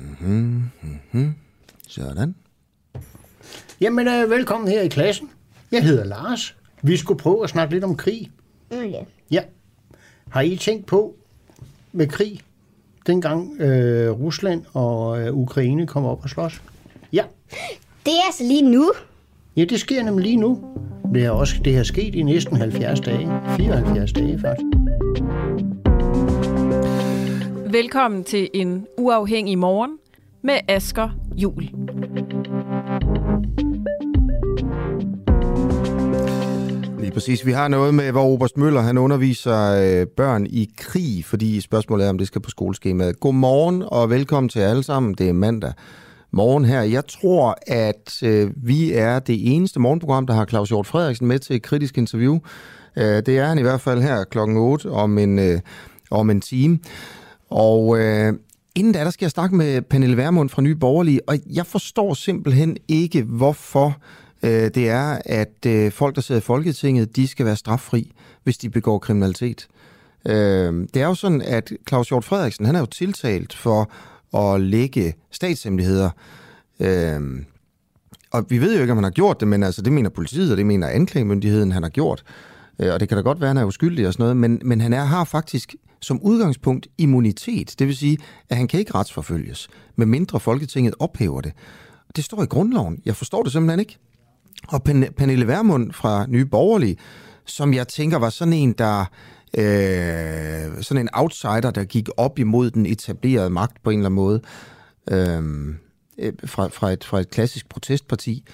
Mm-hmm, mm-hmm. Sådan. Jamen, øh, velkommen her i klassen. Jeg hedder Lars. Vi skulle prøve at snakke lidt om krig. Mm, ja. Ja. Har I tænkt på med krig, dengang øh, Rusland og øh, Ukraine kom op og slås? Ja. Det er altså lige nu. Ja, det sker nemlig lige nu. Det har også det har sket i næsten 70 dage. 74 dage faktisk. Velkommen til en uafhængig morgen med Asker Jul. Lige præcis. Vi har noget med, hvor Oberst Møller han underviser øh, børn i krig, fordi spørgsmålet er, om det skal på skoleskemaet. Godmorgen og velkommen til alle sammen. Det er mandag morgen her. Jeg tror, at øh, vi er det eneste morgenprogram, der har Claus Hjort Frederiksen med til et kritisk interview. Øh, det er han i hvert fald her klokken 8 om en, øh, om en time. Og øh, inden da, der skal jeg snakke med Pernille Vermund fra Nye Borgerlige, og jeg forstår simpelthen ikke, hvorfor øh, det er, at øh, folk, der sidder i Folketinget, de skal være straffri, hvis de begår kriminalitet. Øh, det er jo sådan, at Claus Hjort Frederiksen, han er jo tiltalt for at lægge statshemmeligheder. Øh, og vi ved jo ikke, om han har gjort det, men altså, det mener politiet, og det mener anklagemyndigheden, han har gjort. Øh, og det kan da godt være, at han er uskyldig og sådan noget, men, men han er, har faktisk som udgangspunkt immunitet. Det vil sige, at han kan ikke retsforfølges, medmindre Folketinget ophæver det. Det står i grundloven. Jeg forstår det simpelthen ikke. Og Pernille Vermund fra Nye Borgerlige, som jeg tænker var sådan en, der øh, sådan en outsider, der gik op imod den etablerede magt på en eller anden måde, øhm, øh, fra, fra, et, fra et klassisk protestparti.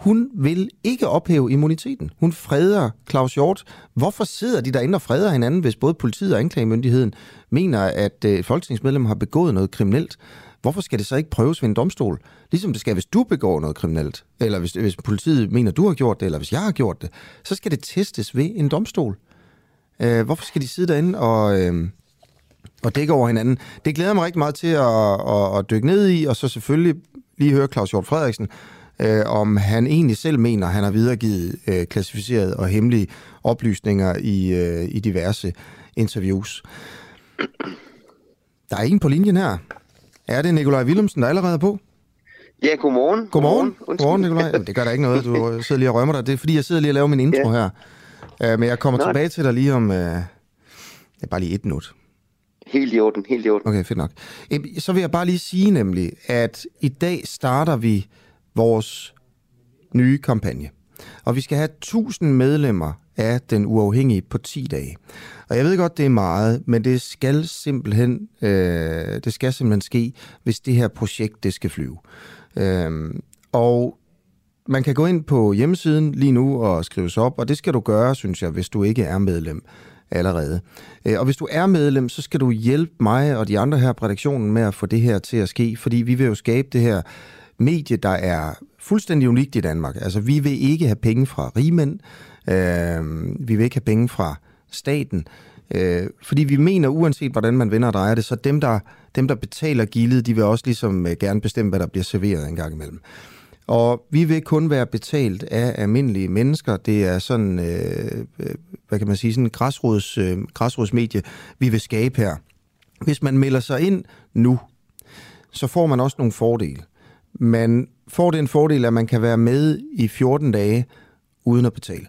Hun vil ikke ophæve immuniteten. Hun freder Claus Hjort. Hvorfor sidder de derinde og freder hinanden, hvis både politiet og anklagemyndigheden mener, at øh, et folketingsmedlem har begået noget kriminelt? Hvorfor skal det så ikke prøves ved en domstol? Ligesom det skal, hvis du begår noget kriminelt, eller hvis, hvis politiet mener, du har gjort det, eller hvis jeg har gjort det, så skal det testes ved en domstol. Øh, hvorfor skal de sidde derinde og, øh, og dække over hinanden? Det glæder mig rigtig meget til at, at, at dykke ned i, og så selvfølgelig lige høre Claus Hjort Frederiksen, øh, om han egentlig selv mener, at han har videregivet øh, klassificerede og hemmelige oplysninger i, øh, i diverse interviews. Der er en på linjen her. Er det Nikolaj Willumsen, der allerede er på? Ja, godmorgen. Godmorgen. Godmorgen, Nikolaj. Jamen, det gør da ikke noget, du sidder lige og rømmer dig. Det er fordi, jeg sidder lige og laver min intro ja. her. Uh, men jeg kommer Nå. tilbage til dig lige om... Uh, bare lige et minut. Helt i orden, helt i orden. Okay, fedt nok. Så vil jeg bare lige sige nemlig, at i dag starter vi vores nye kampagne. Og vi skal have 1000 medlemmer af den uafhængige på 10 dage. Og jeg ved godt, det er meget, men det skal simpelthen, øh, det skal simpelthen ske, hvis det her projekt det skal flyve. Øh, og man kan gå ind på hjemmesiden lige nu og skrive sig op, og det skal du gøre, synes jeg, hvis du ikke er medlem allerede. Øh, og hvis du er medlem, så skal du hjælpe mig og de andre her på redaktionen med at få det her til at ske, fordi vi vil jo skabe det her medie, der er fuldstændig unikt i Danmark. Altså, vi vil ikke have penge fra rigmænd, øh, vi vil ikke have penge fra staten, øh, fordi vi mener, uanset hvordan man vender og drejer det, så dem, der, dem, der betaler gildet, de vil også ligesom øh, gerne bestemme, hvad der bliver serveret en gang imellem. Og vi vil kun være betalt af almindelige mennesker. Det er sådan, øh, øh hvad kan man sige, sådan en græsrods, øh, græsrodsmedie, vi vil skabe her. Hvis man melder sig ind nu, så får man også nogle fordele. Man får den fordel, at man kan være med i 14 dage uden at betale.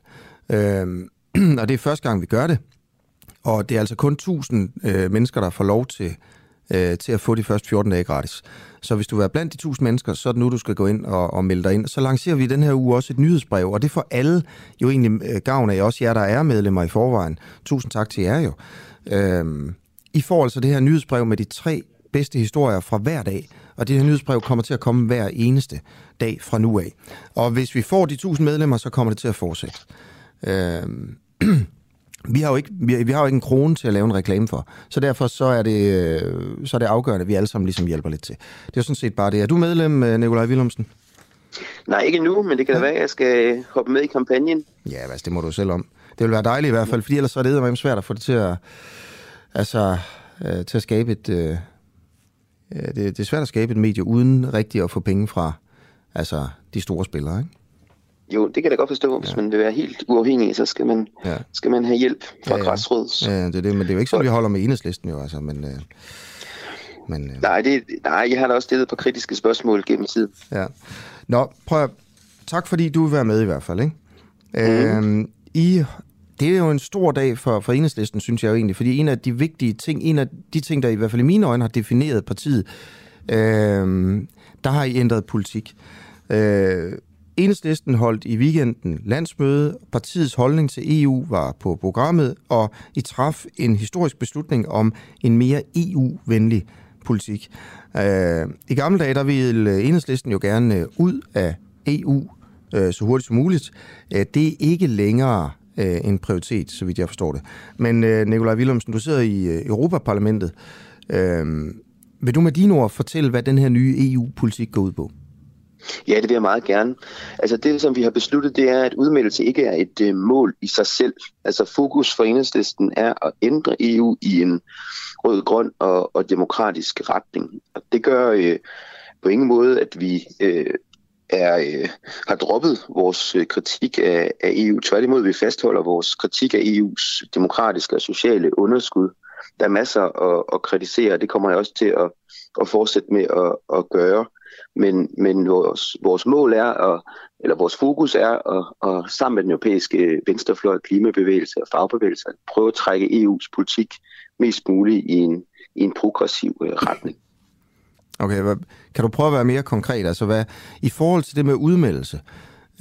Øhm, og det er første gang, vi gør det. Og det er altså kun 1000 øh, mennesker, der får lov til øh, til at få de første 14 dage gratis. Så hvis du er blandt de 1000 mennesker, så er det nu, du skal gå ind og, og melde dig ind. Så lancerer vi den her uge også et nyhedsbrev, og det får alle jo egentlig øh, gavn af, også jer, der er medlemmer i forvejen. Tusind tak til jer jo. Øhm, I får altså det her nyhedsbrev med de tre bedste historier fra hver dag, og det her nyhedsbrev kommer til at komme hver eneste dag fra nu af. Og hvis vi får de 1000 medlemmer, så kommer det til at fortsætte. Øhm, vi har, jo ikke, vi, vi har jo ikke en krone til at lave en reklame for, så derfor så er det, øh, så er det afgørende, at vi alle sammen ligesom hjælper lidt til. Det er jo sådan set bare det. Er du medlem, øh, Nikolaj Willumsen? Nej, ikke nu, men det kan da være, at jeg skal hoppe med i kampagnen. Ja, altså, det må du selv om. Det vil være dejligt i hvert fald, fordi ellers så er det eddermame svært at få det til at, altså, øh, til at skabe et... Øh, det, det er svært at skabe et medie uden rigtig at få penge fra altså, de store spillere, ikke? Jo, det kan jeg da godt forstå. Hvis ja. man vil være helt uafhængig, så skal man, ja. skal man have hjælp fra ja, ja. græsrods. Ja, det er det, men det er jo ikke sådan, vi holder med enhedslisten jo, altså, men... Øh, men øh. nej, det, nej, jeg har da også stillet på kritiske spørgsmål gennem tid. Ja. Nå, prøv at, Tak fordi du vil være med i hvert fald, ikke? Mm. Øhm, I det er jo en stor dag for, for enhedslisten, synes jeg jo egentlig, fordi en af de vigtige ting, en af de ting, der i hvert fald i mine øjne har defineret partiet, øh, der har I ændret politik. Øh, Enhedslisten holdt i weekenden landsmøde. Partiets holdning til EU var på programmet, og I traf en historisk beslutning om en mere EU-venlig politik. Øh, I gamle dage, der ville Enhedslisten jo gerne øh, ud af EU øh, så hurtigt som muligt. Øh, det er ikke længere Øh, en prioritet, så vidt jeg forstår det. Men øh, Nikolaj Willumsen, du sidder i øh, Europaparlamentet. Vil du med dine ord fortælle, hvad den her nye EU-politik går ud på? Ja, det vil jeg meget gerne. Altså det, som vi har besluttet, det er, at udmeldelse ikke er et øh, mål i sig selv. Altså fokus for enhedslisten er at ændre EU i en rød, grøn og, og demokratisk retning. Og det gør øh, på ingen måde, at vi øh, er, øh, har droppet vores øh, kritik af, af EU. Tværtimod, vi fastholder vores kritik af EU's demokratiske og sociale underskud. Der er masser at, at kritisere, og det kommer jeg også til at, at fortsætte med at, at gøre. Men, men vores, vores mål er, at, eller vores fokus er at, at sammen med den europæiske venstrefløj, klimabevægelse og fagbevægelse at prøve at trække EU's politik mest muligt i en, i en progressiv øh, retning. Okay, hvad, kan du prøve at være mere konkret? Altså, hvad, I forhold til det med udmeldelse,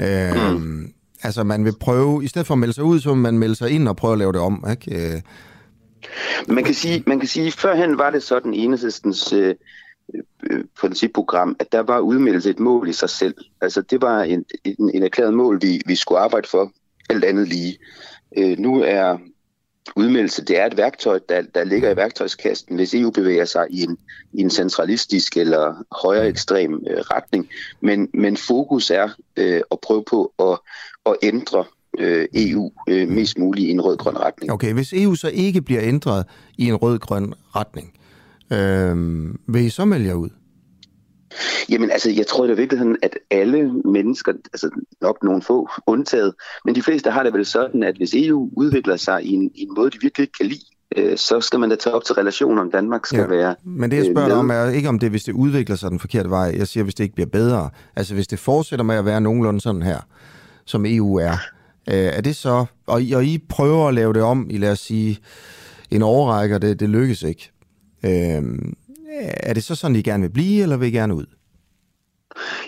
øh, mm. altså man vil prøve, i stedet for at melde sig ud, så vil man melde sig ind og prøve at lave det om, ikke? Øh. Man kan sige, man kan sige førhen var det sådan enhedslistens øh, Øh, principprogram, at der var udmeldelse et mål i sig selv. Altså det var en, en, en erklæret mål, vi, vi skulle arbejde for, alt andet lige. Øh, nu er udmeldelse, det er et værktøj, der, der ligger i værktøjskasten, hvis EU bevæger sig i en, i en centralistisk eller højere ekstrem øh, retning. Men, men fokus er øh, at prøve på at, at ændre øh, EU øh, mest muligt i en rød-grøn retning. Okay, hvis EU så ikke bliver ændret i en rød-grøn retning, Øh, vil I så melde jer ud? Jamen altså, jeg tror i virkeligheden, at alle mennesker, altså nok nogle få undtaget, men de fleste har det vel sådan, at hvis EU udvikler sig i en, i en måde, de virkelig ikke kan lide, øh, så skal man da tage op til relationer, om Danmark skal ja, være Men det jeg spørger øh, om er ikke om det, hvis det udvikler sig den forkerte vej. Jeg siger, hvis det ikke bliver bedre. Altså hvis det fortsætter med at være nogenlunde sådan her, som EU er, øh, er det så... Og, og I prøver at lave det om i, lad os sige, en overrække, og det, det lykkes ikke. Øh, er det så sådan, I gerne vil blive, eller vil I gerne ud?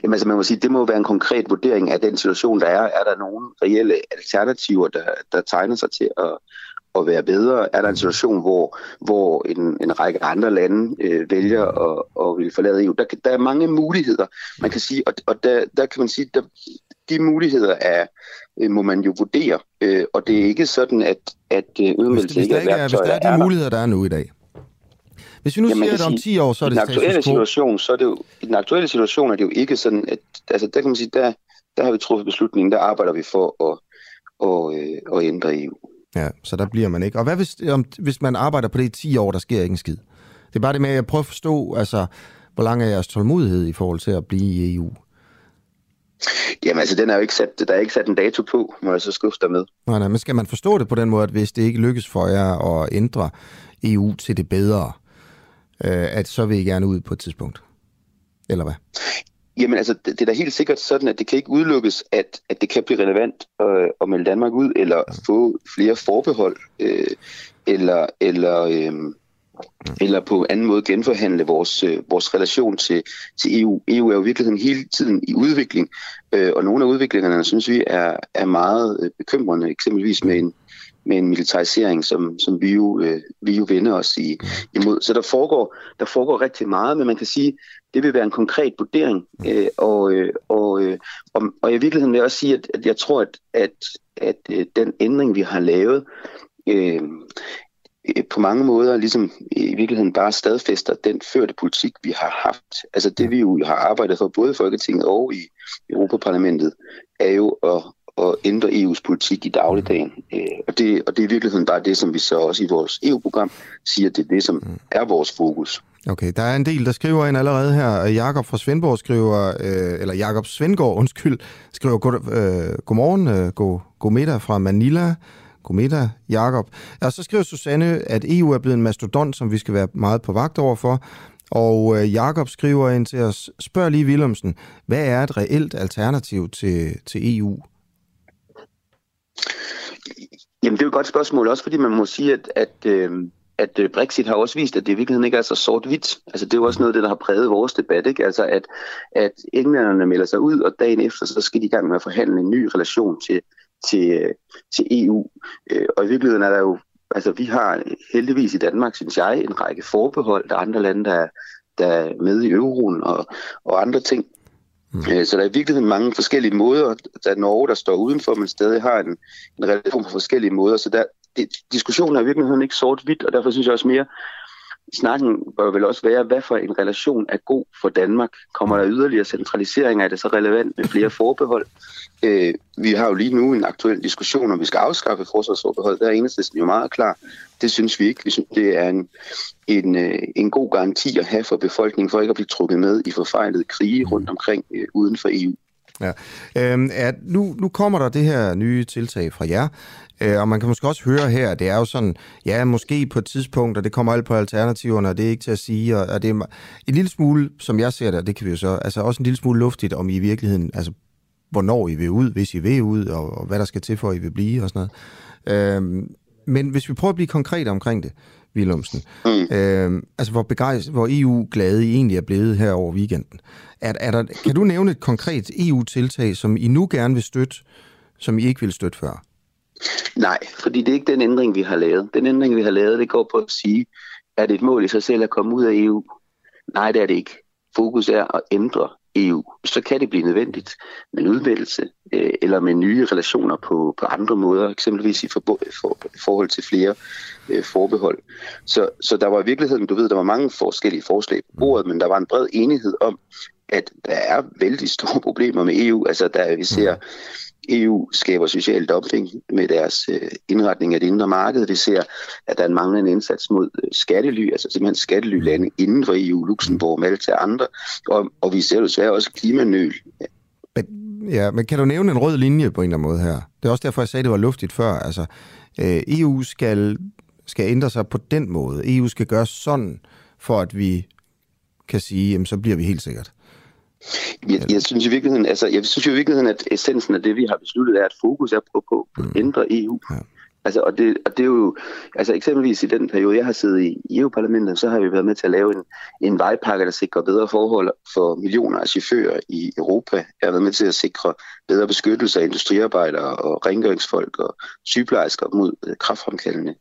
Jamen altså, man må sige, det må være en konkret vurdering af den situation, der er. Er der nogle reelle alternativer, der, der tegner sig til at, at være bedre? Er der en situation, hvor, hvor en, en række andre lande øh, vælger at, at vil forlade EU? Der, der er mange muligheder, man kan sige, og, og der, der kan man sige, der, de muligheder er, øh, må man jo vurdere, øh, og det er ikke sådan, at, at øh, udmeldelse ikke er værktøjer. Hvis der er de muligheder, der er nu i dag, hvis vi nu Jamen, siger, at om 10 år, så er det den aktuelle situation, så er det jo, I den aktuelle situation er det jo ikke sådan, at altså, der kan man sige, der, der har vi truffet beslutningen, der arbejder vi for at, og, øh, at ændre EU. Ja, så der bliver man ikke. Og hvad hvis, om, hvis man arbejder på det i 10 år, der sker ikke en skid? Det er bare det med, at jeg prøver at forstå, altså, hvor lang er jeres tålmodighed i forhold til at blive i EU? Jamen altså, den er jo ikke sat, der er ikke sat en dato på, må jeg så skuffe dig med. Nej, nej, men skal man forstå det på den måde, at hvis det ikke lykkes for jer at ændre EU til det bedre, øh, at så vil I gerne ud på et tidspunkt? Eller hvad? Jamen altså, det, det er da helt sikkert sådan, at det kan ikke udelukkes, at, at det kan blive relevant øh, at melde Danmark ud, eller ja. få flere forbehold, øh, eller, eller, øh, eller på anden måde genforhandle vores, øh, vores relation til, til EU. EU er jo i virkeligheden hele tiden i udvikling, øh, og nogle af udviklingerne, synes vi, er, er meget øh, bekymrende, eksempelvis med en, med en militarisering, som, som vi, jo, øh, vi jo vender os i, imod. Så der foregår, der foregår rigtig meget, men man kan sige, det vil være en konkret vurdering. Øh, og, øh, og, øh, og, og i virkeligheden vil jeg også sige, at, at jeg tror, at, at, at øh, den ændring, vi har lavet, øh, øh, på mange måder ligesom i virkeligheden bare stadfæster den førte politik, vi har haft. Altså det, vi jo har arbejdet for, både i Folketinget og i Europaparlamentet, er jo at, at ændre EU's politik i dagligdagen. Øh, og, det, og det er i virkeligheden bare det, som vi så også i vores EU-program siger, det er det, som er vores fokus. Okay, der er en del, der skriver ind allerede her. Jakob fra Svendborg skriver, øh, eller Jakob Svendgaard, undskyld, skriver god, øh, godmorgen, øh, god, god middag fra Manila. God middag, Jakob. Og så skriver Susanne, at EU er blevet en mastodont, som vi skal være meget på vagt overfor. Og øh, Jakob skriver ind til os, spørg lige Willumsen, hvad er et reelt alternativ til, til EU? Jamen, det er jo et godt spørgsmål, også fordi man må sige, at, at, øh, at øh, Brexit har også vist, at det i virkeligheden ikke er så sort-hvidt. Altså, det er jo også noget af det, der har præget vores debat, ikke? Altså, at, at englænderne melder sig ud, og dagen efter, så skal de i gang med at forhandle en ny relation til, til, øh, til EU. Øh, og i virkeligheden er der jo, altså vi har heldigvis i Danmark, synes jeg, en række forbehold. Der er andre lande, der, der er med i euroen og, og andre ting. Mm. Øh, så der er i virkeligheden mange forskellige måder. Der er Norge, der står udenfor, men stadig har en, en relation på forskellige måder. Så der, det, diskussionen er i virkeligheden ikke sort-hvidt, og derfor synes jeg også mere, snakken bør vel også være, hvad for en relation er god for Danmark? Kommer der yderligere centralisering? Er det så relevant med flere forbehold? Øh, vi har jo lige nu en aktuel diskussion, om vi skal afskaffe forsvarsforbehold. Der er enhedslisten jo meget klar. Det synes vi ikke. Vi synes, det er en, en, øh, en god garanti at have for befolkningen, for ikke at blive trukket med i forfejlede krige rundt omkring øh, uden for EU. Ja. Øhm, at nu, nu kommer der det her nye tiltag fra jer, øh, og man kan måske også høre her, det er jo sådan, ja, måske på et tidspunkt, og det kommer alt på alternativerne, og det er ikke til at sige, og, og det er en lille smule, som jeg ser det, det kan vi jo så, altså også en lille smule luftigt, om I i virkeligheden, altså hvornår I vil ud, hvis I vil ud, og, og hvad der skal til for, at I vil blive og sådan noget. Øhm, men hvis vi prøver at blive konkret omkring det, Willumsen, mm. øhm, altså hvor, begejst, hvor EU-glade I egentlig er blevet her over weekenden. Er, er der, kan du nævne et konkret EU-tiltag, som I nu gerne vil støtte, som I ikke ville støtte før? Nej, fordi det er ikke den ændring, vi har lavet. Den ændring, vi har lavet, det går på at sige, er det et mål i sig selv at komme ud af EU? Nej, det er det ikke. Fokus er at ændre EU, så kan det blive nødvendigt med en udmeldelse øh, eller med nye relationer på, på andre måder, eksempelvis i for, for, forhold til flere øh, forbehold. Så, så der var i virkeligheden, du ved, der var mange forskellige forslag på bordet, men der var en bred enighed om, at der er vældig store problemer med EU. Altså, der vi ser EU skaber social dumping med deres øh, indretning af det indre marked. Vi ser, at der er en manglende indsats mod øh, skattely, altså simpelthen skattelylande inden for EU, Luxembourg, Malta og andre. Og, og vi ser desværre også klimanøl. Men, ja, men kan du nævne en rød linje på en eller anden måde her? Det er også derfor, jeg sagde, at det var luftigt før. Altså, øh, EU skal, skal ændre sig på den måde. EU skal gøre sådan, for at vi kan sige, jamen, så bliver vi helt sikkert. Jeg, jeg synes i virkeligheden, altså, jeg synes i virkeligheden, at essensen af det, vi har besluttet, er, at fokus er på, på at mm. ændre EU. Ja. Altså, og, det, og det er jo, altså eksempelvis i den periode, jeg har siddet i EU-parlamentet, så har vi været med til at lave en, en vejpakke, der sikrer bedre forhold for millioner af chauffører i Europa. Jeg har været med til at sikre bedre beskyttelse af industriarbejdere og rengøringsfolk og sygeplejersker mod øh, kraftfremkaldende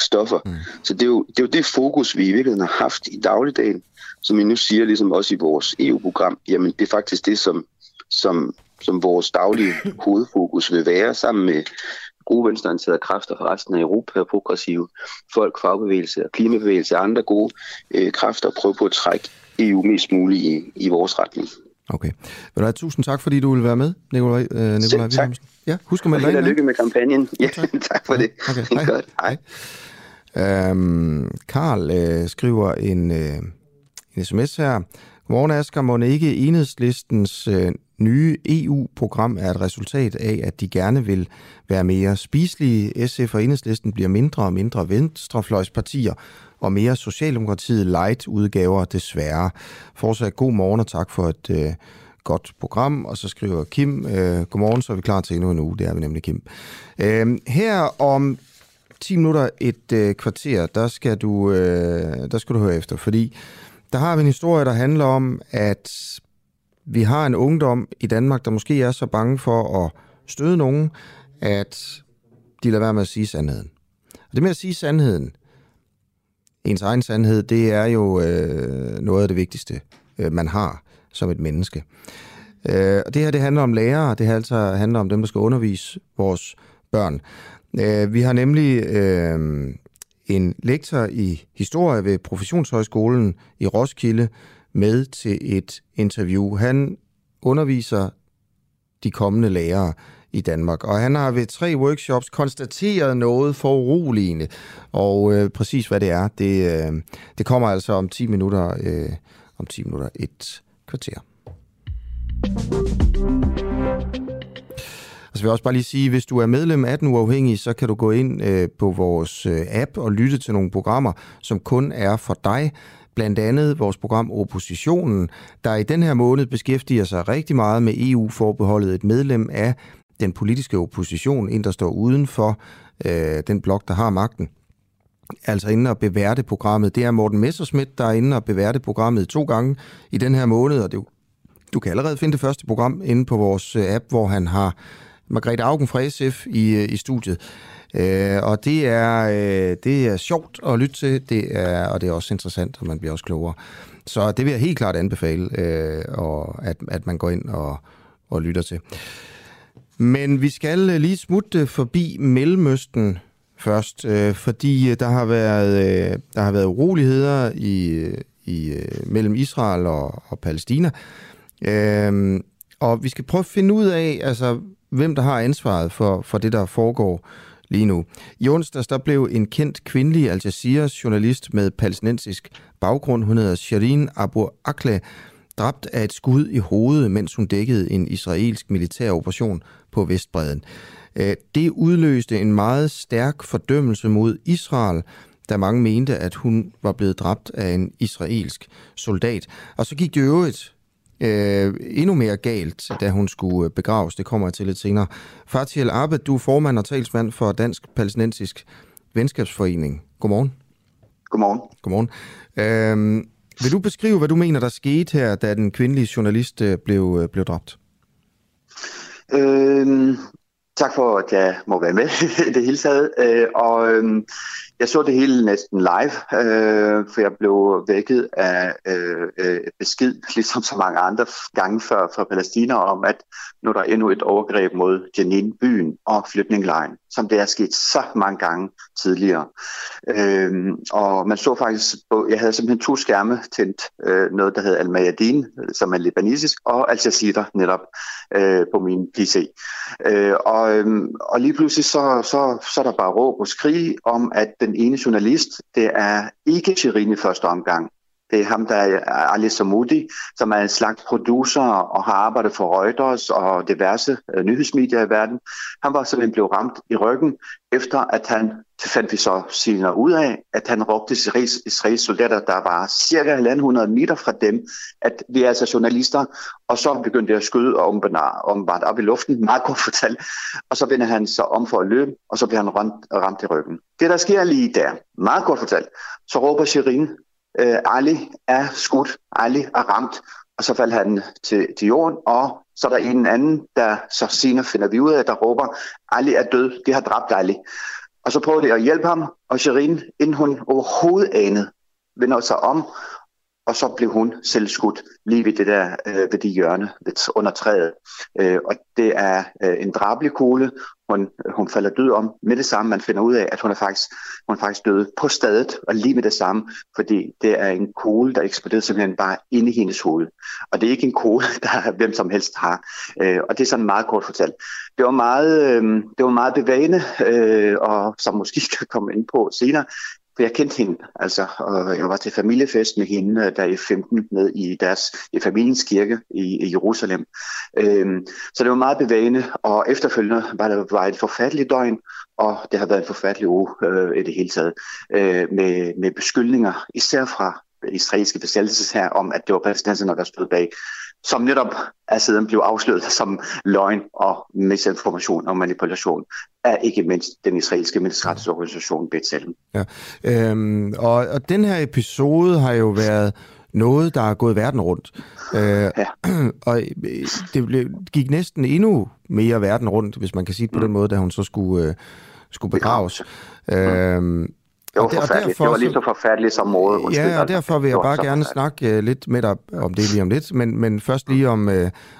stoffer. Mm. Så det er, jo, det er jo det fokus, vi i virkeligheden har haft i dagligdagen, som vi nu siger, ligesom også i vores EU-program, jamen det er faktisk det, som, som, som vores daglige hovedfokus vil være, sammen med gode venstreorienterede kræfter fra resten af Europa, progressive folk, fagbevægelse og klimabevægelse og andre gode øh, kræfter, prøve på at trække EU mest muligt i, i vores retning. Okay. Vil du tusind tak, fordi du vil være med, Nikolaj, øh, Nikolaj tak. Ja, husk at melde dig ind. lykke med kampagnen. Ja, tak, tak for ja, det. Okay. Hej. Godt. Hej. Øhm, Karl øh, skriver en, øh, en sms her. Godmorgen, Asger. Må ikke enhedslistens øh, nye EU-program er et resultat af, at de gerne vil være mere spiselige. SF og enhedslisten bliver mindre og mindre venstrefløjspartier, og mere Socialdemokratiet light udgaver desværre. Fortsat god morgen og tak for et øh, godt program. Og så skriver Kim, øh, godmorgen, så er vi klar til endnu en uge. Det er vi nemlig, Kim. Øh, her om 10 minutter, et øh, kvarter, der skal, du, øh, der skal du høre efter, fordi der har vi en historie, der handler om, at vi har en ungdom i Danmark, der måske er så bange for at støde nogen, at de lader være med at sige sandheden. Og det med at sige sandheden, ens egen sandhed, det er jo øh, noget af det vigtigste, øh, man har som et menneske. Øh, og det her, det handler om lærere, det her altså handler om dem, der skal undervise vores børn. Øh, vi har nemlig øh, en lektor i historie ved Professionshøjskolen i Roskilde med til et interview. Han underviser de kommende lærere i Danmark. Og han har ved tre workshops konstateret noget for uroligende. Og øh, præcis hvad det er, det, øh, det kommer altså om 10 minutter, øh, om 10 minutter et kvarter. Og så vil jeg også bare lige sige, hvis du er medlem af Den Uafhængige, så kan du gå ind øh, på vores øh, app og lytte til nogle programmer, som kun er for dig. Blandt andet vores program Oppositionen, der i den her måned beskæftiger sig rigtig meget med EU-forbeholdet. Et medlem af den politiske opposition, en der står uden for øh, den blok, der har magten, altså inde og beværte programmet. Det er Morten Messerschmidt, der er inde og beværte programmet to gange i den her måned, og det, du kan allerede finde det første program inde på vores øh, app, hvor han har Margrethe Augen fra SF i, øh, i studiet. Øh, og det er, øh, det er sjovt at lytte til, det er, og det er også interessant, og man bliver også klogere. Så det vil jeg helt klart anbefale, øh, og at, at man går ind og, og lytter til. Men vi skal øh, lige smutte øh, forbi Mellemøsten først, øh, fordi der har været øh, der har været uroligheder i, i mellem Israel og, og Palæstina. Øh, og vi skal prøve at finde ud af, altså, hvem der har ansvaret for, for det, der foregår lige nu. I onsdags der blev en kendt kvindelig Al Jazeera's journalist med palæstinensisk baggrund, hun hedder Shirin Abu Akleh, dræbt af et skud i hovedet, mens hun dækkede en israelsk militær operation på Vestbreden. Øh, det udløste en meget stærk fordømmelse mod Israel, da mange mente, at hun var blevet dræbt af en israelsk soldat. Og så gik det øvrigt øh, endnu mere galt, da hun skulle øh, begraves. Det kommer jeg til lidt senere. Fatih El-Abed, du er formand og talsmand for Dansk Palæstinensisk Venskabsforening. Godmorgen. Godmorgen. Godmorgen. Øh, vil du beskrive, hvad du mener, der skete her, da den kvindelige journalist øh, blev, øh, blev dræbt? Øh, tak for, at jeg må være med i det hele taget. Øh, og øh, jeg så det hele næsten live, øh, for jeg blev vækket af øh, øh, besked, ligesom så mange andre gange før fra Palæstina, om at nu er der endnu et overgreb mod Jenin, byen og flytninglejren, som det er sket så mange gange tidligere. Øh, og man så faktisk, på, jeg havde simpelthen to skærme tændt, øh, noget der hed Al-Mayadin, som er libanesisk, og Al Jazeera netop øh, på min PC. Øh, og, øh, og lige pludselig så, så, så er der bare råb og skrig om, at den ene journalist, det er ikke Shirin i første omgang. Det er ham, der er Ali Samudi, som er en slags producer og har arbejdet for Reuters og diverse øh, nyhedsmedier i verden. Han var simpelthen blevet ramt i ryggen, efter at han fandt vi så senere ud af, at han råbte israelske soldater, der var cirka 100 meter fra dem, at vi er altså journalister, og så begyndte de at skyde og ombart op i luften, meget kort fortalt, og så vender han sig om for at løbe, og så bliver han ramt, ramt i ryggen. Det, der sker lige der, meget kort fortalt, så råber Shirin, øh, Ali er skudt, Ali er ramt, og så falder han til, til jorden, og så er der en anden, der så senere finder vi ud af, der råber, Ali er død, de har dræbt Ali. Og så prøver de at hjælpe ham, og Shirin, inden hun overhovedet anede, vender sig om, og så blev hun selv skudt lige ved det der øh, ved det hjørne under træet. Øh, og det er øh, en drabelig kugle. Hun, hun falder død om med det samme. Man finder ud af, at hun er faktisk, hun er faktisk død på stedet, og lige med det samme, fordi det er en kugle, der eksploderede simpelthen bare inde i hendes hoved. Og det er ikke en kugle, der hvem som helst har. Øh, og det er sådan meget kort fortalt. Det var meget, øh, det var meget bevægende, øh, og som måske kan komme ind på senere, for jeg kendte hende, altså, og jeg var til familiefest med hende, øh, der i 15 med i deres i familiens kirke i, i Jerusalem. Øhm, så det var meget bevægende, og efterfølgende var det var et forfærdeligt døgn, og det har været en forfærdelig uge øh, i det hele taget, øh, med, med beskyldninger, især fra israelske besættelseshær om, at det var palæstinenserne, der stod bag som netop er siden blev afsløret som løgn og misinformation og manipulation af ikke mindst den israelske menneskerettighedsorganisation B'Tselem. Ja. Øhm, og, og den her episode har jo været noget, der er gået verden rundt. Øh, ja. Og øh, det blev, gik næsten endnu mere verden rundt, hvis man kan sige det på mm. den måde, da hun så skulle, øh, skulle begraves. Mm. Øhm, det var og forfærdeligt. Derfor, det var lige så forfærdeligt som måde. Undskyld, ja, og derfor vil jeg bare gerne snakke uh, lidt med dig om det lige om lidt, men, men først lige om, uh,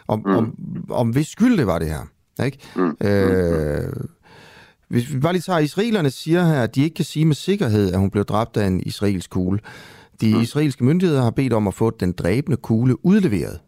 om, mm. om, om hvis skyld det var det her. Ikke? Mm. Øh, hvis vi bare lige tager, israelerne siger her, at de ikke kan sige med sikkerhed, at hun blev dræbt af en israelsk kugle. De mm. israelske myndigheder har bedt om at få den dræbende kugle udleveret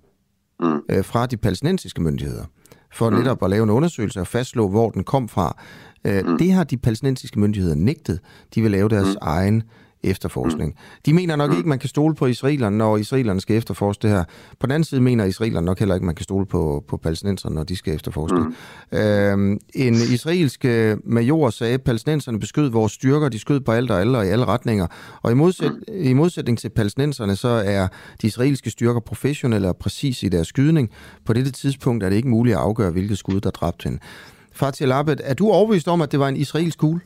mm. uh, fra de palæstinensiske myndigheder, for mm. netop at lave en undersøgelse og fastslå, hvor den kom fra. Øh, mm. Det har de palæstinensiske myndigheder nægtet. De vil lave deres mm. egen efterforskning. Mm. De mener nok mm. ikke, man kan stole på israelerne, når israelerne skal efterforske det her. På den anden side mener israelerne nok heller ikke, man kan stole på, på palæstinenserne, når de skal efterforske mm. det. Øhm, en israelsk øh, major sagde, at palæstinenserne beskød vores styrker, de skød på alt og alle og i alle retninger. Og i, modsæt, mm. i modsætning til palæstinenserne, så er de israelske styrker professionelle og præcise i deres skydning. På dette tidspunkt er det ikke muligt at afgøre, hvilket skud, der dræbte hende. Fatih Labed, er du overbevist om, at det var en israelsk kugle?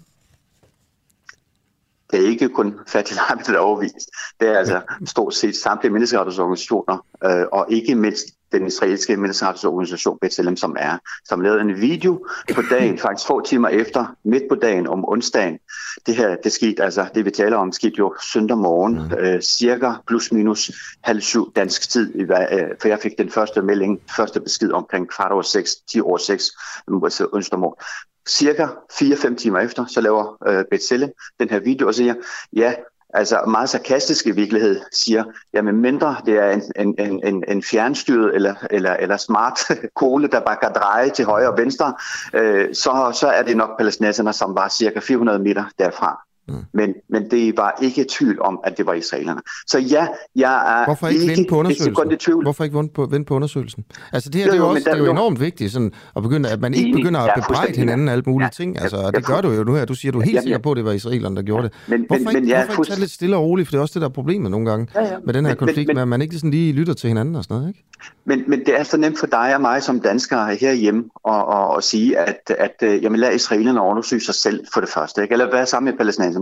Det er ikke kun Fatih Labed, der er overbevist. Det er altså stort set samtlige menneskerettighedsorganisationer, øh, og ikke mindst den israelske menneskerettighedsorganisation B'Tselem, som er, som lavede en video på dagen, faktisk få timer efter, midt på dagen om onsdagen. Det her, det skete, altså det vi taler om, skete jo søndag morgen, mm. øh, cirka plus minus halv syv dansk tid, øh, for jeg fik den første melding, første besked omkring kvart over seks, 10 over seks, onsdag morgen. Cirka 4-5 timer efter, så laver øh, B'Tselem den her video og siger, ja, altså meget sarkastisk i virkelighed, siger, jamen mindre det er en, en, en, en fjernstyret eller, eller, eller smart kole, der bare kan dreje til højre og venstre, øh, så, så er det nok palæstinenserne, som var cirka 400 meter derfra. Mm. Men, men det var ikke tvivl om, at det var israelerne. Så ja, jeg er Hvorfor ikke, ikke vente på undersøgelsen? tvivl. Hvorfor ikke vente på, vente på undersøgelsen? Altså det her jo, det er jo, også, der, det er jo enormt vigtigt, sådan, at, begynde, at man ikke begynder at bebrejde hinanden alt mulige ja, ting. Altså, jeg, det gør du jo nu her. Du siger, du er helt ja, sikker på, at det var israelerne, der gjorde det. Men, hvorfor men, ikke, men, hvorfor ikke tage lidt stille og roligt? For det er også det, der er problemet nogle gange ja, ja. med den her men, konflikt, men, med at man ikke sådan lige lytter til hinanden og sådan noget. Ikke? Men, men det er så nemt for dig og mig som danskere herhjemme at, at, at sige, at, at, at jamen, lad israelerne undersøge sig selv for det første. Ikke? Eller være sammen med palæstinenserne.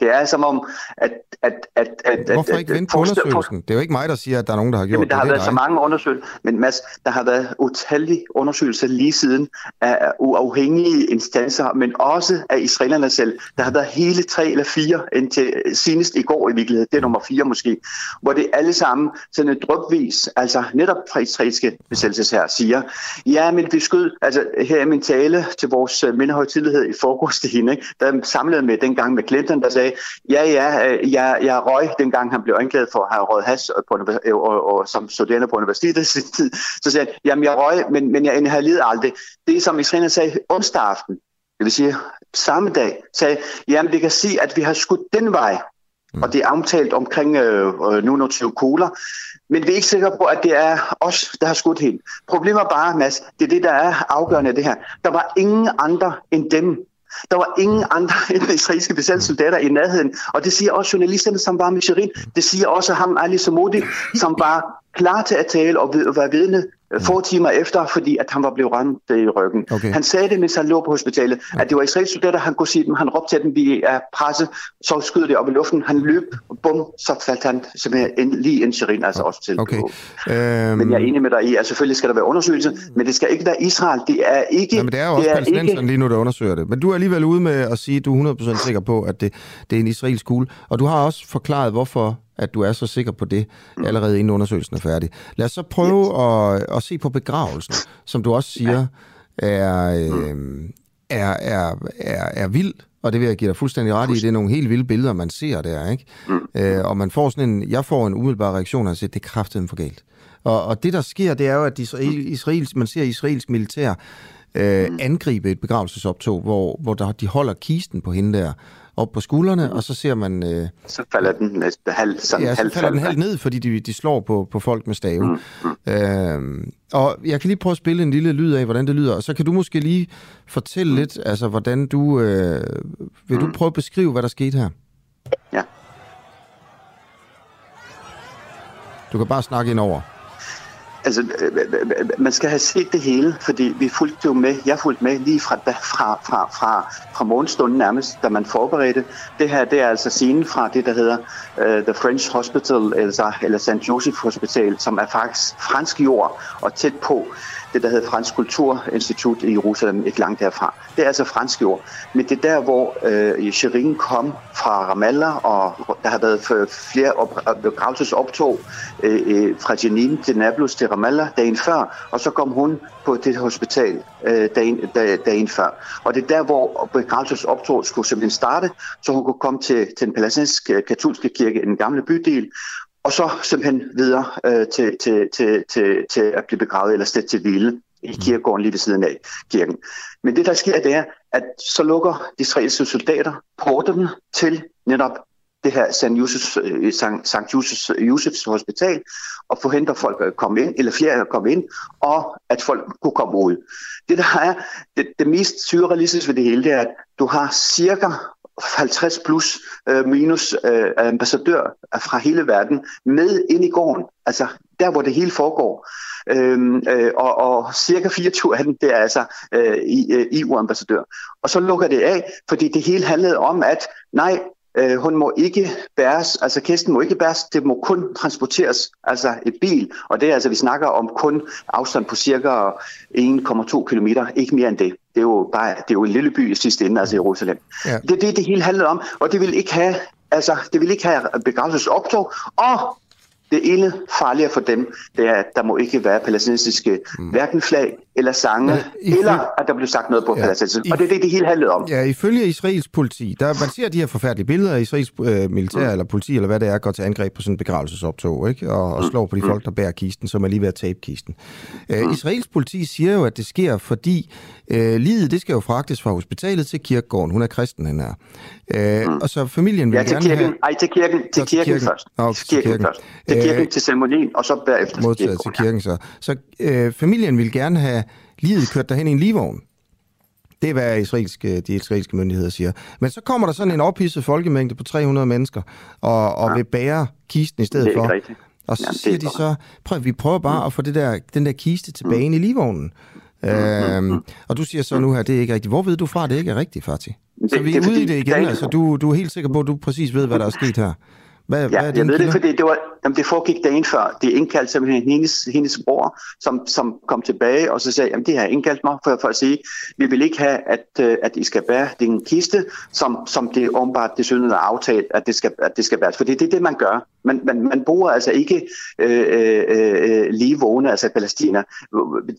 Det er som om, at... at, at, at Hvorfor ikke vente på undersøgelsen? Det er jo ikke mig, der siger, at der er nogen, der har gjort Jamen, der det. har det været så mange undersøgelser. Men Mads, der har været utallige undersøgelser lige siden af uafhængige instanser, men også af israelerne selv. Der har været hele tre eller fire indtil senest i går i virkeligheden. Det er nummer fire måske. Hvor det alle sammen sådan et drøbvis, altså netop fra israelske besættelsesher, siger, ja, men vi skød, altså her er min tale til vores mindehøjtidlighed i forgårs til hende, ikke? der samlede med dengang med Clinton, der sagde, Ja, ja, øh, jeg, jeg røg, dengang han blev anklaget for at have røget has på, og, og, og, som studerende på universitetet sin tid. Så sagde han, jamen jeg røg, men, men jeg inhalerede aldrig. Det som israelerne sagde onsdag aften, det vil sige samme dag, sagde, jamen det kan sige, at vi har skudt den vej, mm. og det er omtalt omkring øh, øh nu 20 kugler, men vi er ikke sikre på, at det er os, der har skudt helt. Problemet er bare, Mads, det er det, der er afgørende det her. Der var ingen andre end dem, der var ingen andre end israelske besættelsessoldater i nærheden. Og det siger også journalisterne, som var med Shirin. Det siger også ham, Ali Samodi, som var klar til at tale og være vidne Øh, få timer efter, fordi at han var blevet ramt i ryggen. Okay. Han sagde det, mens han lå på hospitalet, at det var israelske soldater, han kunne sige dem, han råbte til dem, vi er presset, så skød det op i luften, han løb, bum, så faldt han simpelthen lige ind Shirin, altså også til. Okay. Øhm... Men jeg er enig med dig i, at selvfølgelig skal der være undersøgelse, men det skal ikke være Israel, det er ikke... Ja, men det er jo også palæstinenserne ikke... lige nu, der undersøger det. Men du er alligevel ude med at sige, at du er 100% sikker på, at det, det er en israelsk kugle, og du har også forklaret, hvorfor at du er så sikker på det, mm. allerede inden undersøgelsen er færdig. Lad os så prøve yes. at, at se på begravelsen, som du også siger er, øh, er, er, er, er vild, og det vil jeg give dig fuldstændig ret i. Det er nogle helt vilde billeder, man ser der, ikke? Mm. Øh, og man får sådan en, jeg får en umiddelbar reaktion, og siger, det er kraftigt for galt. Og, og det, der sker, det er jo, at Israel, israels, man ser israelsk militær øh, angribe et begravelsesoptog, hvor, hvor der, de holder kisten på hende der, op på skuldrene, og så ser man... Øh, så falder den næste halv, sådan ja, halv så falder den halvt ned, fordi de, de slår på, på folk med stave. Mm, mm. Øh, og jeg kan lige prøve at spille en lille lyd af, hvordan det lyder, og så kan du måske lige fortælle mm. lidt, altså hvordan du... Øh, vil mm. du prøve at beskrive, hvad der skete her? Ja. Du kan bare snakke ind over altså, øh, øh, øh, man skal have set det hele, fordi vi fulgte jo med, jeg fulgte med lige fra, fra, fra, fra, fra morgenstunden nærmest, da man forberedte. Det her, det er altså scenen fra det, der hedder uh, The French Hospital, altså, eller St. Joseph Hospital, som er faktisk fransk jord og tæt på det, der hedder Fransk Kulturinstitut i Jerusalem, ikke langt derfra. Det er altså fransk jord. Men det er der, hvor øh, Shirin kom fra Ramallah, og der har været flere begravelsesoptog øh, øh, fra Jenin til Nablus til Ramallah dagen før, og så kom hun på det hospital øh, dagen, dagen før. Og det er der, hvor begravelsesoptog skulle simpelthen starte, så hun kunne komme til, til den palæstinensiske katolske kirke i den gamle bydel, og så simpelthen videre øh, til, til, til, til, til at blive begravet eller stedt til hvile i mm. kirkegården lige ved siden af kirken. Men det, der sker, det er, at så lukker de israelske soldater porterne til netop det her St. Josefs, øh, St. Josefs, Josefs hospital, og forhindrer folk at komme ind, eller flere at komme ind, og at folk kunne komme ud. Det, der er det, det mest surrealistiske ved det hele, det er, at du har cirka 50 plus øh, minus øh, ambassadør fra hele verden med ind i gården, altså der, hvor det hele foregår. Øhm, øh, og, og cirka 24 af dem, det er altså øh, EU-ambassadør. Øh, og så lukker det af, fordi det hele handlede om, at nej, Øh, hun må ikke bæres, altså kisten må ikke bæres, det må kun transporteres, altså et bil, og det er altså, vi snakker om kun afstand på cirka 1,2 km, ikke mere end det. Det er jo bare, det er jo en lille by i sidste ende, altså Jerusalem. Ja. Det er det, det hele handler om, og det vil ikke have, altså, det vil ikke have begravelsesoptog, og det ene farlige for dem, det er, at der må ikke være palæstinensiske mm. hverken flag eller sange, ja, ifølge, eller at der bliver sagt noget på ja, palæstinensisk. Og det er det, det hele handlede om. Ja, ifølge Israels politi, der, man ser de her forfærdelige billeder af Israels øh, militær mm. eller politi, eller hvad det er, går til angreb på sådan en begravelsesoptog, ikke? Og, og mm. slår på de mm. folk, der bærer kisten, som er lige ved at tabe kisten. Øh, mm. Israels politi siger jo, at det sker, fordi øh, livet, det skal jo fragtes fra hospitalet til kirkegården. Hun er kristen, han er. Øh, mm. Og så familien vil ja, til gerne kirken. have... Ej, til kirken, til, til kirken, kirken først. Okay, til kirken, kirken først. Til kirken, øh, til ceremonien, og så bagefter modtaget til kirken. Så, så øh, familien vil gerne have livet kørt derhen i en livvogn. Det er, hvad israelske, de israelske myndigheder siger. Men så kommer der sådan en ophidset folkemængde på 300 mennesker, og, og ja. vil bære kisten i stedet for. Rigtigt. Og så Jamen, siger de så, prøv, vi prøver bare mm. at få det der, den der kiste tilbage mm. i livvognen. Mm. Øhm, og du siger så nu her, det er ikke rigtigt. Hvor ved du fra, at det ikke er rigtigt, Fatih? Så vi er ude i det igen. Altså, du, du er helt sikker på, at du præcis ved, hvad der er sket her. Hvad, ja, hvad er jeg ved det, fordi det, var, jamen, det foregik dagen før. Det indkaldte simpelthen hendes, hendes bror, som, som kom tilbage, og så sagde, at det har indkaldt mig for, for at sige, vi vil ikke have, at, øh, at I skal bære din kiste, som, som det åbenbart det synes er aftalt, at det skal, at det skal bæres. Fordi det er det, man gør. Man, man, man bruger altså ikke øh, øh, øh, lige vågne, altså Palæstina.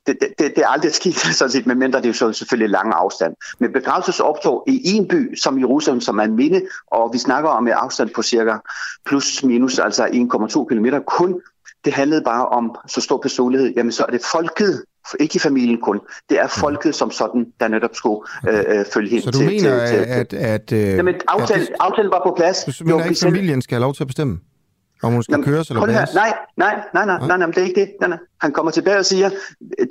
Det, det, det er aldrig sket, sådan set, medmindre det er jo så selvfølgelig lang afstand. Men begravelsesoptog i en by som Jerusalem, som er minde, og vi snakker om en afstand på cirka plus minus, altså 1,2 km kun. Det handlede bare om så stor personlighed. Jamen så er det folket, ikke familien kun. Det er folket som sådan, der netop skulle øh, øh følge hen til... Så du til, mener, til, til, at... at øh, Jamen, aftalen, at aftalen var på plads. Du mener ikke, familien skal have lov til at bestemme? Om hun skal Jamen, køres eller hvad? Nej, nej, nej, nej, nej, nej, det er ikke det. Nej, nej. Han kommer tilbage og siger,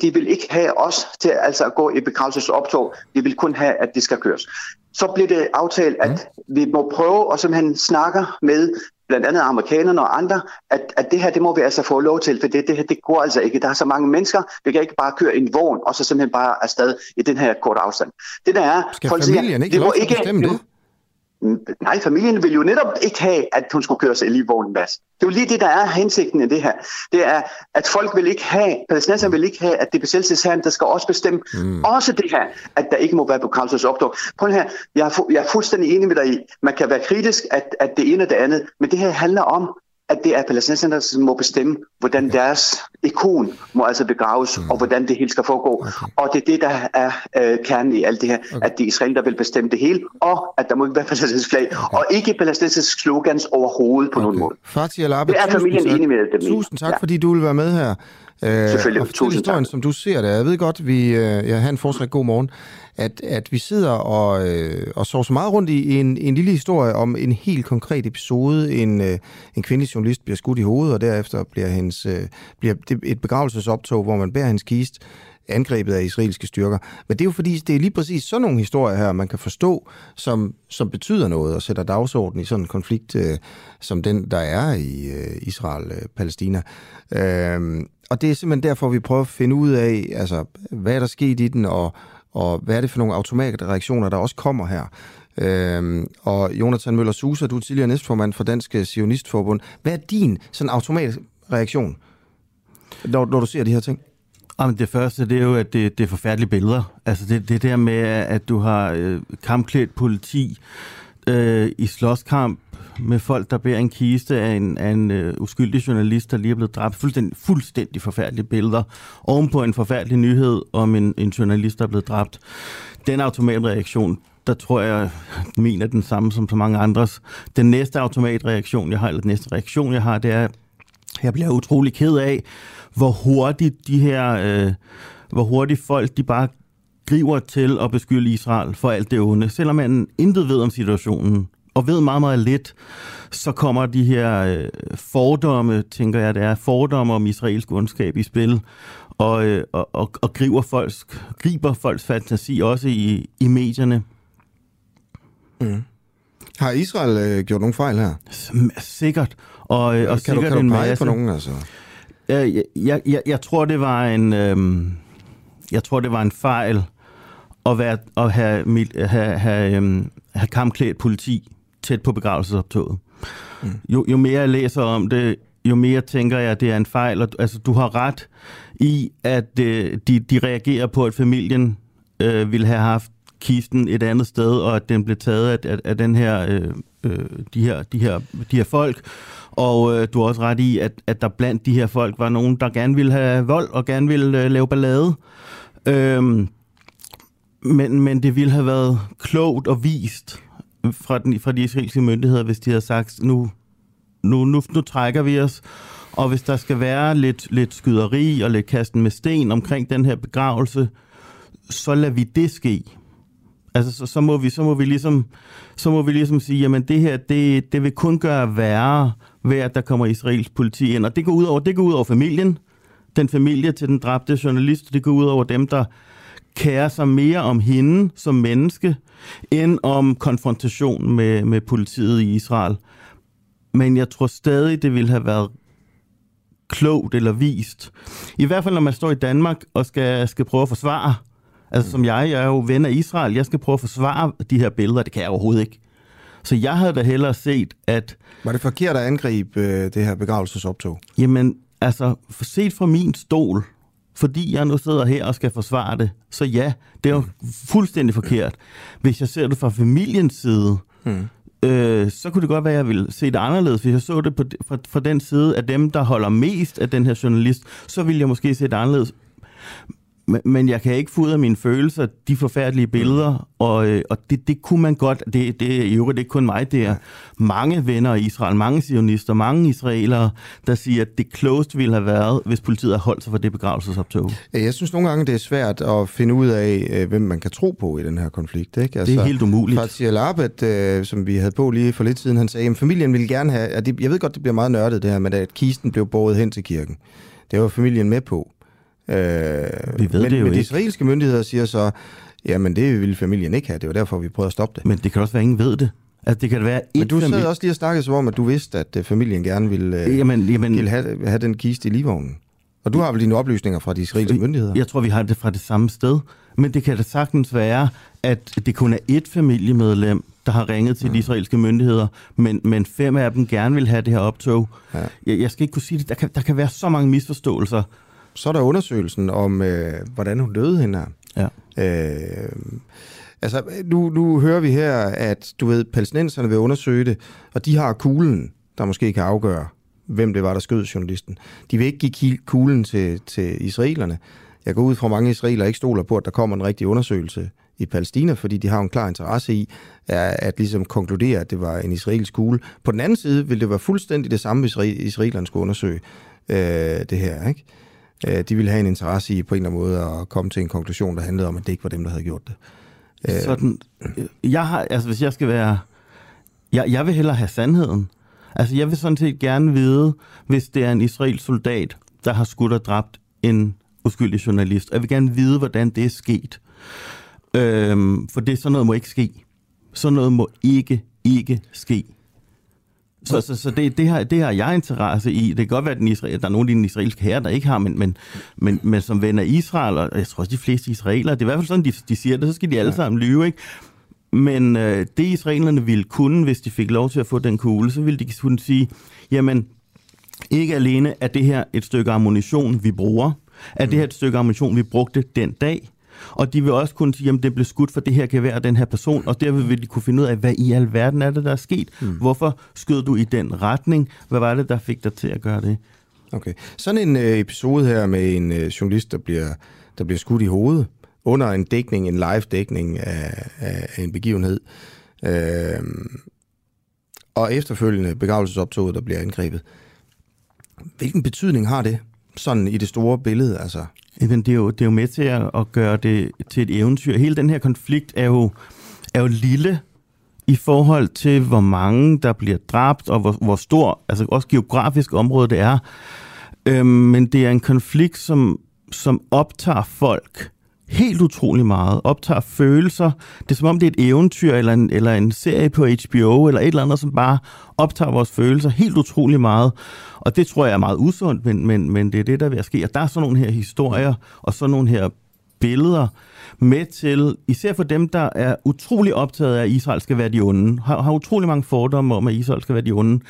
de vil ikke have os til altså, at gå i begravelsesoptog. De vil kun have, at det skal køres. Så bliver det aftalt, at mm. vi må prøve at simpelthen snakke med blandt andet amerikanerne og andre, at, at det her, det må vi altså få lov til, for det, det her, det går altså ikke. Der er så mange mennesker, vi kan ikke bare køre en vogn, og så simpelthen bare afsted i den her korte afstand. Det der er... Skal familien siger, ikke det at bestemme det? Nej, familien vil jo netop ikke have, at hun skulle køre sig i livvognen bas. Det er jo lige det, der er hensigten i det her. Det er, at folk vil ikke have, palæstinenserne vil ikke have, at det besættelsesherren, der skal også bestemme mm. også det her, at der ikke må være opdog. Prøv her, jeg er, jeg er fuldstændig enig med dig i, man kan være kritisk, at, at det ene og det andet, men det her handler om, at det er palæstinenserne, som må bestemme, hvordan okay. deres ikon må altså begraves, mm. og hvordan det hele skal foregå. Okay. Og det er det, der er øh, kernen i alt det her, okay. at det er Israel, der vil bestemme det hele, og at der må ikke være palæstinensisk flag, okay. og ikke palæstinensisk slogans overhovedet på okay. nogen måde. Fatih al det er familien enig med det. Tusind tak, ja. fordi du vil være med her. Øh, Selvfølgelig. Og Tusind historien, tak. som du ser det. Jeg ved godt, vi øh, jeg har en forslag god morgen at, at vi sidder og, øh, og sover så meget rundt i en, en lille historie om en helt konkret episode. En, øh, en kvindelig journalist bliver skudt i hovedet, og derefter bliver, hendes, øh, bliver det et begravelsesoptog, hvor man bærer hendes kist. angrebet af israelske styrker. Men det er jo fordi, det er lige præcis sådan nogle historier her, man kan forstå, som, som betyder noget og sætter dagsordenen i sådan en konflikt, øh, som den, der er i øh, Israel-Palæstina. Øh, øhm, og det er simpelthen derfor, vi prøver at finde ud af, altså, hvad er der sket i den, og, og hvad er det for nogle automatreaktioner, der også kommer her. Øhm, og Jonathan Møller Suser, du er tidligere næstformand for Dansk øh, Sionistforbund. Hvad er din sådan automatreaktion, når, når du ser de her ting? Jamen, det første, det er jo, at det, det er forfærdelige billeder. Altså det, det der med, at du har øh, kampklædt politi øh, i slåskamp med folk, der bærer en kiste af en, af en øh, uskyldig journalist, der lige er blevet dræbt. Fuldstændig, fuldstændig forfærdelige billeder. Ovenpå en forfærdelig nyhed om en, en journalist, der er blevet dræbt. Den automatreaktion, der tror jeg, min er den samme som så mange andres. Den næste automatreaktion, jeg har, eller den næste reaktion, jeg har, det er, jeg bliver utrolig ked af, hvor hurtigt de her, øh, hvor hurtigt folk, de bare griber til at beskylde Israel for alt det onde. Selvom man intet ved om situationen, og ved meget, meget lidt, så kommer de her øh, fordomme, tænker jeg, det er fordomme om israelsk ondskab i spil, og, øh, og, og, og griber folks, griber folks fantasi også i, i medierne. Mm. Har Israel øh, gjort nogle fejl her? Sikkert. Og, øh, og kan sikkert du, kan en du pege masse. på nogen, altså? Øh, jeg, jeg, jeg, jeg tror, det var en... Øh, jeg tror, det var en fejl at, være, at have, have, have, øhm, have kampklædt politi tæt på begravelsesoptoget. Mm. Jo, jo mere jeg læser om det, jo mere tænker jeg, at det er en fejl. Og, altså, du har ret i, at øh, de, de reagerer på, at familien øh, ville have haft kisten et andet sted, og at den blev taget af, af, af den her, øh, øh, de, her, de, her, de her folk. Og øh, du har også ret i, at, at der blandt de her folk var nogen, der gerne ville have vold og gerne ville øh, lave ballade. Øhm, men, men det ville have været klogt og vist fra, den, fra de israelske myndigheder, hvis de havde sagt, nu, nu, nu, nu trækker vi os. Og hvis der skal være lidt, lidt skyderi og lidt kasten med sten omkring den her begravelse, så lader vi det ske. Altså, så, så, må vi, så, må vi ligesom, så må vi ligesom sige, jamen det her, det, det vil kun gøre værre ved, at der kommer israelsk politi ind. Og det går ud over, det går ud over familien, den familie til den dræbte journalist, det går ud over dem, der kærer sig mere om hende som menneske, end om konfrontation med, med politiet i Israel. Men jeg tror stadig, det ville have været klogt eller vist. I hvert fald, når man står i Danmark og skal, skal prøve at forsvare, altså som jeg, jeg er jo ven af Israel, jeg skal prøve at forsvare de her billeder, det kan jeg overhovedet ikke. Så jeg havde da hellere set, at... Var det forkert at angribe øh, det her begravelsesoptog? Jamen, altså, set fra min stol, fordi jeg nu sidder her og skal forsvare det, så ja, det er jo fuldstændig forkert. Hvis jeg ser det fra familiens side, mm. øh, så kunne det godt være, at jeg ville se det anderledes. Hvis jeg så det på, fra, fra den side af dem, der holder mest af den her journalist, så ville jeg måske se det anderledes. Men, men jeg kan ikke få ud af mine følelser de forfærdelige billeder, og, øh, og det, det kunne man godt. Det, det er i øvrigt ikke kun mig, det er mange venner i Israel, mange sionister, mange israelere, der siger, at det klogest ville have været, hvis politiet havde holdt sig for det begravelsesoptog. Jeg synes nogle gange, det er svært at finde ud af, øh, hvem man kan tro på i den her konflikt. Ikke? Altså, det er helt umuligt. Fatih Al-Abed, øh, som vi havde på lige for lidt siden, han sagde, at familien ville gerne have, at det, jeg ved godt, det bliver meget nørdet det her, men at kisten blev båret hen til kirken. Det var familien med på. Øh, vi ved men, det jo men de israelske myndigheder siger så, jamen det ville familien ikke have, det var derfor, vi prøvede at stoppe det. Men det kan også være, at ingen ved det. Altså, det kan være men du sad også lige og snakkede som om, at du vidste, at uh, familien gerne ville, uh, jamen, jamen, ville have, have den kiste i livvognen. Og du har vel dine oplysninger fra de israelske myndigheder? Jeg tror, vi har det fra det samme sted. Men det kan da sagtens være, at det kun er ét familiemedlem, der har ringet til mm. de israelske myndigheder, men, men fem af dem gerne vil have det her optog. Ja. Jeg, jeg skal ikke kunne sige det. Der kan, der kan være så mange misforståelser. Så er der undersøgelsen om, øh, hvordan hun døde hende her. Ja. Øh, altså, nu, nu hører vi her, at du ved, palæstinenserne vil undersøge det, og de har kuglen, der måske kan afgøre, hvem det var, der skød journalisten. De vil ikke give kuglen til, til israelerne. Jeg går ud fra, at mange israeler ikke stoler på, at der kommer en rigtig undersøgelse i Palæstina, fordi de har en klar interesse i at, at ligesom konkludere, at det var en israelsk kugle. På den anden side vil det være fuldstændig det samme, hvis israelerne skulle undersøge øh, det her. Ikke? Øh, de ville have en interesse i på en eller anden måde at komme til en konklusion, der handlede om, at det ikke var dem, der havde gjort det. Øh. Sådan, jeg har, altså hvis jeg skal være, jeg, jeg vil hellere have sandheden. Altså jeg vil sådan set gerne vide, hvis det er en israelsk soldat, der har skudt og dræbt en uskyldig journalist. Og jeg vil gerne vide, hvordan det er sket. Øhm, for det sådan noget må ikke ske. Sådan noget må ikke, ikke ske. Så, så, så det, det, har, det har jeg interesse i. Det kan godt være, at den Israel, der er nogle af de israelske herrer, der ikke har, men, men, men, men som venner Israel, og jeg tror også de fleste israelere, det er i hvert fald sådan, de, de siger det, så skal de alle sammen lyve, ikke? Men øh, det israelerne ville kunne, hvis de fik lov til at få den kugle, så ville de kunne sige, jamen, ikke alene er det her et stykke ammunition, vi bruger, er det her et stykke ammunition, vi brugte den dag, og de vil også kunne sige, at det blev skudt for det her kan være den her person, og derved vil de kunne finde ud af, hvad i alverden er det, der er sket? Mm. Hvorfor skød du i den retning? Hvad var det, der fik dig til at gøre det? Okay. Sådan en øh, episode her med en øh, journalist, der bliver, der bliver skudt i hovedet under en dækning, en live-dækning af, af en begivenhed, øh, og efterfølgende begravelsesoptoget, der bliver angrebet. Hvilken betydning har det sådan i det store billede? Altså? Jamen, det, er jo, det er jo med til at, at gøre det til et eventyr. Hele den her konflikt er jo, er jo lille i forhold til, hvor mange der bliver dræbt, og hvor, hvor stor, altså også geografisk område det er. Øhm, men det er en konflikt, som, som optager folk helt utrolig meget, optager følelser. Det er som om, det er et eventyr, eller en, eller en serie på HBO, eller et eller andet, som bare optager vores følelser helt utrolig meget. Og det tror jeg er meget usundt, men, men, men det er det, der vil ske. Og der er sådan nogle her historier, og sådan nogle her billeder med til, især for dem, der er utrolig optaget af, at Israel skal være de onde, har, har utrolig mange fordomme om, at Israel skal være de onde,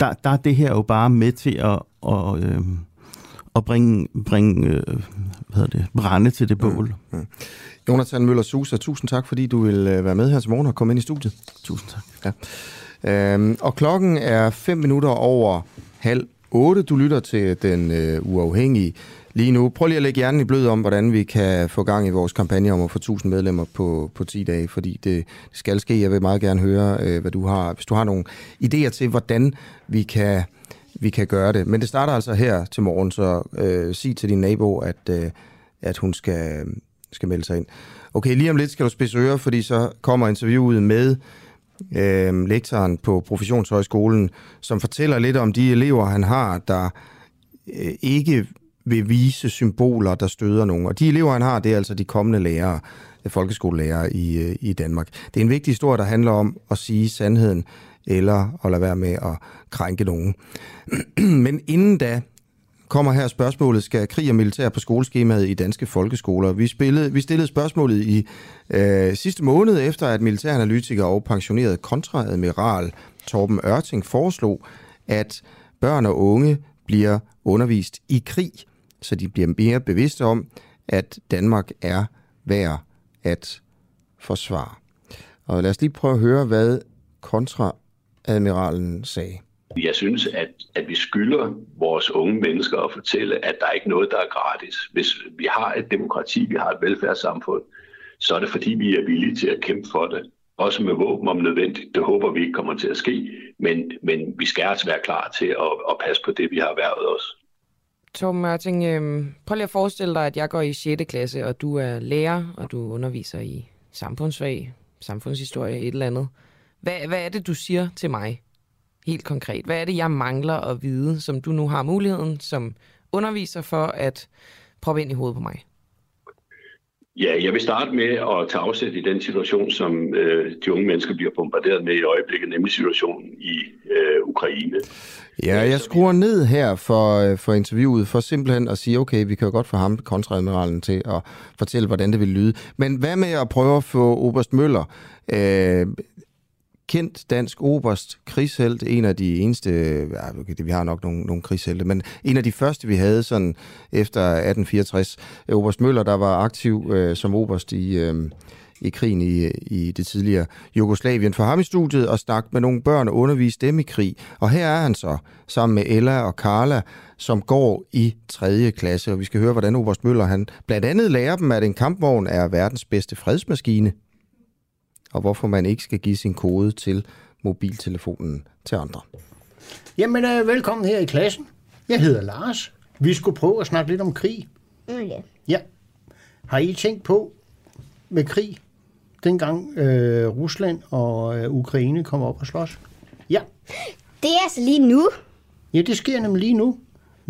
der, der er det her jo bare med til at, at, øh, at bringe, bringe øh, hvad hedder det, brænde til det bål. Mm. Mm. Jonathan Møller Susa, tusind tak, fordi du vil øh, være med her til morgen og komme ind i studiet. Tusind tak. Ja. Øhm, og klokken er fem minutter over halv otte. Du lytter til den øh, uafhængige lige nu. Prøv lige at lægge hjernen i blød om, hvordan vi kan få gang i vores kampagne om at få 1000 medlemmer på, på 10 dage, fordi det, det skal ske. Jeg vil meget gerne høre, øh, hvad du har, hvis du har nogle idéer til, hvordan vi kan, vi kan gøre det. Men det starter altså her til morgen, så øh, sig til din nabo, at, øh, at hun skal, skal melde sig ind. Okay, lige om lidt skal du spidse ører, fordi så kommer interviewet med øh, lektoren på Professionshøjskolen, som fortæller lidt om de elever, han har, der øh, ikke vil vise symboler, der støder nogen. Og de elever, han har, det er altså de kommende lærere, folkeskolelærere i, øh, i Danmark. Det er en vigtig historie, der handler om at sige sandheden, eller at lade være med at krænke nogen. Men inden da, kommer her spørgsmålet, skal krig og militær på skoleskemaet i danske folkeskoler? Vi, spillede, vi stillede spørgsmålet i øh, sidste måned, efter at militæranalytiker og pensioneret kontraadmiral Torben Ørting foreslog, at børn og unge bliver undervist i krig, så de bliver mere bevidste om, at Danmark er værd at forsvare. Og lad os lige prøve at høre, hvad kontra kontraadmiralen sagde. Jeg synes, at, at vi skylder vores unge mennesker at fortælle, at der er ikke noget, der er gratis. Hvis vi har et demokrati, vi har et velfærdssamfund, så er det fordi, vi er villige til at kæmpe for det. Også med våben om nødvendigt. Det håber vi ikke kommer til at ske. Men, men vi skal altså være klar til at, at passe på det, vi har erhvervet os. Tom Mørting, øh, prøv lige at forestille dig, at jeg går i 6. klasse, og du er lærer, og du underviser i samfundsfag, samfundshistorie, et eller andet. Hvad, hvad er det, du siger til mig? helt konkret? Hvad er det, jeg mangler at vide, som du nu har muligheden som underviser for at proppe ind i hovedet på mig? Ja, jeg vil starte med at tage afsæt i den situation, som øh, de unge mennesker bliver bombarderet med i øjeblikket, nemlig situationen i øh, Ukraine. Ja, jeg skruer ned her for, øh, for interviewet, for simpelthen at sige, okay, vi kan jo godt få ham, kontradmiralen, til at fortælle, hvordan det vil lyde. Men hvad med at prøve at få Oberst Møller øh, kendt dansk oberst, krigshelt, en af de eneste, ja, okay, vi har nok nogle, nogle krigshelte, men en af de første, vi havde sådan efter 1864. Øh, oberst Møller, der var aktiv øh, som oberst i, øh, i krigen i, i det tidligere Jugoslavien. For ham i studiet og snakke med nogle børn og undervise dem i krig. Og her er han så, sammen med Ella og Carla, som går i 3. klasse. Og vi skal høre, hvordan Oberst Møller han blandt andet lærer dem, at en kampvogn er verdens bedste fredsmaskine og hvorfor man ikke skal give sin kode til mobiltelefonen til andre. Jamen, øh, velkommen her i klassen. Jeg hedder Lars. Vi skulle prøve at snakke lidt om krig. Mm, ja. Ja. Har I tænkt på med krig, dengang øh, Rusland og øh, Ukraine kom op og slås? Ja. Det er altså lige nu. Ja, det sker nemlig lige nu.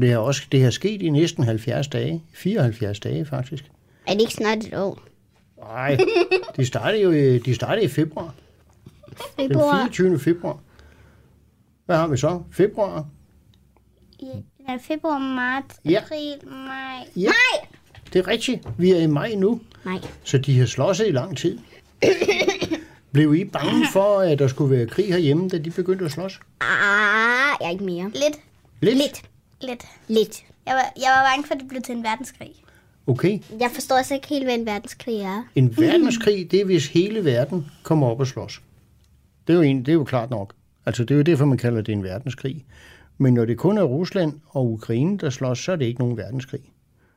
Det har også det har sket i næsten 70 dage. 74 dage, faktisk. Er det ikke snart et år? Nej, de startede jo i, de startede i februar. Den Februar. 24. februar. Hvad har vi så? Februar? Ja, februar, marts, Ja. april, maj. Ja. Nej! Det er rigtigt. Vi er i maj nu. Nej. Så de har slåsset i lang tid. Blev I bange for, at der skulle være krig herhjemme, da de begyndte at slås? Ah, jeg er ikke mere. Lidt. Lidt? Lidt. Lidt. Lidt. Jeg var, jeg var bange for, at det blev til en verdenskrig. Okay. Jeg forstår altså ikke helt, hvad en verdenskrig er. En verdenskrig, det er, hvis hele verden kommer op og slås. Det er jo, en, det er jo klart nok. Altså, det er jo derfor, man kalder det en verdenskrig. Men når det kun er Rusland og Ukraine, der slås, så er det ikke nogen verdenskrig.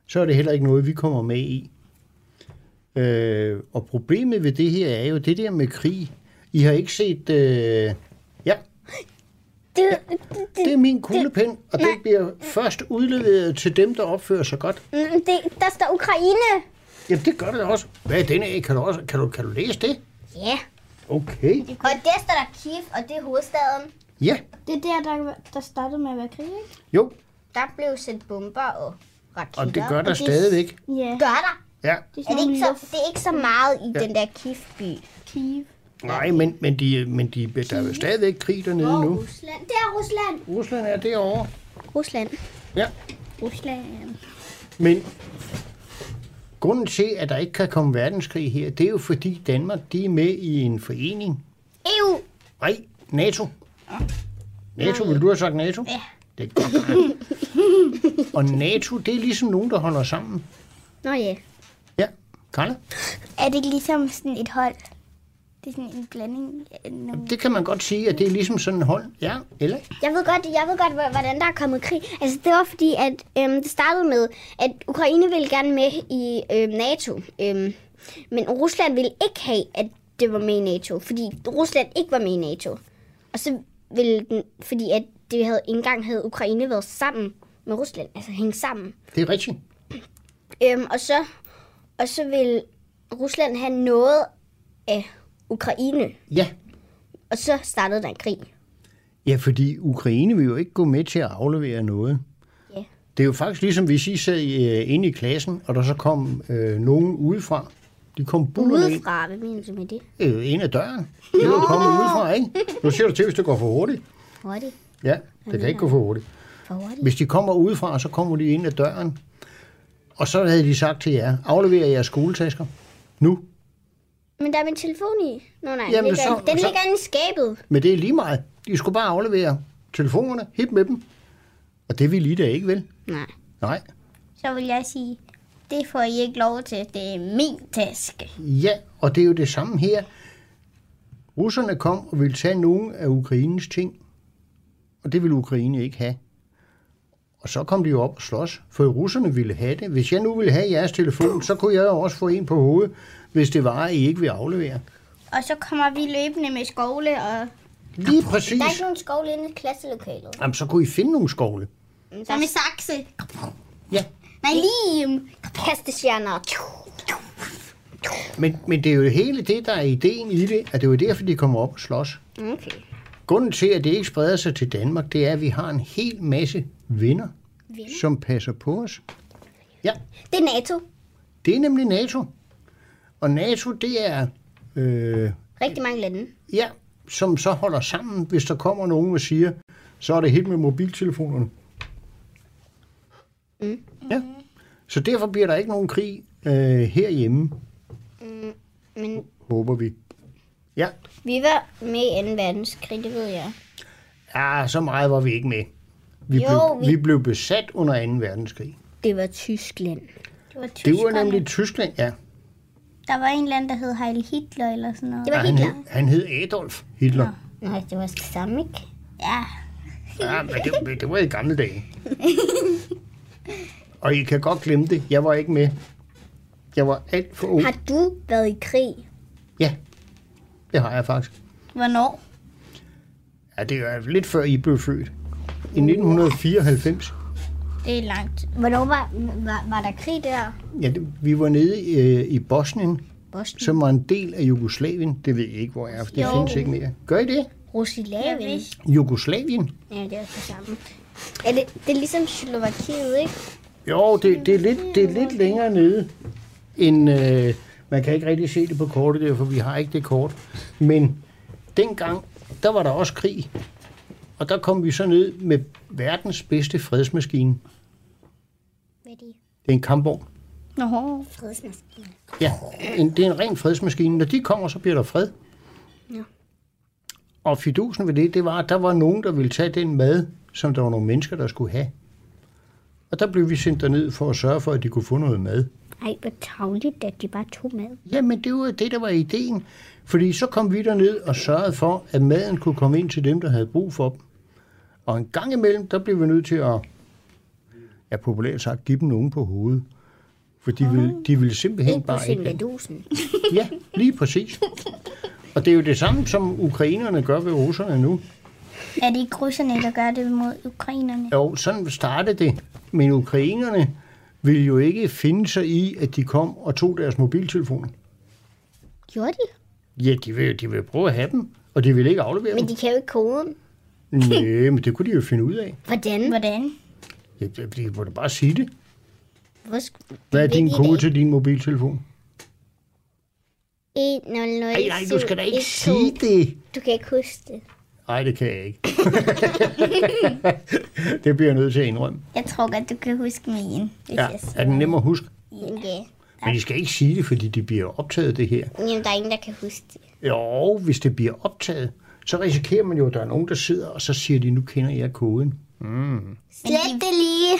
Så er det heller ikke noget, vi kommer med i. Øh, og problemet ved det her er jo det der med krig. I har ikke set... Øh, Det, det er min kuglepen, og den bliver først udleveret til dem, der opfører sig godt. Mm, det, der står Ukraine. Jamen, det gør det også. Hvad er den af? Kan du, også, kan du, kan du læse det? Ja. Okay. Og der står der Kiev, og det er hovedstaden. Ja, Det er der, der, der startede med at være krig, ikke? jo. Der blev sendt bomber og raketter. Og det gør der Og stadigvæk. Ja. Gør der? Ja. Det Er det, ikke så, det er ikke så meget i Ja. den der Kiev-by. Kiev. Nej, men, men, de, men de, der er jo stadigvæk krig dernede nu. Rusland. Det er Rusland. Rusland er derovre. Rusland. Ja. Rusland. Men grunden til, at der ikke kan komme verdenskrig her, det er jo fordi Danmark, de er med i en forening. EU. Nej, NATO. NATO, vil du have sagt NATO? Ja. Det er godt. Og NATO, det er ligesom nogen, der holder sammen. Nå ja. Ja, Karla? Er det ikke ligesom sådan et hold? Det er sådan en blanding af nogle... Det kan man godt sige, at det er ligesom sådan en hold. Ja, eller? Jeg ved godt, jeg ved godt, hvor- hvordan der er kommet krig. Altså, det var fordi, at øhm, det startede med, at Ukraine ville gerne med i øhm, NATO. Øhm, men Rusland ville ikke have, at det var med i NATO, fordi Rusland ikke var med i NATO. Og så ville den, fordi at det havde, engang havde Ukraine været sammen med Rusland, altså hængt sammen. Det er rigtigt. Øhm, og, så, og så vil Rusland have noget af Ukraine, Ja, og så startede der en krig. Ja, fordi Ukraine vil jo ikke gå med til at aflevere noget. Ja. Det er jo faktisk ligesom, hvis I sad øh, inde i klassen, og der så kom øh, nogen udefra. De kom bullerne Udefra, hvad mener du med det? øh, ind ad døren. Er jo kommet udefra, ikke? Nu ser du til, hvis det går for hurtigt. Hurtigt. Ja, det kan ikke gå for hurtigt. For hurtigt. Hvis de kommer udefra, så kommer de ind ad døren. Og så havde de sagt til jer, afleverer jeres skoletasker. Nu. Men der er min telefon i. Nå nej, Jamen, ligger, så- den så- ligger inde i skabet. Men det er lige meget. De skulle bare aflevere telefonerne, hip med dem. Og det vil I da ikke, vel? Nej. Nej. Så vil jeg sige, det får I ikke lov til. Det er min taske. Ja, og det er jo det samme her. Russerne kom og ville tage nogle af Ukraines ting, og det ville Ukraine ikke have. Og så kom de jo op og slås, for russerne ville have det. Hvis jeg nu ville have jeres telefon, så kunne jeg jo også få en på hovedet, hvis det var, at I ikke vil aflevere. Og så kommer vi løbende med skole, og Lige præcis. Der er ikke nogen skole inde i klasselokalet. Jamen, så kunne I finde nogle skovle. så med sakse. Ja, Nej, lim. Kastestjerner. men, men det er jo hele det, der er ideen i det, at det er jo derfor, de kommer op og slås. Okay. Grunden til, at det ikke spreder sig til Danmark, det er, at vi har en hel masse venner, Venner? som passer på os. Ja, Det er NATO. det er nemlig NATO. Og NATO, det er, øh, Rigtig mange lande. ja, som så holder sammen, hvis der kommer nogen og siger, så er det helt med mobiltelefonerne. Mm. Ja. Så derfor bliver der ikke nogen krig øh, herhjemme, Mm, men håber vi. Ja. vi var med i 2. verdenskrig, det ved jeg. ja, så meget var vi ikke med. Vi, Jo, blev, vi- vi blev besat under 2. verdenskrig. Det var Tyskland. Det var Det var nemlig Tyskland, ja. Der var en eller anden, der hed Heil Hitler eller sådan noget. Det var ja han, hed, Hitler. han hed Adolf Hitler. Nej, det var det samme, ikke? Ja. Ja, men det, det var i gamle dage. Og I kan godt glemme det. Jeg var ikke med. Jeg var alt for ung. Har du været i krig? Ja, det har jeg faktisk. Hvornår? Ja, det er lidt før I blev født. I 1994. Det er langt. Hvornår var, var, var der krig der? Ja, det, vi var nede i, øh, i Bosnien, Bosnien? som var en del af Jugoslavien. Det ved jeg ikke, hvor jeg er, for det Jo. findes ikke mere. Gør I det? Rusland? vidste. Jugoslavien? Ja, det er det samme. Er det, det er ligesom Slovakiet, ikke? Jo, det, det, er, lidt, det er lidt længere nede end... Øh, man kan ikke rigtig se det på kortet, derfor vi har ikke det kort. Men dengang, der var der også krig. Og der kom vi så ned med verdens bedste fredsmaskine. Hvad er det? Det er en kampvogn. Nå, Fredsmaskine. Ja, en, det er en ren fredsmaskine. Når de kommer, så bliver der fred. Ja. Og fidusen ved det, det var, at der var nogen, der ville tage den mad, som der var nogle mennesker, der skulle have. Og der blev vi sendt derned for at sørge for, at de kunne få noget mad. Ej, hvor tavligt, at de bare tog med. Jamen, det var det, der var ideen. Fordi så kom vi derned og sørgede for, at maden kunne komme ind til dem, der havde brug for dem. Og en gang imellem, der blev vi nødt til at, ja, populært sagt, give dem nogen på hovedet. For de ville, de ville simpelthen på bare ikke... Ja, lige præcis. Og det er jo det samme, som ukrainerne gør ved russerne nu. er det ikke russerne, der gør det mod ukrainerne? Jo, sådan startede det. Men ukrainerne ville jo ikke finde sig i, at de kom og tog deres mobiltelefoner. Gjorde de? Ja, de vil, de vil prøve at have dem, og de vil ikke aflevere Men dem. de kan jo ikke koden. Nej, men det kunne de jo finde ud af. Hvordan? Hvordan? Ja, de må da bare sige det. Hvor sk- Hvad er ved din de kode til din mobiltelefon? 1 0 0 Nej, nej, du skal da ikke sige det. Du kan ikke huske det. Nej, det kan jeg ikke. det bliver jeg nødt til at indrømme. Jeg tror godt, du kan huske min, hvis Ja, jeg siger er den nem at huske? Ja. Men de skal ikke sige det, fordi det bliver optaget, det her. Jamen, der er ingen, der kan huske det. Jo, hvis det bliver optaget, så risikerer man jo, at der er nogen, der sidder, og så siger de, nu kender jeg koden. Mm. Slet det lige.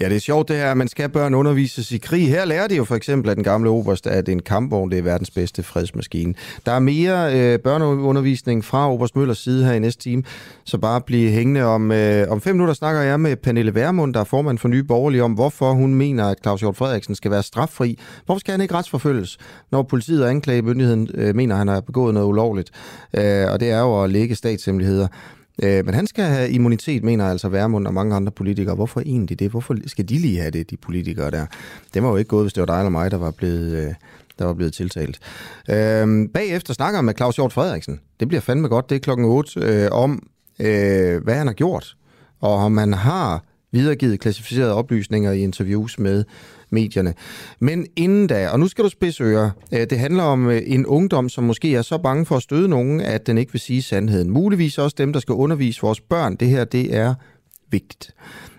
Ja, det er sjovt det her, man skal børn undervises i krig. Her lærer de jo for eksempel af den gamle oberst, at en kampvogn det er verdens bedste fredsmaskine. Der er mere øh, børneundervisning fra Oberst Møllers side her i næste time, så bare bliv hængende om, øh, om fem minutter snakker jeg med Pernille Værmund, der er formand for Nye Borgerlige, om hvorfor hun mener, at Claus Hjort Frederiksen skal være straffri. Hvorfor skal han ikke retsforfølges, når politiet og anklagemyndigheden øh, mener, at han har begået noget ulovligt? Øh, og det er jo at lægge statshemmeligheder. Øh, men han skal have immunitet, mener altså Værmund og mange andre politikere. Hvorfor egentlig det? Hvorfor skal de lige have det, de politikere der? Det var jo ikke gået, hvis det var dig eller mig, der var blevet, øh, der var blevet tiltalt. Øhm, bagefter snakker jeg med Claus Hjort Frederiksen. Det bliver fandme godt. Det er klokken 8 øh, om, øh, hvad han har gjort. Og om han har videregivet klassificerede oplysninger i interviews med medierne. Men inden da, og nu skal du spidse ører, øh, det handler om øh, en ungdom, som måske er så bange for at støde nogen, at den ikke vil sige sandheden. Muligvis også dem, der skal undervise vores børn. Det her, det er vigtigt.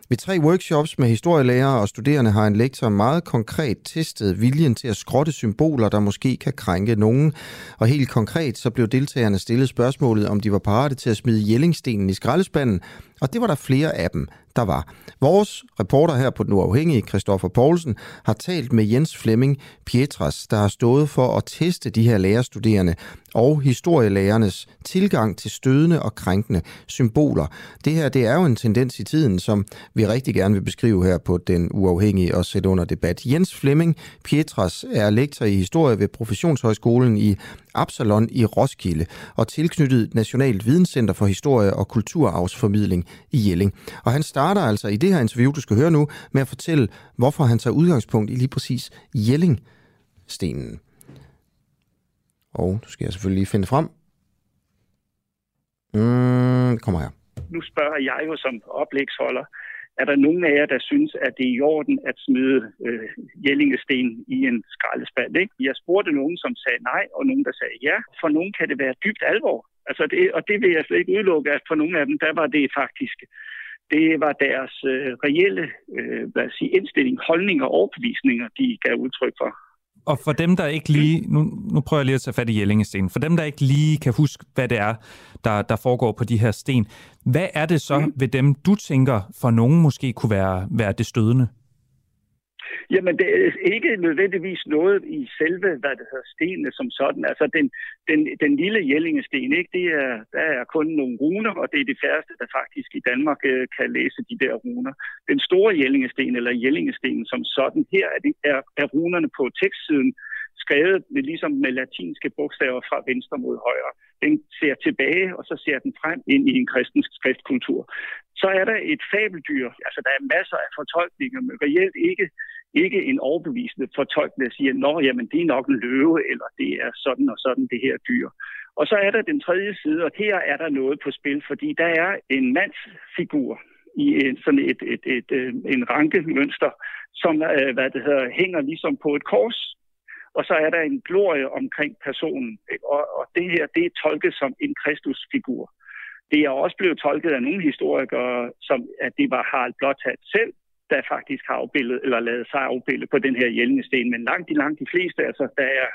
Ved tre workshops med historielærere og studerende har en lektor meget konkret testet viljen til at skrotte symboler, der måske kan krænke nogen. Og helt konkret så blev deltagerne stillet spørgsmålet, om de var parate til at smide jællingstenen i skraldespanden, og det var der flere af dem, der var. Vores reporter her på Den Uafhængige, Christoffer Poulsen, har talt med Jens Flemming Pietras, der har stået for at teste de her lærerstuderende og historielærernes tilgang til stødende og krænkende symboler. Det her det er jo en tendens i tiden, som vi rigtig gerne vil beskrive her på Den Uafhængige og sætte under debat. Jens Flemming Pietras er lektor i historie ved Professionshøjskolen i Absalon i Roskilde og tilknyttet Nationalt Videnscenter for Historie og Kulturarvsformidling i Jelling. Og han starter altså i det her interview, du skal høre nu, med at fortælle, hvorfor han tager udgangspunkt i lige præcis Jellingstenen. Og nu skal jeg selvfølgelig lige finde frem. Mm, det kommer her. Nu spørger jeg jo som oplægsholder, er der nogen af jer, der synes, at det er i orden at smide øh, jællingesten i en skraldespand? Ikke? Jeg spurgte nogen, som sagde nej, og nogen, der sagde ja. For nogen kan det være dybt alvor. Altså det, og det vil jeg slet ikke udelukke, at for nogle af dem, der var det faktisk, det var deres øh, reelle øh, hvad jeg sige, indstilling, holdninger og overbevisninger, de gav udtryk for. Og for dem, der ikke lige... Nu, nu prøver jeg lige at tage fat i Jellingesten. For dem, der ikke lige kan huske, hvad det er, der, der foregår på de her sten. Hvad er det så mm. ved dem, du tænker, for nogen måske kunne være, være det stødende? Jamen, det er ikke nødvendigvis noget i selve, hvad det hedder, stenene som sådan. Altså, den, den, den lille jællingesten, ikke? Det er, der er kun nogle runer, og det er det færreste, der faktisk i Danmark øh, kan læse de der runer. Den store jællingesten, eller jællingestenen som sådan, her er, det, er, er runerne på tekstsiden skrevet med, ligesom med latinske bogstaver fra venstre mod højre. Den ser tilbage, og så ser den frem ind i en kristens skriftkultur. Så er der et fabeldyr. Altså, der er masser af fortolkninger, men reelt ikke, ikke en overbevisende fortolkning, der siger, nå, jamen, det er nok en løve, eller det er sådan og sådan det her dyr. Og så er der den tredje side, og her er der noget på spil, fordi der er en mandsfigur i en, sådan et, et, et, et, en rankemønster, som øh, hvad det hedder, hænger ligesom på et kors, og så er der en glorie omkring personen. Og, og det her, det er tolket som en Kristusfigur. Det er også blevet tolket af nogle historikere, som at det var Harald Blåthat selv, der faktisk har afbildet, eller lavet sig afbilde på den her hjelmesten. Men langt de langt de fleste, altså der er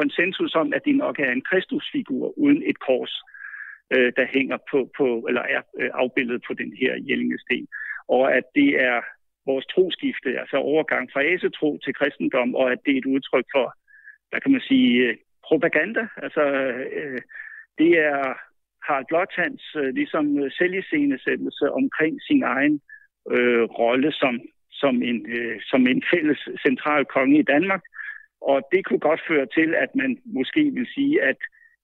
konsensus om, at det nok er en Kristusfigur uden et kors, øh, der hænger på, på eller er øh, afbildet på den her hjelmesten. Og at det er vores troskifte, altså overgang fra asetro til kristendom, og at det er et udtryk for, hvad kan man sige, øh, propaganda. Altså, øh, det er Harald Blåtands øh, ligesom øh, selviscenesættelse omkring sin egen øh, rolle som, som, en, øh, som en fælles central konge i Danmark. Og det kunne godt føre til, at man måske vil sige, at,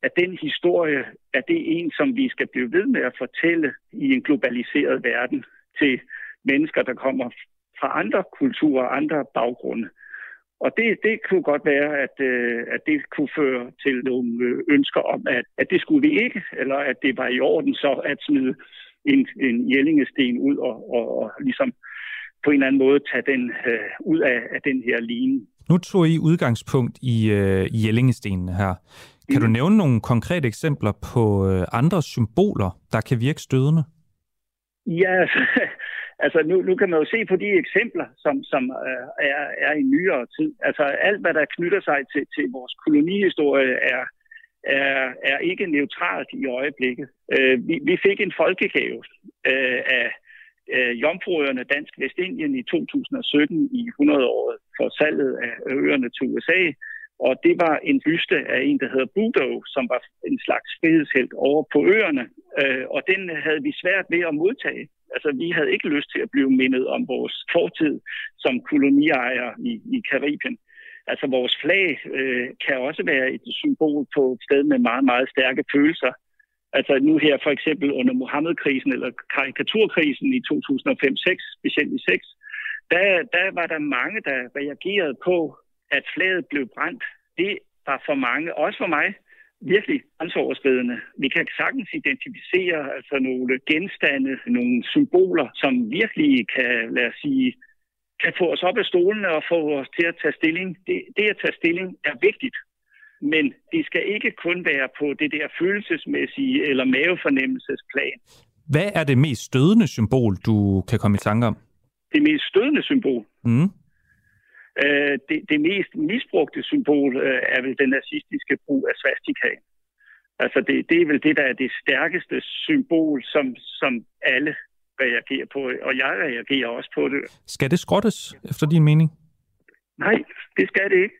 at den historie, er det en, som vi skal blive ved med at fortælle i en globaliseret verden til mennesker, der kommer fra andre kulturer og andre baggrunde. Og det, det kunne godt være, at, øh, at det kunne føre til nogle øh, ønsker om, at, at det skulle vi ikke, eller at det var i orden så at smide en, en jællingesten ud og, og, og ligesom på en eller anden måde tage den øh, ud af, af den her line. Nu tog I udgangspunkt i, øh, i jællingestenene her. Kan mm. du nævne nogle konkrete eksempler på øh, andre symboler, der kan virke stødende? Ja, altså, altså nu, nu kan man jo se på de eksempler, som, som øh, er, er i nyere tid. Altså alt, hvad der knytter sig til, til vores kolonihistorie, er, er, er ikke neutralt i øjeblikket. Øh, vi, vi fik en folkegave øh, af øh, Jomfruøerne Dansk Vestindien i 2017 i 100-året for salget af øerne til USA. Og det var en byste af en, der hedder Budo, som var en slags frihedshelt over på øerne. Øh, og den havde vi svært ved at modtage. Altså, vi havde ikke lyst til at blive mindet om vores fortid som koloniejere i, i Karibien. Altså, vores flag øh, kan også være et symbol på et sted med meget, meget stærke følelser. Altså nu her for eksempel under Mohammed-krisen eller karikaturkrisen i 2005-6, specielt i 6, der, der var der mange, der reagerede på, at flaget blev brændt. Det var for mange, også for mig, virkelig grænseoverskridende. Vi kan sagtens identificere altså nogle genstande, nogle symboler, som virkelig kan, lad os sige, kan få os op af stolene og få os til at tage stilling. Det, det at tage stilling er vigtigt. Men det skal ikke kun være på det der følelsesmæssige eller mavefornemmelsesplan. Hvad er det mest stødende symbol, du kan komme i tanke om? Det mest stødende symbol? Mm. Øh, det, det mest misbrugte symbol øh, er vel den nazistiske brug af svastikaen. Altså det, det er vel det, der er det stærkeste symbol, som, som alle reagerer på, og jeg reagerer også på det. Skal det skrottes, efter din mening? Nej, det skal det ikke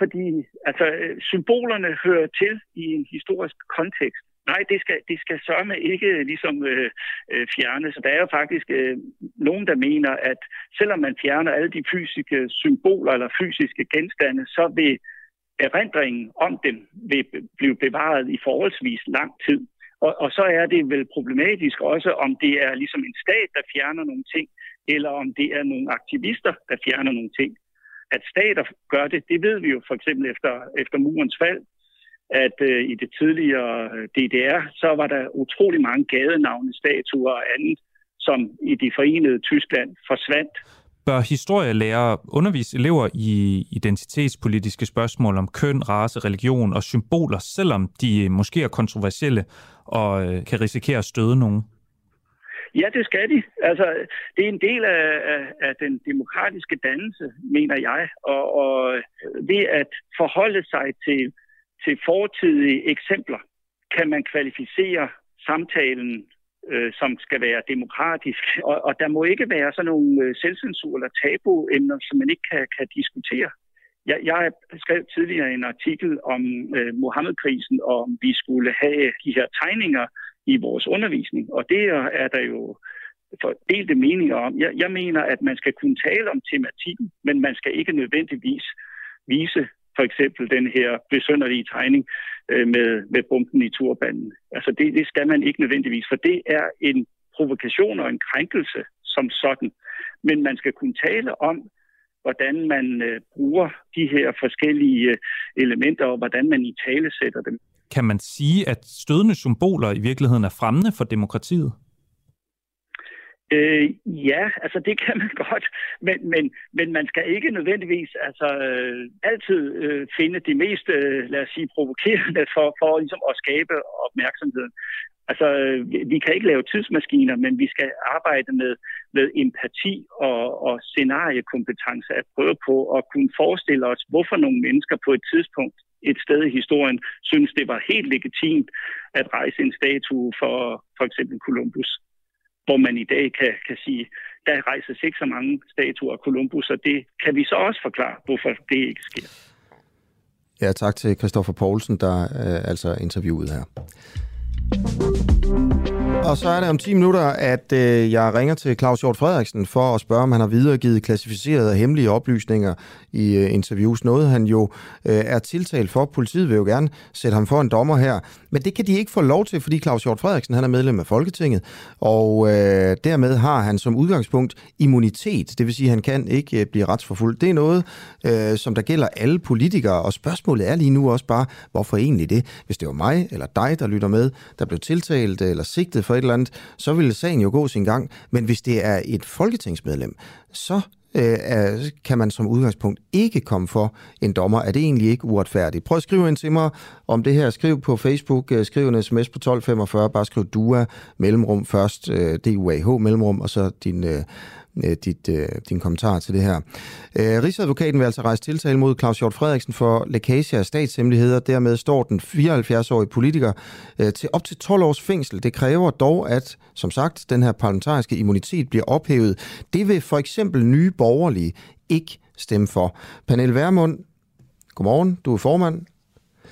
fordi altså, symbolerne hører til i en historisk kontekst. Nej, det skal, det skal sørme ikke øh, ligesom øh, øh, fjernes. Der er jo faktisk øh, nogen, der mener, at selvom man fjerner alle de fysiske symboler eller fysiske genstande, så vil erindringen om dem vil blive bevaret i forholdsvis lang tid. Og, og så er det vel problematisk også, om det er ligesom en stat, der fjerner nogle ting, eller om det er nogle aktivister, der fjerner nogle ting at stater gør det, det ved vi jo for eksempel efter, efter murens fald, at øh, i det tidligere øh, DDR, så var der utrolig mange gadenavne, statuer og andet, som i det forenede Tyskland forsvandt. Bør historielærer undervise elever i identitetspolitiske spørgsmål om køn, race, religion og symboler, selvom de måske er kontroversielle og øh, kan risikere at støde nogen? Ja, det skal de. Altså, det er en del af, af, af den demokratiske dannelse, mener jeg. Og, og ved at forholde sig til, til fortidige eksempler, kan man kvalificere samtalen, øh, som skal være demokratisk. Og, og der må ikke være sådan nogle øh, selvcensur eller tabuemner, som man ikke kan, kan diskutere. Jeg, jeg skrev tidligere en artikel om øh, Mohammed-krisen, og om vi skulle have de her tegninger i vores undervisning. Og det er der jo delte meninger om. Jeg, jeg mener, at man skal kunne tale om tematikken, men man skal ikke nødvendigvis vise for eksempel den her besønderlige tegning øh, med, med bomben i turbanen. Altså det, det skal man ikke nødvendigvis, for det er en provokation og en krænkelse som sådan. Men man skal kunne tale om, hvordan man øh, bruger de her forskellige øh, elementer, og hvordan man i tale sætter dem. Kan man sige, at stødende symboler i virkeligheden er fremmende for demokratiet? Øh, ja, altså det kan man godt, men, men, men man skal ikke nødvendigvis altså, øh, altid øh, finde de mest, øh, lad os sige, provokerende for, for ligesom at skabe opmærksomheden. Altså, vi kan ikke lave tidsmaskiner, men vi skal arbejde med, med empati og, og scenariekompetence at prøve på at kunne forestille os, hvorfor nogle mennesker på et tidspunkt et sted i historien synes, det var helt legitimt at rejse en statue for for eksempel Columbus hvor man i dag kan, kan sige, der rejses ikke så mange statuer af Columbus, og det kan vi så også forklare, hvorfor det ikke sker. Ja, tak til Christoffer Poulsen, der øh, altså interviewet her. Og så er det om 10 minutter, at øh, jeg ringer til Claus Hjort Frederiksen for at spørge, om han har videregivet klassificerede og hemmelige oplysninger i øh, interviews. Noget han jo øh, er tiltalt for. Politiet vil jo gerne sætte ham for en dommer her. Men det kan de ikke få lov til, fordi Claus Hjort Frederiksen han er medlem af Folketinget. Og øh, dermed har han som udgangspunkt immunitet. Det vil sige, at han kan ikke øh, blive retsforfulgt. Det er noget, øh, som der gælder alle politikere. Og spørgsmålet er lige nu også bare, hvorfor egentlig det? Hvis det var mig eller dig, der lytter med, der blev tiltalt eller sigtet for et eller andet, så ville sagen jo gå sin gang. Men hvis det er et folketingsmedlem, så øh, kan man som udgangspunkt ikke komme for en dommer. Er det egentlig ikke uretfærdigt? Prøv at skrive ind til mig om det her. Skriv på Facebook, øh, skriv en sms på 1245, bare skriv DUA, mellemrum først, øh, DUAH mellemrum, og så din øh, øh, dit, øh, din kommentar til det her. Øh, Rigsadvokaten vil altså rejse tiltale mod Claus Hjort Frederiksen for lækage af statshemmeligheder. Dermed står den 74-årige politiker øh, til op til 12 års fængsel. Det kræver dog, at som sagt, den her parlamentariske immunitet bliver ophævet. Det vil for eksempel nye borgerlige ikke stemme for. Pernille Vermund, godmorgen. Du er formand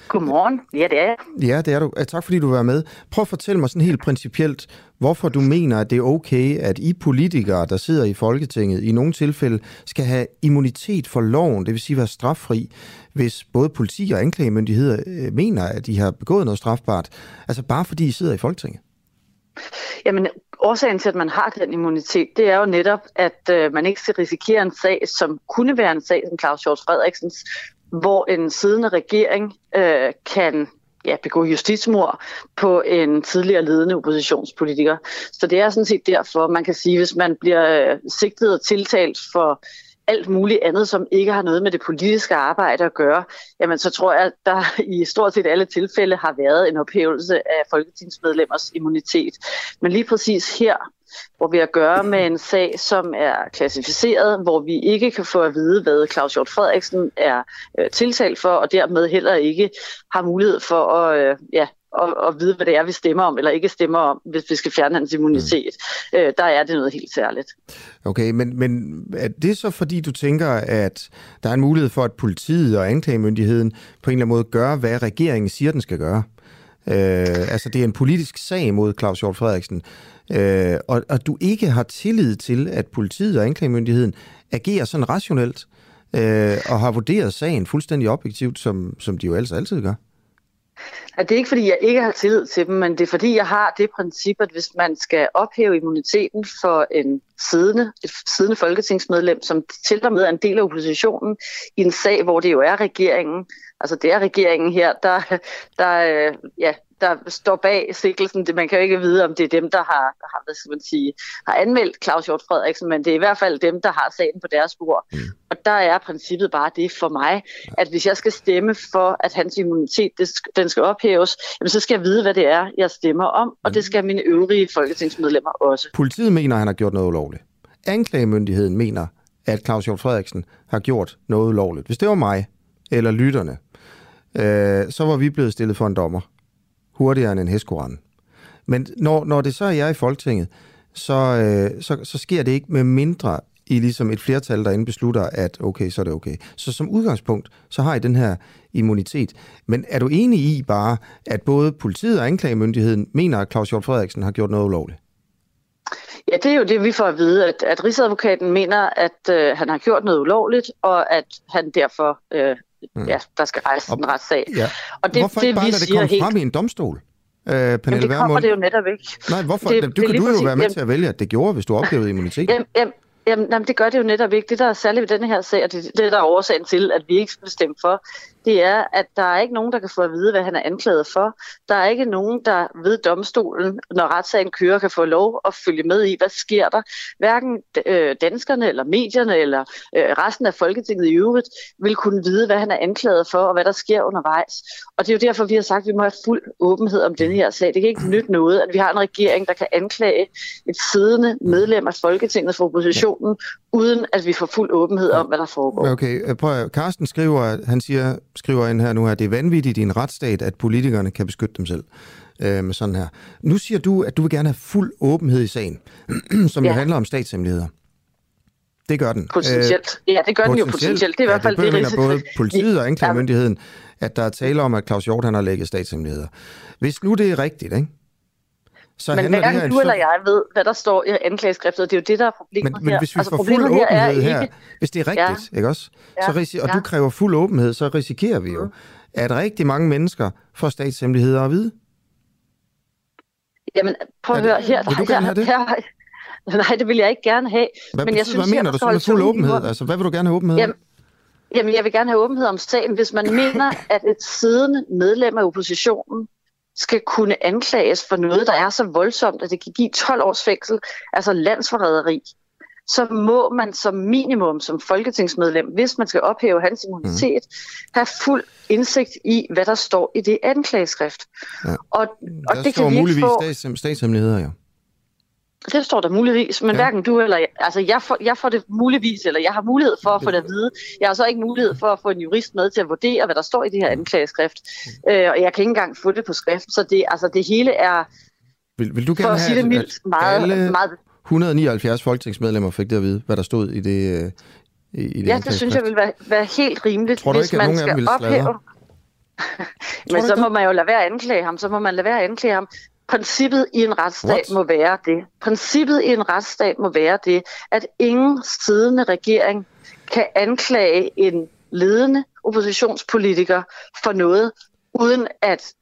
Godmorgen. Ja, det er jeg. Ja, det er du. Tak fordi du var med. Prøv at fortælle mig sådan helt principielt, hvorfor du mener, at det er okay, at I politikere, der sidder i Folketinget, i nogle tilfælde skal have immunitet for loven, det vil sige være straffri, hvis både politi og anklagemyndigheder øh, mener, at de har begået noget strafbart. Altså bare fordi I sidder i Folketinget. Jamen, årsagen til, at man har den immunitet, det er jo netop, at øh, man ikke skal risikere en sag, som kunne være en sag som Claus Hjort Frederiksens, hvor en siddende regering øh, kan ja, begå justitsmord på en tidligere ledende oppositionspolitiker. Så det er sådan set derfor, man kan sige, hvis man bliver øh, sigtet og tiltalt for alt muligt andet, som ikke har noget med det politiske arbejde at gøre, jamen så tror jeg, at der i stort set alle tilfælde har været en ophævelse af folketingsmedlemmers immunitet. Men lige præcis her, hvor vi har at gøre med en sag, som er klassificeret, hvor vi ikke kan få at vide, hvad Claus Hjort Frederiksen er øh, tiltalt for, og dermed heller ikke har mulighed for at, øh, ja, at, at vide, hvad det er, vi stemmer om, eller ikke stemmer om, hvis vi skal fjerne hans immunitet. Mm. Øh, der er det noget helt særligt. Okay, men, men er det så fordi, du tænker, at der er en mulighed for, at politiet og anklagemyndigheden på en eller anden måde gør, hvad regeringen siger, den skal gøre? Øh, altså, det er en politisk sag mod Claus Hjort Frederiksen øh, og, og du ikke har tillid til, at politiet og anklagemyndigheden agerer sådan rationelt, øh, og har vurderet sagen fuldstændig objektivt, som, som de jo altså altid gør? At det er ikke, fordi jeg ikke har tillid til dem, men det er, fordi jeg har det princip, at hvis man skal ophæve immuniteten for en siddende, et siddende folketingsmedlem, som til og med er en del af oppositionen, i en sag, hvor det jo er regeringen, altså det er regeringen her, der, der øh, ja, der står bag sikkelsen. Man kan jo ikke vide, om det er dem, der har, har, hvad skal man sige, har anmeldt Claus Hjort Frederiksen, men det er i hvert fald dem, der har sagen på deres bord. Mm. Og der er princippet bare det for mig, at hvis jeg skal stemme for, at hans immunitet det, den skal ophæves, jamen, så skal jeg vide, hvad det er, jeg stemmer om, og det skal mine øvrige folketingsmedlemmer også. Politiet mener, at han har gjort noget ulovligt. Anklagemyndigheden mener, at Claus Hjort Frederiksen har gjort noget ulovligt. Hvis det var mig, eller lytterne, øh, så var vi blevet stillet for en dommer hurtigere end en hestkoran. Men når, når det så er jeg i Folketinget, så, øh, så, så sker det ikke med mindre i ligesom et flertal, derinde beslutter, at okay, så er det okay. Så som udgangspunkt, så har I den her immunitet. Men er du enig i bare, at både politiet og anklagemyndigheden mener, at Claus Hjort Frederiksen har gjort noget ulovligt? Ja, det er jo det, vi får at vide, at, at Rigsadvokaten mener, at øh, han har gjort noget ulovligt, og at han derfor øh, mm. ja, der skal rejse en retssag. Ja. Og det, hvorfor det, ikke bare lade det komme helt... frem i en domstol? Øh, Jamen, Pernille det kommer Vermund? det jo netop ikke. Nej, hvorfor? Det- Det, det du kan du jo være med jamen- til at vælge, at det gjorde, hvis du oplevede immunitet. Jamen, jamen, jamen, jamen, det gør det jo netop ikke. Det, der er særligt ved denne her sag, og det, det der er årsagen til, at vi ikke skal stemme for, det er, at der er ikke nogen, der kan få at vide, hvad han er anklaget for. Der er ikke nogen, der ved domstolen, når retssagen kører, kan få lov at følge med i, hvad sker der. Hverken øh, danskerne eller medierne eller øh, resten af Folketinget i øvrigt vil kunne vide, hvad han er anklaget for, og hvad der sker undervejs. Og det er jo derfor, vi har sagt, at vi må have fuld åbenhed om den her sag. Det kan ikke nytte noget, at vi har en regering, der kan anklage et siddende medlem af Folketinget for oppositionen, uden at vi får fuld åbenhed om, hvad der foregår. Okay, prøv at, Carsten skriver, at han siger, skriver ind her nu, at det er vanvittigt i en retsstat, at politikerne kan beskytte dem selv øh, med sådan her. Nu siger du, at du vil gerne have fuld åbenhed i sagen, som ja. jo handler om statshemmeligheder. Det gør den. Potentielt. Ja, det gør den jo potentielt. Det er i hvert fald det, det, risiko- både politiet og anklagemyndigheden, at der er tale om, at Claus Hjort han har lægget statshemmeligheder. Hvis nu det er rigtigt, ikke? Så men det her... hverken du eller jeg ved, hvad der står i anklageskriftet, det er jo det, der er problemet Men, men her. hvis vi altså, får fuld her er åbenhed her, ikke... hvis det er rigtigt, Ja. ikke også? Ja. Så risi- og Ja. du kræver fuld åbenhed, så risikerer vi jo, at rigtig mange mennesker får statshemmeligheder at vide. Jamen, prøv at høre her. vil du gerne have det? Her, nej, det vil jeg ikke gerne have. Hvad, men jeg synes, hvad mener du så med fuld åbenhed? Altså, hvad vil du gerne have åbenhed Jamen, om? Jamen, jeg vil gerne have åbenhed om sagen, hvis man mener, at et siddende medlem af oppositionen skal kunne anklages for noget, der er så voldsomt, at det kan give 12 års fængsel, altså landsforræderi, så må man som minimum som folketingsmedlem, hvis man skal ophæve hans immunitet, mm. have fuld indsigt i, hvad der står i det anklageskrift. Ja. Og, og Der det står kan vi muligvis få. stats- statshemmeligheder, jo. Det står der muligvis, men Ja. hverken du eller jeg, altså jeg får, jeg får det muligvis, eller jeg har mulighed for at få det at vide. Jeg har så ikke mulighed for at få en jurist med til at vurdere, hvad der står i det her anklageskrift. Øh, og jeg kan ikke engang få det på skrift, så det, altså det hele er, Vil, vil du for gerne at sige det mildt, meget, alle meget 179 folketingsmedlemmer fik det at vide, hvad der stod i det, øh, i, i det Ja, det synes jeg vil være, være helt rimeligt, Tror du hvis ikke, man skal ophæve. Men så må man jo lade være at anklage ham, så må man lade være at anklage ham. Princippet i en retsstat What? må være det. Princippet i en retsstat må være det, at ingen siddende regering kan anklage en ledende oppositionspolitiker for noget, uden at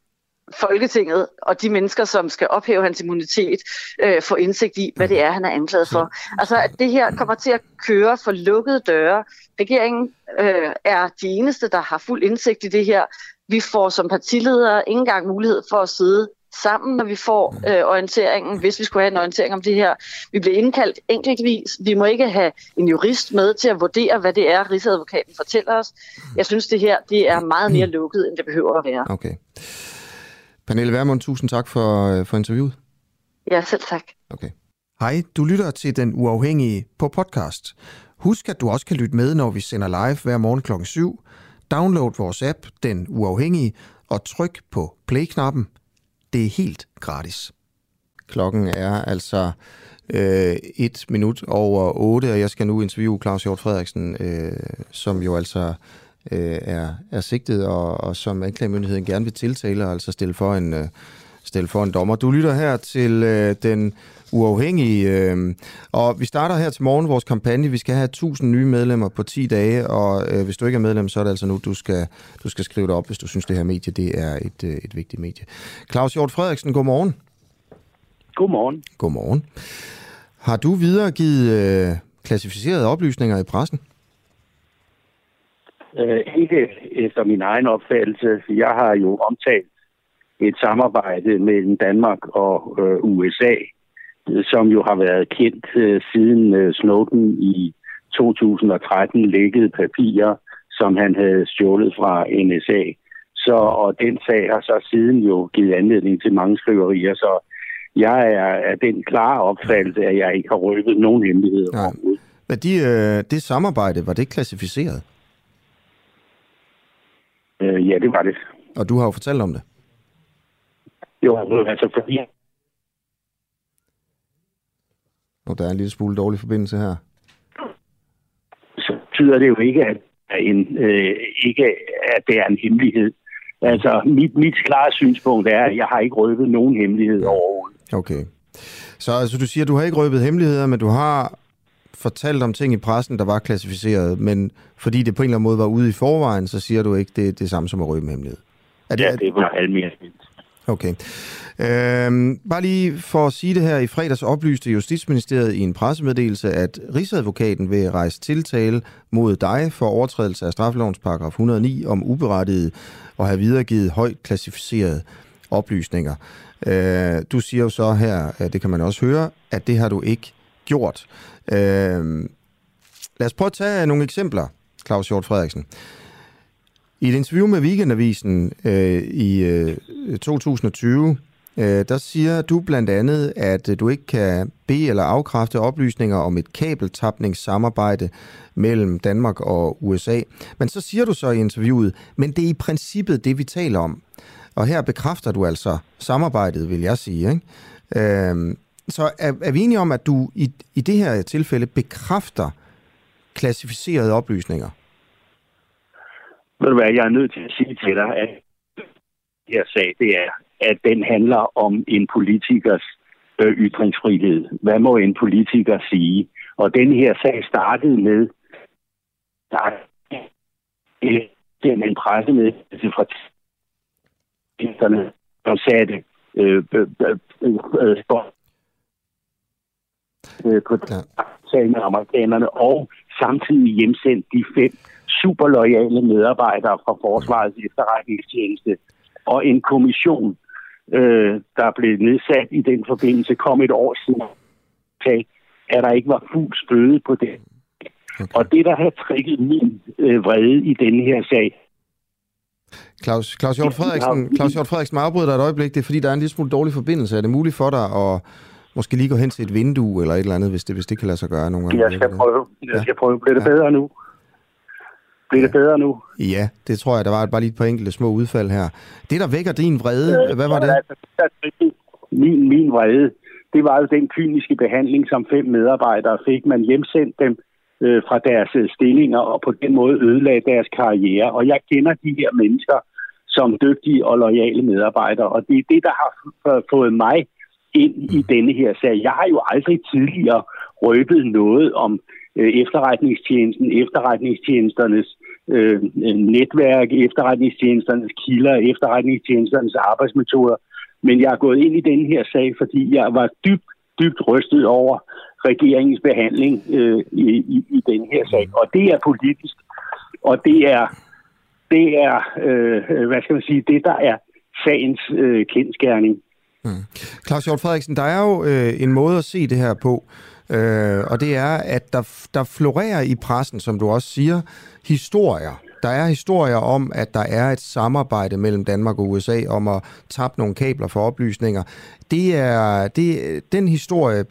Folketinget og de mennesker, som skal ophæve hans immunitet, øh, får indsigt i, hvad det er, han er anklaget for. Altså, at det her kommer til at køre for lukkede døre. Regeringen øh, er de eneste, der har fuld indsigt i det her. Vi får som partiledere ikke engang mulighed for at sidde sammen, når vi får øh, orienteringen, hvis vi skulle have en orientering om det her. Vi bliver indkaldt enkeltvis. Vi må ikke have en jurist med til at vurdere, hvad det er, Rigsadvokaten fortæller os. Jeg synes, det her det er meget mere lukket, end det behøver at være. Okay. Pernille Vermund, tusind tak for, øh, for interviewet. Ja, selv tak. Okay. Hej, du lytter til Den Uafhængige på podcast. Husk, at du også kan lytte med, når vi sender live hver morgen klokken 7. Download vores app, Den Uafhængige, og tryk på play-knappen. Det er helt gratis. Klokken er altså øh, et minut over 8, og jeg skal nu interviewe Claus Hjort Frederiksen, øh, som jo altså øh, er, er sigtet, og, og som anklagemyndigheden gerne vil tiltale, og altså stille for en, øh, stille for en dommer. Du lytter her til øh, den uafhængige, øh, og vi starter her til morgen vores kampagne. Vi skal have 1000 nye medlemmer på 10 dage, og øh, hvis du ikke er medlem, så er det altså nu, du skal, du skal skrive det op, hvis du synes, det her medie det er et, øh, et vigtigt medie. Claus Hjort Frederiksen, godmorgen. Godmorgen. Godmorgen. Har du videregivet øh, klassificerede oplysninger i pressen? Øh, ikke efter min egen opfattelse. Jeg har jo omtalt et samarbejde mellem Danmark og øh, USA, som jo har været kendt øh, siden øh, Snowden i 2013 lækkede papirer, som han havde stjålet fra NSA. Så, og den sag har så siden jo givet anledning til mange skriverier, så jeg er af den klare opfattelse, at jeg ikke har røbet nogen hemmeligheder. Nej. Men de, øh, det samarbejde, var det klassificeret? Øh, ja, det var det. Og du har jo fortalt om det. Jo, altså fordi Og der er en lille smule dårlig forbindelse her. så betyder det jo ikke, at, en, øh, ikke, at det er en hemmelighed. Altså, mit, mit klare synspunkt er, at jeg har ikke røbet nogen hemmelighed overhovedet. Okay. Så altså, du siger, at du har ikke røbet hemmeligheder, men du har fortalt om ting i pressen, der var klassificeret, men fordi det på en eller anden måde var ude i forvejen, så siger du ikke, det er det samme som at røbe med hemmelighed. Er det, ja, det var almindeligt. Okay. Øhm, bare lige for at sige det her, i fredags oplyste Justitsministeriet i en pressemeddelelse, at Rigsadvokaten vil rejse tiltale mod dig for overtrædelse af straffelovens paragraf 109 om uberettiget og have videregivet højt klassificerede oplysninger. Øh, du siger jo så her, det kan man også høre, at det har du ikke gjort. Øh, lad os prøve at tage nogle eksempler, Claus Hjort Frederiksen. I et interview med Weekendavisen øh, i øh, 2020, øh, der siger du blandt andet, at du ikke kan bede eller afkræfte oplysninger om et kabeltapningssamarbejde mellem Danmark og USA. Men så siger du så i interviewet, men det er i princippet det, vi taler om. Og her bekræfter du altså samarbejdet, vil jeg sige. Ikke? Øh, så er, er vi enige om, at du i, i det her tilfælde bekræfter klassificerede oplysninger? Ved du hvad, jeg er nødt til at sige til dig, at jeg sagde, det er, at den handler om en politikers øh, ytringsfrihed. Hvad må en politiker sige? Og den her sag startede med, der er en pressemeddelelse fra som satte øh, øh, øh, øh, på ja. med amerikanerne, og samtidig hjemsendt de fem super lojale medarbejdere fra Forsvarets efterretningstjeneste. Og en kommission, øh, der blev nedsat i den forbindelse, kom et år siden at der ikke var fuld støde på det. Okay. Og det, der har trikket min øh, vrede i denne her sag, Claus, Claus Hjort Frederiksen, Claus Hjort Frederiksen afbryder dig et øjeblik. Det er, fordi der er en lille smule dårlig forbindelse. Er det muligt for dig at måske lige gå hen til et vindue eller et eller andet, hvis det, hvis det kan lade sig gøre nogle gange? Jeg skal prøve. Jeg skal prøve. Bliver det ja. bedre nu? Bliver det bedre nu? Ja, det tror jeg. Der var bare lige et par enkelte små udfald her. Det, der vækker din vrede, hvad var det? Min, min vrede, det var jo den kyniske behandling, som fem medarbejdere fik. Man hjemsendt dem øh, fra deres øh, stillinger og på den måde ødelagde deres karriere. Og jeg kender de her mennesker som dygtige og lojale medarbejdere, og det er det, der har fået mig ind i denne her sag. Jeg har jo aldrig tidligere røbet noget om øh, efterretningstjenesten, efterretningstjenesternes øh, netværk, efterretningstjenesternes kilder, efterretningstjenesternes arbejdsmetoder. Men jeg er gået ind i denne her sag, fordi jeg var dybt, dybt rystet over regeringens behandling øh, i, i, i den her sag. Og det er politisk, og det er, det er øh, hvad skal man sige, det der er sagens øh, kendskærning. Mm. Claus Hjort Frederiksen, der er jo øh, en måde at se det her på, øh, og det er, at der, der florerer i pressen, som du også siger, historier. Der er historier om, at der er et samarbejde mellem Danmark og USA om at tabe nogle kabler for oplysninger. Det er, det, den historie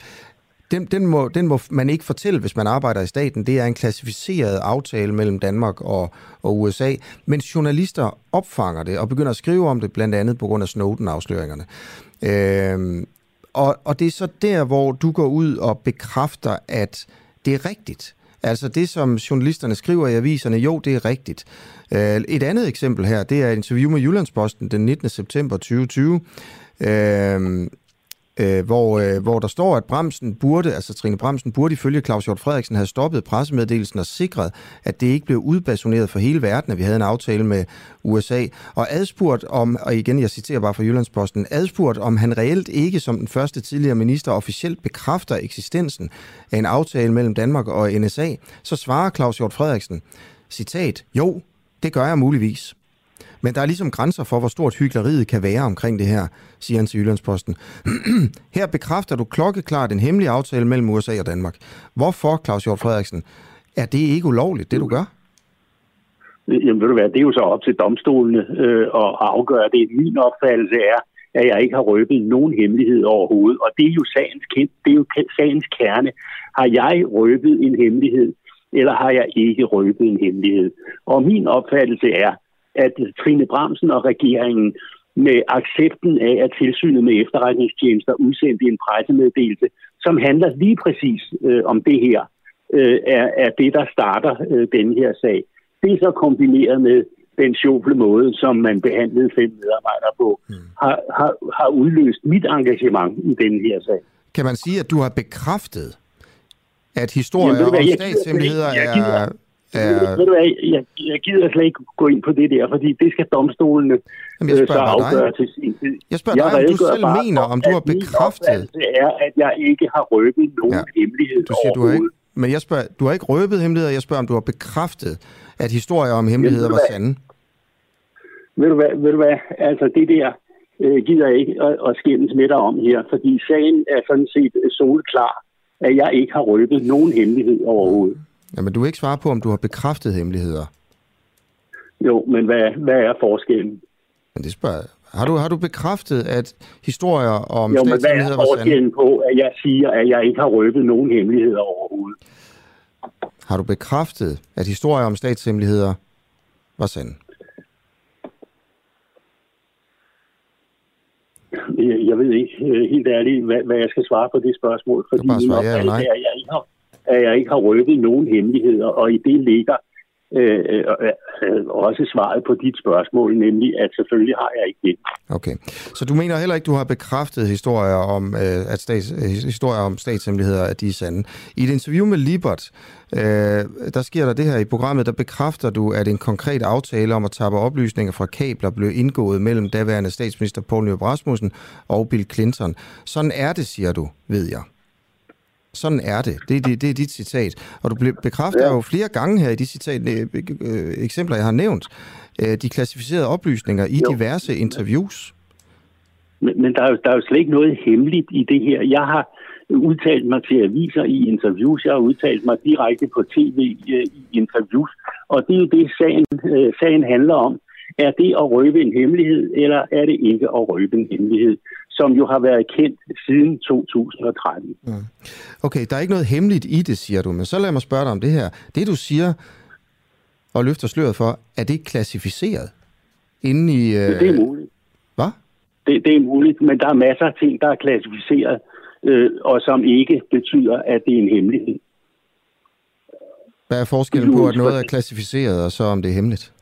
den, den, må, den må man ikke fortælle, hvis man arbejder i staten. Det er en klassificeret aftale mellem Danmark og, og USA. Men journalister opfanger det og begynder at skrive om det, blandt andet på grund af Snowden-afsløringerne. Øh, og, og det er så der, hvor du går ud og bekræfter, at det er rigtigt. Altså det, som journalisterne skriver i aviserne, jo, det er rigtigt. Øh, et andet eksempel her, det er et interview med Jyllandsposten den 19. september 2020, øh, øh, hvor, øh, hvor der står, at Bremsen burde, altså Trine Bremsen burde ifølge Claus Hjort Frederiksen have stoppet pressemeddelelsen og sikret, at det ikke blev udbasoneret for hele verden, at vi havde en aftale med USA. Og adspurgt om, og igen, jeg citerer bare fra Jyllandsposten, adspurgt om han reelt ikke som den første tidligere minister officielt bekræfter eksistensen af en aftale mellem Danmark og NSA, så svarer Claus Hjort Frederiksen, citat, jo, det gør jeg muligvis. Men der er ligesom grænser for, hvor stort hyggeleriet kan være omkring det her, siger han til Jyllandsposten. her bekræfter du klokkeklart en hemmelig aftale mellem USA og Danmark. Hvorfor, Claus Hjort Frederiksen, er det ikke ulovligt, det du gør? Jamen ved du hvad, det er jo så op til domstolene øh, at afgøre det. Min opfattelse er, at jeg ikke har røbet nogen hemmelighed overhovedet. Og det er jo sagens, det er jo sagens kerne. Har jeg røbet en hemmelighed, eller har jeg ikke røbet en hemmelighed? Og min opfattelse er, at Trine Bramsen og regeringen med accepten af, at tilsynet med efterretningstjenester udsendte en pressemeddelelse, som handler lige præcis øh, om det her, øh, er, er det, der starter øh, den her sag. Det er så kombineret med den sjovle måde, som man behandlede fem medarbejdere på, mm. har, har, har udløst mit engagement i den her sag. Kan man sige, at du har bekræftet at historier Jamen, om statshemmeligheder jeg er... Ved du hvad, jeg, jeg gider slet ikke gå ind på det der, fordi det skal domstolene Jamen, jeg øh, så bare dig. afgøre til sin tid. Jeg spørger dig, om du selv bare mener, om du har bekræftet... opfattelse er, at jeg ikke har røbet nogen Ja. hemmelighed Du siger, du har ikke, men jeg spørger, du har ikke røbet hemmeligheder, jeg spørger, om du har bekræftet, at historier om hemmeligheder var hvad? sande. Ved du hvad, ved du hvad? altså det der øh, gider jeg ikke at, at skændes med dig om her, fordi sagen er sådan set soleklar, at jeg ikke har røbet nogen hemmelighed overhovedet. Jamen, du vil ikke svare på, om du har bekræftet hemmeligheder. Jo, men hvad, hvad er forskellen? Men det spørger jeg. Har du, har du bekræftet, at historier om Jo, men hvad er forskellen på, at jeg siger, at jeg ikke har røbet nogen hemmeligheder overhovedet? Har du bekræftet, at historier om statshemmeligheder var sande? Jeg, ved ikke øh, helt ærligt, hvad, hvad jeg skal svare på det spørgsmål, fordi min ja opfattelse nej. er, at jeg ikke har, at jeg ikke har røbet nogen hemmeligheder, og i det ligger øh, øh, øh, også svaret på dit spørgsmål, nemlig at selvfølgelig har jeg ikke det. Okay. Så du mener heller ikke, du har bekræftet historier om, øh, at stats, historier om statshemmeligheder, at de er sande. I et interview med Libert, øh, der sker der det her i programmet, der bekræfter du, at en konkret aftale om at tappe oplysninger fra kabler blev indgået mellem daværende statsminister Poul Nyrup Rasmussen og Bill Clinton. Sådan er det, siger du, ved jeg. Sådan er det. Det, det, det er dit citat. Og du bekræfter ja. jo flere gange her i de citat, øh, øh, eksempler, jeg har nævnt, øh, de klassificerede oplysninger i jo. diverse interviews. Men, men der, er jo, der er jo slet ikke noget hemmeligt i det her. Jeg har udtalt mig til aviser i interviews, jeg har udtalt mig direkte på tv øh, i interviews, og det er jo det, sagen, øh, sagen handler om. Er det at røbe en hemmelighed, eller er det ikke at røbe en hemmelighed, som jo har været kendt siden 2013? Mm. Okay, der er ikke noget hemmeligt i det, siger du, men så lad mig spørge dig om det her. Det, du siger og løfter sløret for, er det klassificeret? Inden i... Øh... Det er muligt. Hvad? Det, det er muligt, men der er masser af ting, der er klassificeret, øh, og som ikke betyder, at det er en hemmelighed. Hvad er forskellen på, at noget er klassificeret, og så om det er hemmeligt?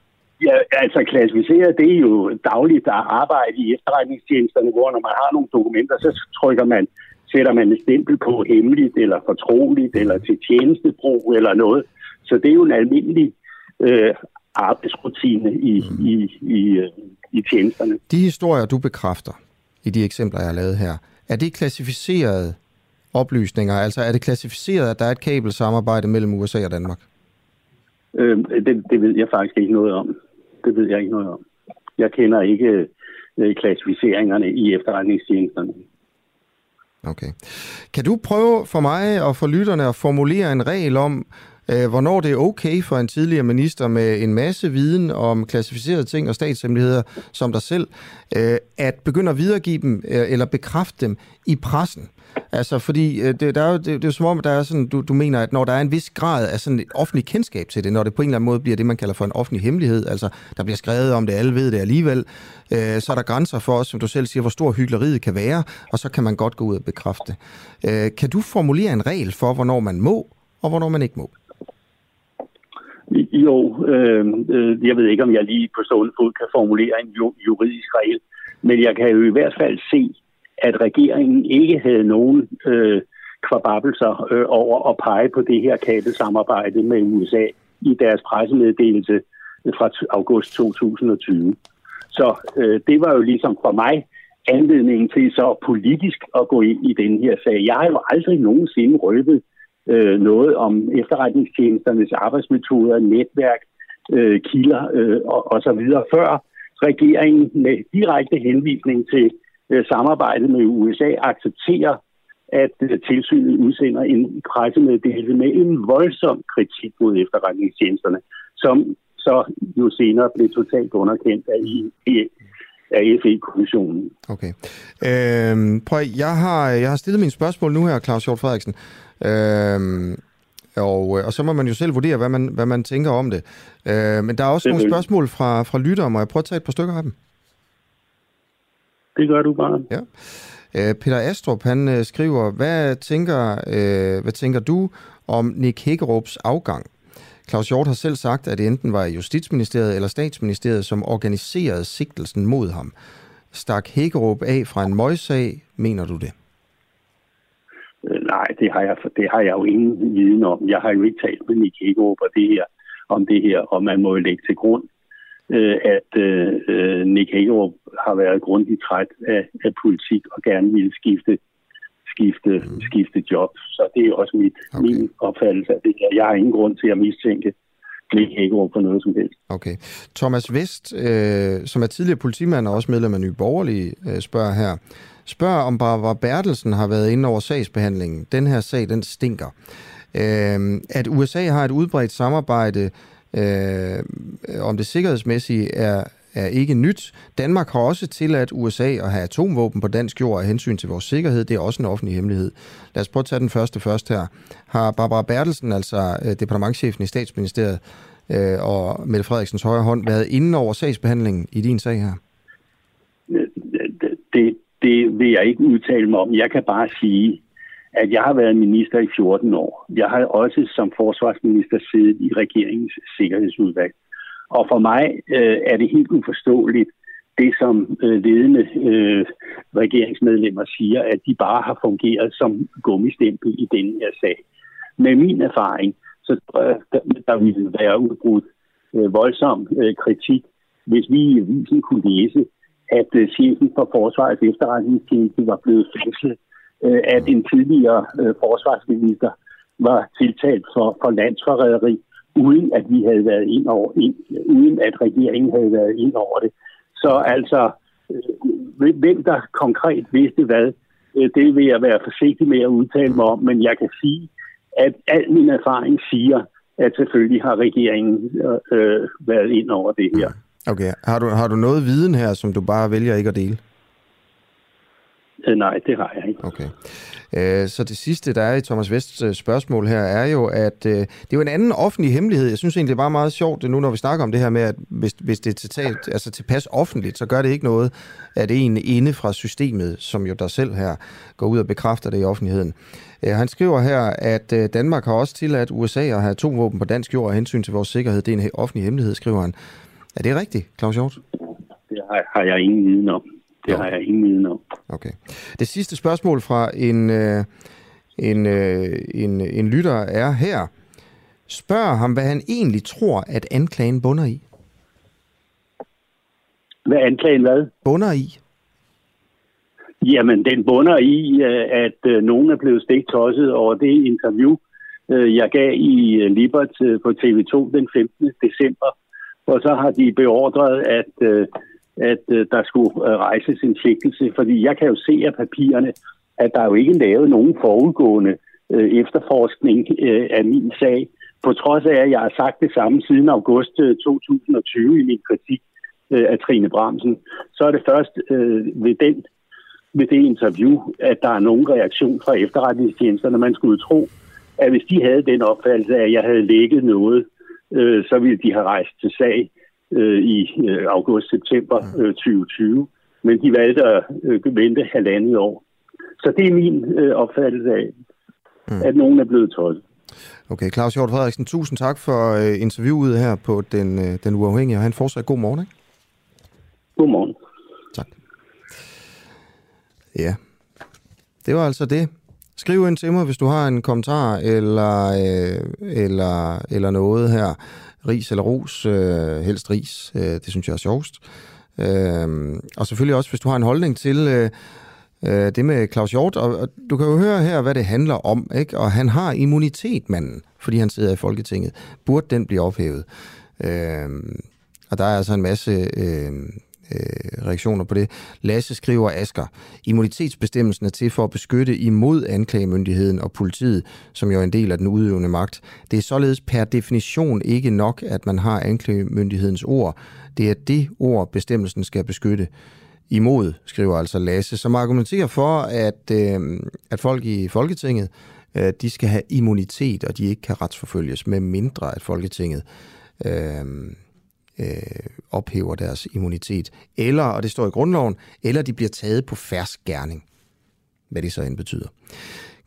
Ja, altså klassificeret, det er jo dagligt arbejde i efterretningstjenesterne, hvor når man har nogle dokumenter, så trykker man, sætter man et stempel på hemmeligt, eller fortroligt, eller til tjenestebrug, eller noget. Så det er jo en almindelig øh, arbejdsrutine i, mm. i, i, øh, i tjenesterne. De historier, du bekræfter i de eksempler, jeg har lavet her, er det klassificerede oplysninger? Altså er det klassificeret, at der er et kabelsamarbejde mellem USA og Danmark? Øh, det, det ved jeg faktisk ikke noget om. Det ved jeg ikke noget om. Jeg kender ikke øh, klassificeringerne i efterretningstjenesterne. Okay. Kan du prøve for mig og for lytterne at formulere en regel om, øh, hvornår det er okay for en tidligere minister med en masse viden om klassificerede ting og statshemmeligheder som dig selv, øh, at begynde at videregive dem øh, eller bekræfte dem i pressen? Altså, fordi øh, det, der er jo, det, det er jo som om, der er sådan, du, du mener, at når der er en vis grad af sådan et offentlig kendskab til det, når det på en eller anden måde bliver det, man kalder for en offentlig hemmelighed, altså der bliver skrevet om det, alle ved det alligevel, øh, så er der grænser for os, som du selv siger, hvor stor hyggeleriet kan være, og så kan man godt gå ud og bekræfte. Øh, kan du formulere en regel for, hvornår man må, og hvornår man ikke må? Jo, øh, øh, jeg ved ikke, om jeg lige på stående fod kan formulere en juridisk regel, men jeg kan jo i hvert fald se, at regeringen ikke havde nogen øh, kvababelser øh, over at pege på det her kabelsamarbejde med USA i deres pressemeddelelse fra august 2020. Så øh, det var jo ligesom for mig anledningen til så politisk at gå ind i den her sag. Jeg har jo aldrig nogensinde røbet øh, noget om efterretningstjenesternes arbejdsmetoder, netværk, øh, kilder øh, og, og så videre, før regeringen med direkte henvisning til øh, samarbejdet med USA accepterer, at øh, tilsynet udsender en pressemeddelelse med en voldsom kritik mod efterretningstjenesterne, som så jo senere blev totalt underkendt af, af FE-kommissionen. Okay. Øhm, prøv, jeg har, jeg har stillet mine spørgsmål nu her, Claus Hjort Frederiksen. Øhm, og, og så må man jo selv vurdere, hvad man, hvad man tænker om det. Øh, men der er også nogle spørgsmål fra, fra lyttere. Må jeg prøve at tage et par stykker af dem? Det gør du bare. Ja. Øh, Peter Astrup, han øh, skriver, hvad tænker, øh, hvad tænker du om Nick Hækkerups afgang? Claus Hjort har selv sagt, at det enten var Justitsministeriet eller Statsministeriet, som organiserede sigtelsen mod ham. Stak Hækkerup af fra en møgssag, mener du det? Øh, nej, det har, jeg, altså- det har jeg jo ingen viden om. Jeg har jo ikke talt med Nick Hækkerup og det her, om det her, og man må jo lægge til grund, øh, at øh, øh Nick Hagerup har været grundigt træt af, af politik og gerne ville skifte skifte, mm. skifte job. Så det er også mit, okay. min opfattelse af det her. Jeg har ingen grund til at mistænke Nick Hagerup for noget som helst. Okay. Thomas Vest, øh, som er tidligere politimand og også medlem af Nye Borgerlige, øh, spørger her. Spørger om Barbara Bertelsen har været inde over sagsbehandlingen. Den her sag, den stinker. Øh, at USA har et udbredt samarbejde øh, om det sikkerhedsmæssige er, er ikke nyt. Danmark har også tilladt USA at have atomvåben på dansk jord af hensyn til vores sikkerhed. Det er også en offentlig hemmelighed. Lad os prøve at tage den første først her. Har Barbara Bertelsen, altså øh, departementchefen i statsministeriet, øh, og Mette Frederiksens højre hånd, været inde over sagsbehandlingen i din sag her? Det, det vil jeg ikke udtale mig om. Jeg kan bare sige, at jeg har været minister i 14 år. Jeg har også som forsvarsminister siddet i regeringens sikkerhedsudvalg. Og for mig øh, er det helt uforståeligt, det som øh, ledende øh, regeringsmedlemmer siger, at de bare har fungeret som gummistempel i denne her sag. Med min erfaring, så tror jeg, der, der ville være udbrudt øh, voldsom øh, kritik, hvis vi i avisen kunne læse, at øh, chefen for Forsvarets efterretningstjeneste var blevet fængslet, øh, at en tidligere øh, forsvarsminister var tiltalt for, for landsforræderi, uden at vi havde været ind over, ind, uden at regeringen havde været ind over det. Så altså, øh, hvem der konkret vidste hvad, øh, det vil jeg være forsigtig med at udtale mig om, men jeg kan sige, at al min erfaring siger, at selvfølgelig har regeringen øh, øh været ind over det her. Okay. Har du, har du noget viden her, som du bare vælger ikke at dele? Øh, nej, det har jeg ikke. Okay. Øh, så det sidste, der er i Thomas Vests øh, spørgsmål her, er jo, at det er jo en anden offentlig hemmelighed. Jeg synes egentlig, det er bare meget sjovt, det nu når vi snakker om det her med, at hvis, hvis det er tiltalt, altså tilpas offentligt, så gør det ikke noget, at en inde fra systemet, som jo der selv her går ud og bekræfter det i offentligheden. Han skriver her, at Danmark har også tilladt USA at have atomvåben på dansk jord af hensyn til vores sikkerhed. Det er en offentlig hemmelighed, skriver han. Er det rigtigt, Claus Hjort? Det har, har jeg ingen viden om. Det jo. har jeg ingen viden om. Okay. Det sidste spørgsmål fra en, øh, en, øh, en, en lytter er her. Spørg ham, hvad han egentlig tror, at anklagen bunder i. Hvad anklagen hvad? Bunder i. Jamen, den bunder i, øh, at øh, nogen er blevet stegt tosset over det interview, øh, jeg gav i Libert på TV2 den 15. december. Og så har de beordret, at at øh, der skulle øh, rejses en sigtelse, fordi jeg kan jo se af papirerne, at der jo ikke lavet nogen forudgående øh, efterforskning øh, af min sag, på trods af, at jeg har sagt det samme siden august øh, 2020 i min kritik øh, af Trine Bramsen, så er det først øh, ved, den, ved det interview, at der er nogen reaktion fra efterretningstjenesterne. Man skulle tro, at hvis de havde den opfattelse at jeg havde lægget noget, øh, så ville de have rejst til sag øh, i øh, august-september øh, 2020, men de valgte at øh, vente halvandet år. Så det er min øh, opfattelse af, mm. at nogen er blevet tosset. Okay, Claus Hjort Frederiksen, tusind tak for øh, interviewet her på Den, øh, den Uafhængige, og han fortsat god morgen. Ikke? God morgen. Tak. Ja, det var altså det. Skriv ind til mig, hvis du har en kommentar eller, øh, eller, eller noget her ris eller ros, øh, helst ris, øh, det synes jeg er sjovest. Øh, og selvfølgelig også, hvis du har en holdning til øh, øh, det med Claus Hjort, og, og du kan jo høre her, hvad det handler om, ikke? og han har immunitet, manden, fordi han sidder i Folketinget. Burde den blive ophævet? Øh, og der er altså en masse øh, øh, reaktioner på det. Lasse skriver Asker, immunitetsbestemmelsen er til for at beskytte imod anklagemyndigheden og politiet, som jo er en del af den udøvende magt. Det er således per definition ikke nok, at man har anklagemyndighedens ord. Det er det ord, bestemmelsen skal beskytte imod, skriver altså Lasse, som argumenterer for, at, øh, at folk i Folketinget, øh, de skal have immunitet, og de ikke kan retsforfølges, med mindre at Folketinget øh, øh, ophæver deres immunitet. Eller, og det står i grundloven, eller de bliver taget på færsk gerning. Hvad det så end betyder.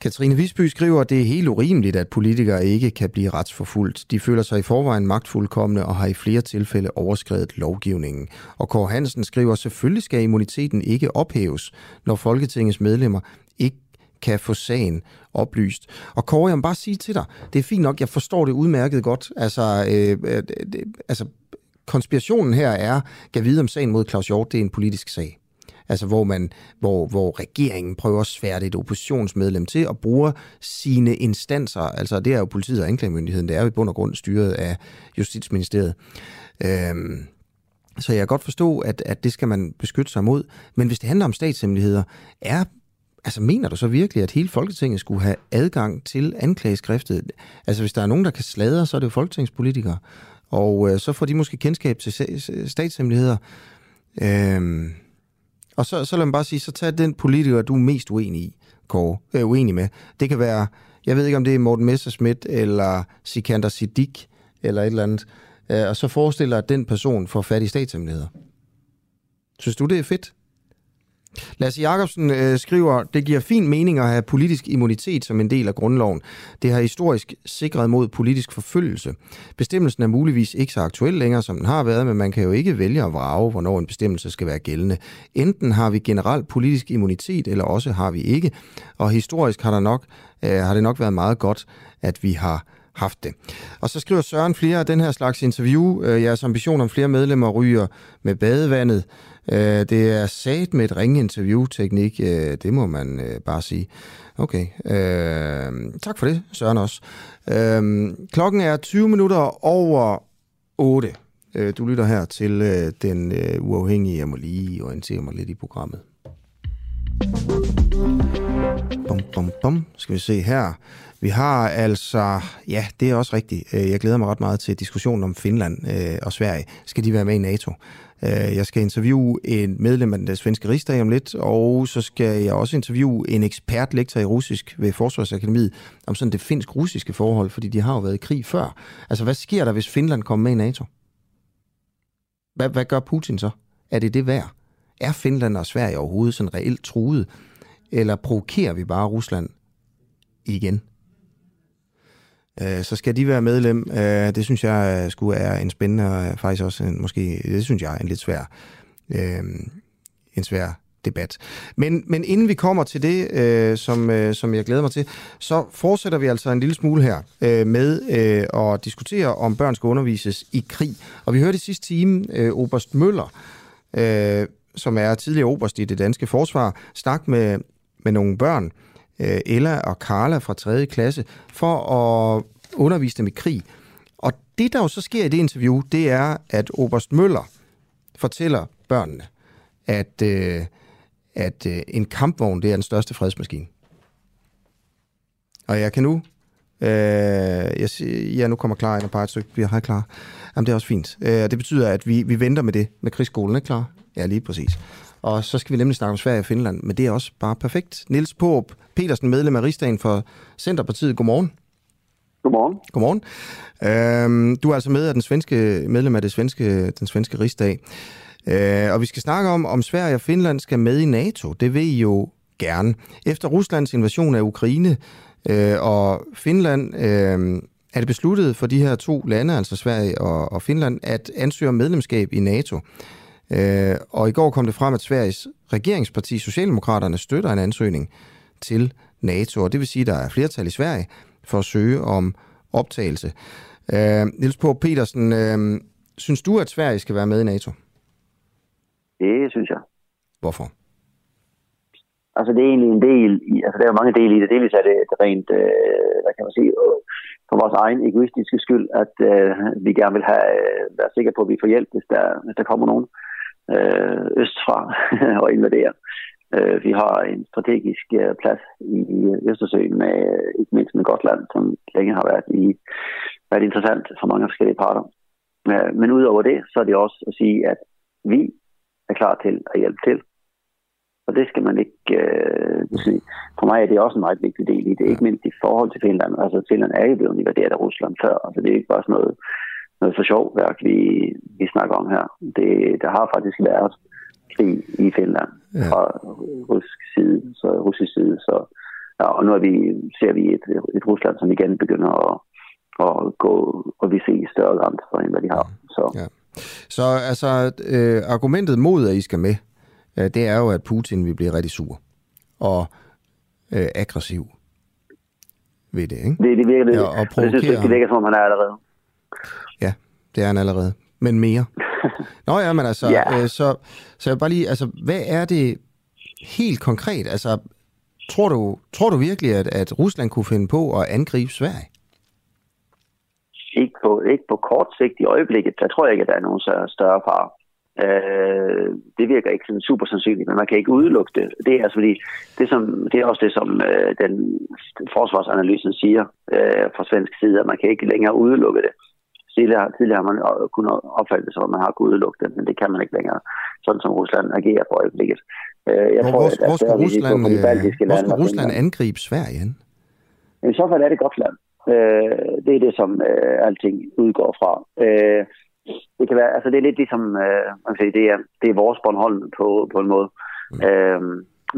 Katrine Visby skriver, at det er helt urimeligt, at politikere ikke kan blive retsforfulgt. De føler sig i forvejen magtfuldkommende og har i flere tilfælde overskrevet lovgivningen. Og Kåre Hansen skriver, selvfølgelig skal immuniteten ikke ophæves, når Folketingets medlemmer ikke kan få sagen oplyst. Og Kåre, jeg må bare sige til dig, det er fint nok, jeg forstår det udmærket godt. Altså, øh, øh, altså konspirationen her er, kan vide om sagen mod Claus Hjort, det er en politisk sag. Altså hvor, man, hvor, hvor regeringen prøver at sværte et oppositionsmedlem til at bruge sine instanser, altså det er jo politiet og anklagemyndigheden, det er jo i bund og grund styret af Justitsministeriet. Øhm, så jeg kan godt forstå, at, at det skal man beskytte sig mod. Men hvis det handler om statshemmeligheder, er Altså, mener du så virkelig, at hele Folketinget skulle have adgang til anklageskriftet? Altså, hvis der er nogen, der kan sladre, så er det jo folketingspolitikere. Og øh, så får de måske kendskab til statshemmeligheder. Øhm, og så, så lad mig bare sige, så tag den politiker, du er mest uenig i, Kåre, øh, uenig med. Det kan være, jeg ved ikke, om det er Morten Messerschmidt, eller Sikander Siddiq, eller et eller andet. Øh, og så forestiller at den person får fat i statshemmeligheder. Synes du, det er fedt? Lasse Jacobsen øh, skriver, det giver fin mening at have politisk immunitet som en del af grundloven. Det har historisk sikret mod politisk forfølgelse. Bestemmelsen er muligvis ikke så aktuel længere, som den har været, men man kan jo ikke vælge at vrage, hvornår en bestemmelse skal være gældende. Enten har vi generelt politisk immunitet, eller også har vi ikke. Og historisk har, der nok, øh, har det nok været meget godt, at vi har haft det. Og så skriver Søren flere af den her slags interview. Øh, jeres ambition om flere medlemmer ryger med badevandet. Øh, det er sat med et ringe interviewteknik, øh, det må man øh, bare sige. Okay, øh, tak for det, Søren også. Øh, klokken er 20 minutter over 8. Øh, du lytter her til øh, den øh, uafhængige. Jeg må lige orientere mig lidt i programmet. Bum, bum, bum. Skal vi se her. Vi har altså, ja, det er også rigtigt. Øh, jeg glæder mig ret meget til diskussionen om Finland øh, og Sverige. Skal de være med i NATO? Øh, jeg skal interviewe en medlem af den svenske rigsdag om lidt, og så skal jeg også interviewe en ekspertlektor i russisk ved Forsvarsakademiet om sådan det finsk-russiske forhold, fordi de har jo været i krig før. Altså, hvad sker der, hvis Finland kommer med i NATO? Hvad, hvad gør Putin så? Er det det værd? Er Finland og Sverige overhovedet sådan reelt truet? Eller provokerer vi bare Rusland igen? Øh, så skal de være medlem. Øh, det synes jeg øh, skulle er en spændende, og øh, faktisk også en, måske, det synes jeg er en lidt svær, øh, en svær debat. Men, men inden vi kommer til det, øh, som, øh, som jeg glæder mig til, så fortsætter vi altså en lille smule her øh, med øh, at diskutere, om børn skal undervises i krig. Og vi hørte i sidste time øh, Oberst Møller, øh, som er tidligere oberst i det danske forsvar, snakke med, med nogle børn, øh, Øh, Ella og Carla fra 3. klasse, for at undervise dem i krig. Og det, der jo så sker i det interview, det er, at Oberst Møller fortæller børnene, at, øh, at øh, en kampvogn, det er den største fredsmaskine. Og jeg kan nu... Øh, jeg, ja, nu kommer klar ind og bare et stykke. Vi har klar. Jamen, det er også fint. Øh, det betyder, at vi, vi venter med det, når krigsskolen, er klar? Ja, lige præcis. Og så skal vi nemlig snakke om Sverige og Finland, men det er også bare perfekt. Niels Påb Petersen, medlem af Rigsdagen for Centerpartiet. Godmorgen. Godmorgen. Godmorgen. Øhm, du er altså med af den svenske, medlem af det svenske, den svenske rigsdag. Øh, og vi skal snakke om, om Sverige og Finland skal med i NATO. Det vil I jo gerne. Efter Ruslands invasion af Ukraine øh, og Finland øh, er det besluttet for de her to lande, altså Sverige og, og Finland, at ansøge medlemskab i NATO. Øh, og i går kom det frem, at Sveriges regeringsparti, Socialdemokraterne, støtter en ansøgning til NATO, og det vil sige, at der er flertal i Sverige for at søge om optagelse. Øh, Niels På Petersen, øh, synes du, at Sverige skal være med i NATO? Det synes jeg. Hvorfor? Altså det er egentlig en del, i, altså der er jo mange dele i det. Delvis er det rent, øh, hvad kan man sige, for vores egen egoistiske skyld, at øh, vi gerne vil have, øh, være sikre på, at vi får hjælp, hvis der, hvis der kommer nogen øh, østfra og invadere. Øh, vi har en strategisk øh, plads i, i Østersøen, med, ikke mindst med Gotland, som længe har været, i, været interessant for mange forskellige parter. Øh, men udover det, så er det også at sige, at vi er klar til at hjælpe til. Og det skal man ikke øh, sige. For mig er det også en meget vigtig del i det, ikke mindst i forhold til Finland. Altså Finland er jo blevet invaderet af Rusland før, altså det er ikke bare sådan noget noget for sjov værk, vi, vi snakker om her. Det, der har faktisk været krig i Finland ja. fra russisk side, så russisk side, så ja, og nu er vi, ser vi et, et Rusland, som igen begynder at, at gå og vi ser større grænser, end hvad de har. Så, ja. så altså, øh, argumentet mod, at I skal med, øh, det er jo, at Putin vil blive rigtig sur. Og øh, aggressiv ved det, ikke? Det, det virker det. Ja, og og det synes jeg, det virker, som om han er allerede. Det er han allerede. Men mere. Nå ja, men altså, ja. øh, så, så jeg bare lige, altså, hvad er det helt konkret? Altså, tror du, tror du virkelig, at, at Rusland kunne finde på at angribe Sverige? Ikke på, ikke på kort sigt i øjeblikket. Der tror jeg ikke, at der er nogen større far. Øh, det virker ikke sådan super sandsynligt, men man kan ikke udelukke det. Det er, altså fordi, det, som, det er også det, som øh, den forsvarsanalysen siger øh, fra svensk side, at man kan ikke længere udelukke det. Tidligere, tidligere har man kunnet opfatte det som, at man har kunnet udelukke det, men det kan man ikke længere, sådan som Rusland agerer på øjeblikket. Øh, jeg hvor, tror, hvor, at, hvor, skal Rusland, de baltiske hvor skal Rusland angribe Sverige hen? I så fald er det Gotland. Øh, det er det, som øh, alting udgår fra. Øh, det kan være, altså det er lidt ligesom, øh, man kan sige, det er, det er vores Bornholm på, på en måde. Mm. Øh,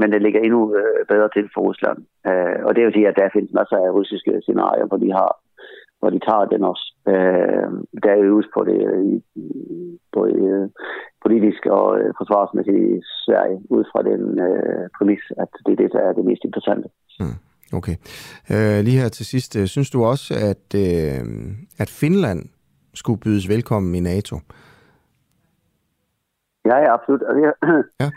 men det ligger endnu øh, bedre til for Rusland. Øh, og det er jo sige, at der findes masser af russiske scenarier, hvor de har hvor de tager den også. Øh, der er jo på det i, både øh, politisk og øh, i Sverige, ud fra den øh, præmis, at det er det, der er det mest interessante. Mm. Okay. Øh, lige her til sidst, øh, synes du også, at, øh, at Finland skulle bydes velkommen i NATO? Ja, ja, absolut. Altså, ja.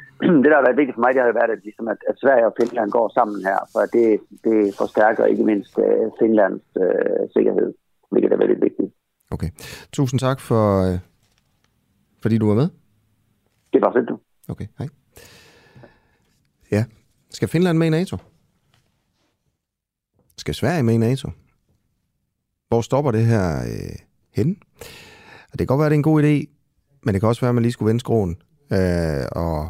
det, der har været vigtigt for mig, det har været, at, ligesom, at, at Sverige og Finland går sammen her, for det, det forstærker ikke mindst uh, Finlands uh, sikkerhed, hvilket er veldig vigtigt. Okay. Tusind tak for, uh, fordi du var med. Det var fedt, du. Okay, hej. Ja. Skal Finland med i NATO? Skal Sverige med i NATO? Hvor stopper det her øh, henne? Og det kan godt være, at det er en god idé, men det kan også være, at man lige skulle vende skroen øh, og,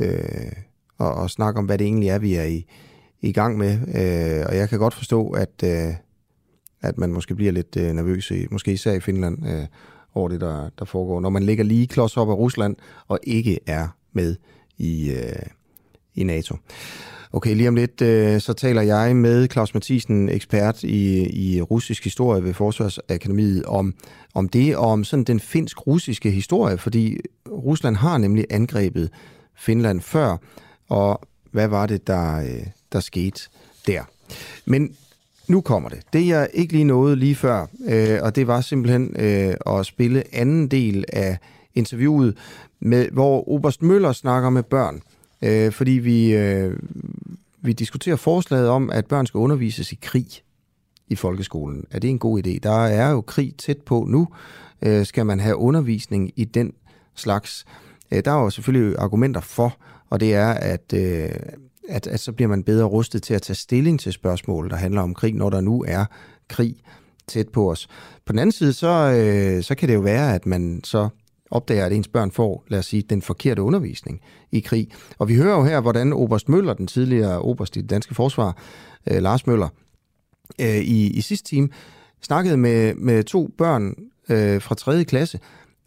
øh, og, og snakke om, hvad det egentlig er, vi er i, i gang med. Øh, og jeg kan godt forstå, at, øh, at man måske bliver lidt øh, nervøs, i, måske især i Finland, øh, over det, der, der foregår, når man ligger lige klods op af Rusland og ikke er med i, øh, i NATO. Okay, lige om lidt, øh, så taler jeg med Claus Mathisen, ekspert i, i russisk historie ved Forsvarsakademiet, om, om det og om sådan den finsk-russiske historie, fordi Rusland har nemlig angrebet Finland før, og hvad var det, der, øh, der skete der? Men nu kommer det. Det jeg ikke lige nåede lige før, øh, og det var simpelthen øh, at spille anden del af interviewet, med, hvor Oberst Møller snakker med børn øh, fordi vi, øh, vi diskuterer forslaget om, at børn skal undervises i krig i folkeskolen. Er det en god idé? Der er jo krig tæt på nu. Øh, skal man have undervisning i den slags? Øh, der er jo selvfølgelig argumenter for, og det er, at, øh, at, at så bliver man bedre rustet til at tage stilling til spørgsmål, der handler om krig, når der nu er krig tæt på os. På den anden side, så, øh, så kan det jo være, at man så opdager, at ens børn får, lad os sige, den forkerte undervisning i krig. Og vi hører jo her, hvordan Oberst Møller, den tidligere oberst i det danske forsvar, øh, Lars Møller, øh, i, i sidste time, snakkede med, med to børn øh, fra 3. klasse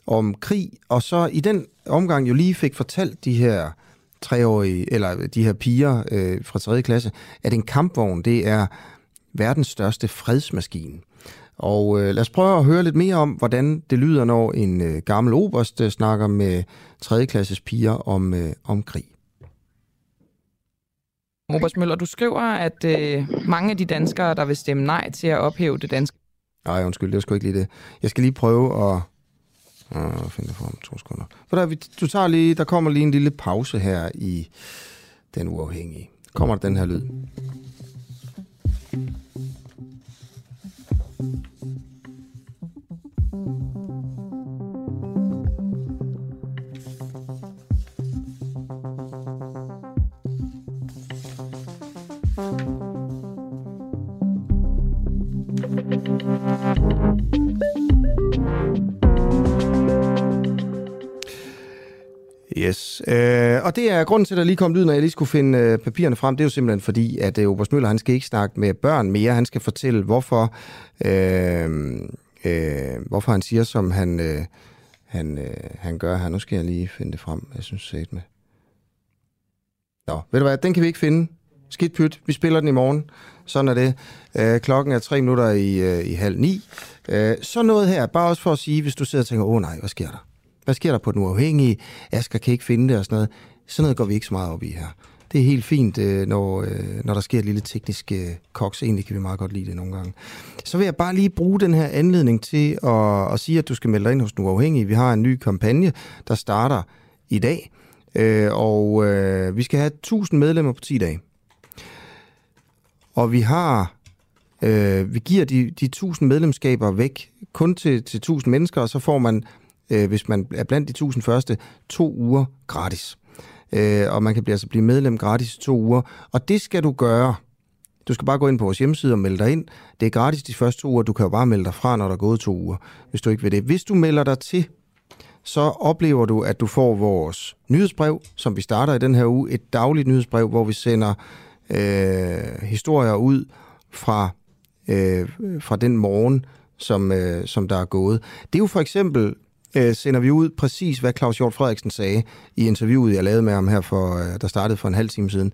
om krig, og så i den omgang jo lige fik fortalt de her treårige, eller de her piger øh, fra 3. klasse, at en kampvogn, det er verdens største fredsmaskine. Og øh, lad os prøve at høre lidt mere om, hvordan det lyder, når en øh, gammel oberst øh, snakker med 3. klasses piger om, øh, om krig. Oberst Møller, du skriver, at øh, mange af de danskere, der vil stemme nej til at ophæve det danske... Nej, undskyld, det var sgu ikke lige det. Jeg skal lige prøve at... Og finde det for om to sekunder. For der, du tager lige, der kommer lige en lille pause her i den uafhængige. Kommer der den her lyd. Yes, øh, og det er grunden til, at der lige kom lyden, når jeg lige skulle finde øh, papirerne frem. Det er jo simpelthen fordi, at øh, Oberst Møller, han skal ikke snakke med børn mere. Han skal fortælle, hvorfor, øh, øh, hvorfor han siger, som han, øh, han, øh, han gør her. Nu skal jeg lige finde det frem. Jeg synes, det med. Nå, ved du hvad, den kan vi ikke finde. Skidt pyt, vi spiller den i morgen. Sådan er det. Øh, klokken er tre minutter i, øh, i halv ni. Øh, så noget her, bare også for at sige, hvis du sidder og tænker, åh nej, hvad sker der? Hvad sker der på den uafhængige? Asger kan ikke finde det og sådan noget. Sådan noget går vi ikke så meget op i her. Det er helt fint, øh, når, øh, når der sker et lille teknisk øh, koks. Egentlig kan vi meget godt lide det nogle gange. Så vil jeg bare lige bruge den her anledning til at, at sige, at du skal melde dig ind hos Den Uafhængige. Vi har en ny kampagne, der starter i dag. Øh, og øh, vi skal have 1000 medlemmer på 10 dage. Og vi har øh, vi giver de, de 1000 medlemskaber væk kun til, til 1000 mennesker, og så får man, øh, hvis man er blandt de 1000 første, to uger gratis. Øh, og man kan altså blive medlem gratis i to uger. Og det skal du gøre. Du skal bare gå ind på vores hjemmeside og melde dig ind. Det er gratis de første to uger. Du kan jo bare melde dig fra, når der er gået to uger, hvis du ikke vil det. Hvis du melder dig til, så oplever du, at du får vores nyhedsbrev, som vi starter i den her uge. Et dagligt nyhedsbrev, hvor vi sender øh, historier ud fra, øh, fra den morgen, som, øh, som der er gået. Det er jo for eksempel øh, sender vi ud præcis, hvad Claus Hjort Frederiksen sagde i interviewet, jeg lavede med ham her, for, øh, der startede for en halv time siden,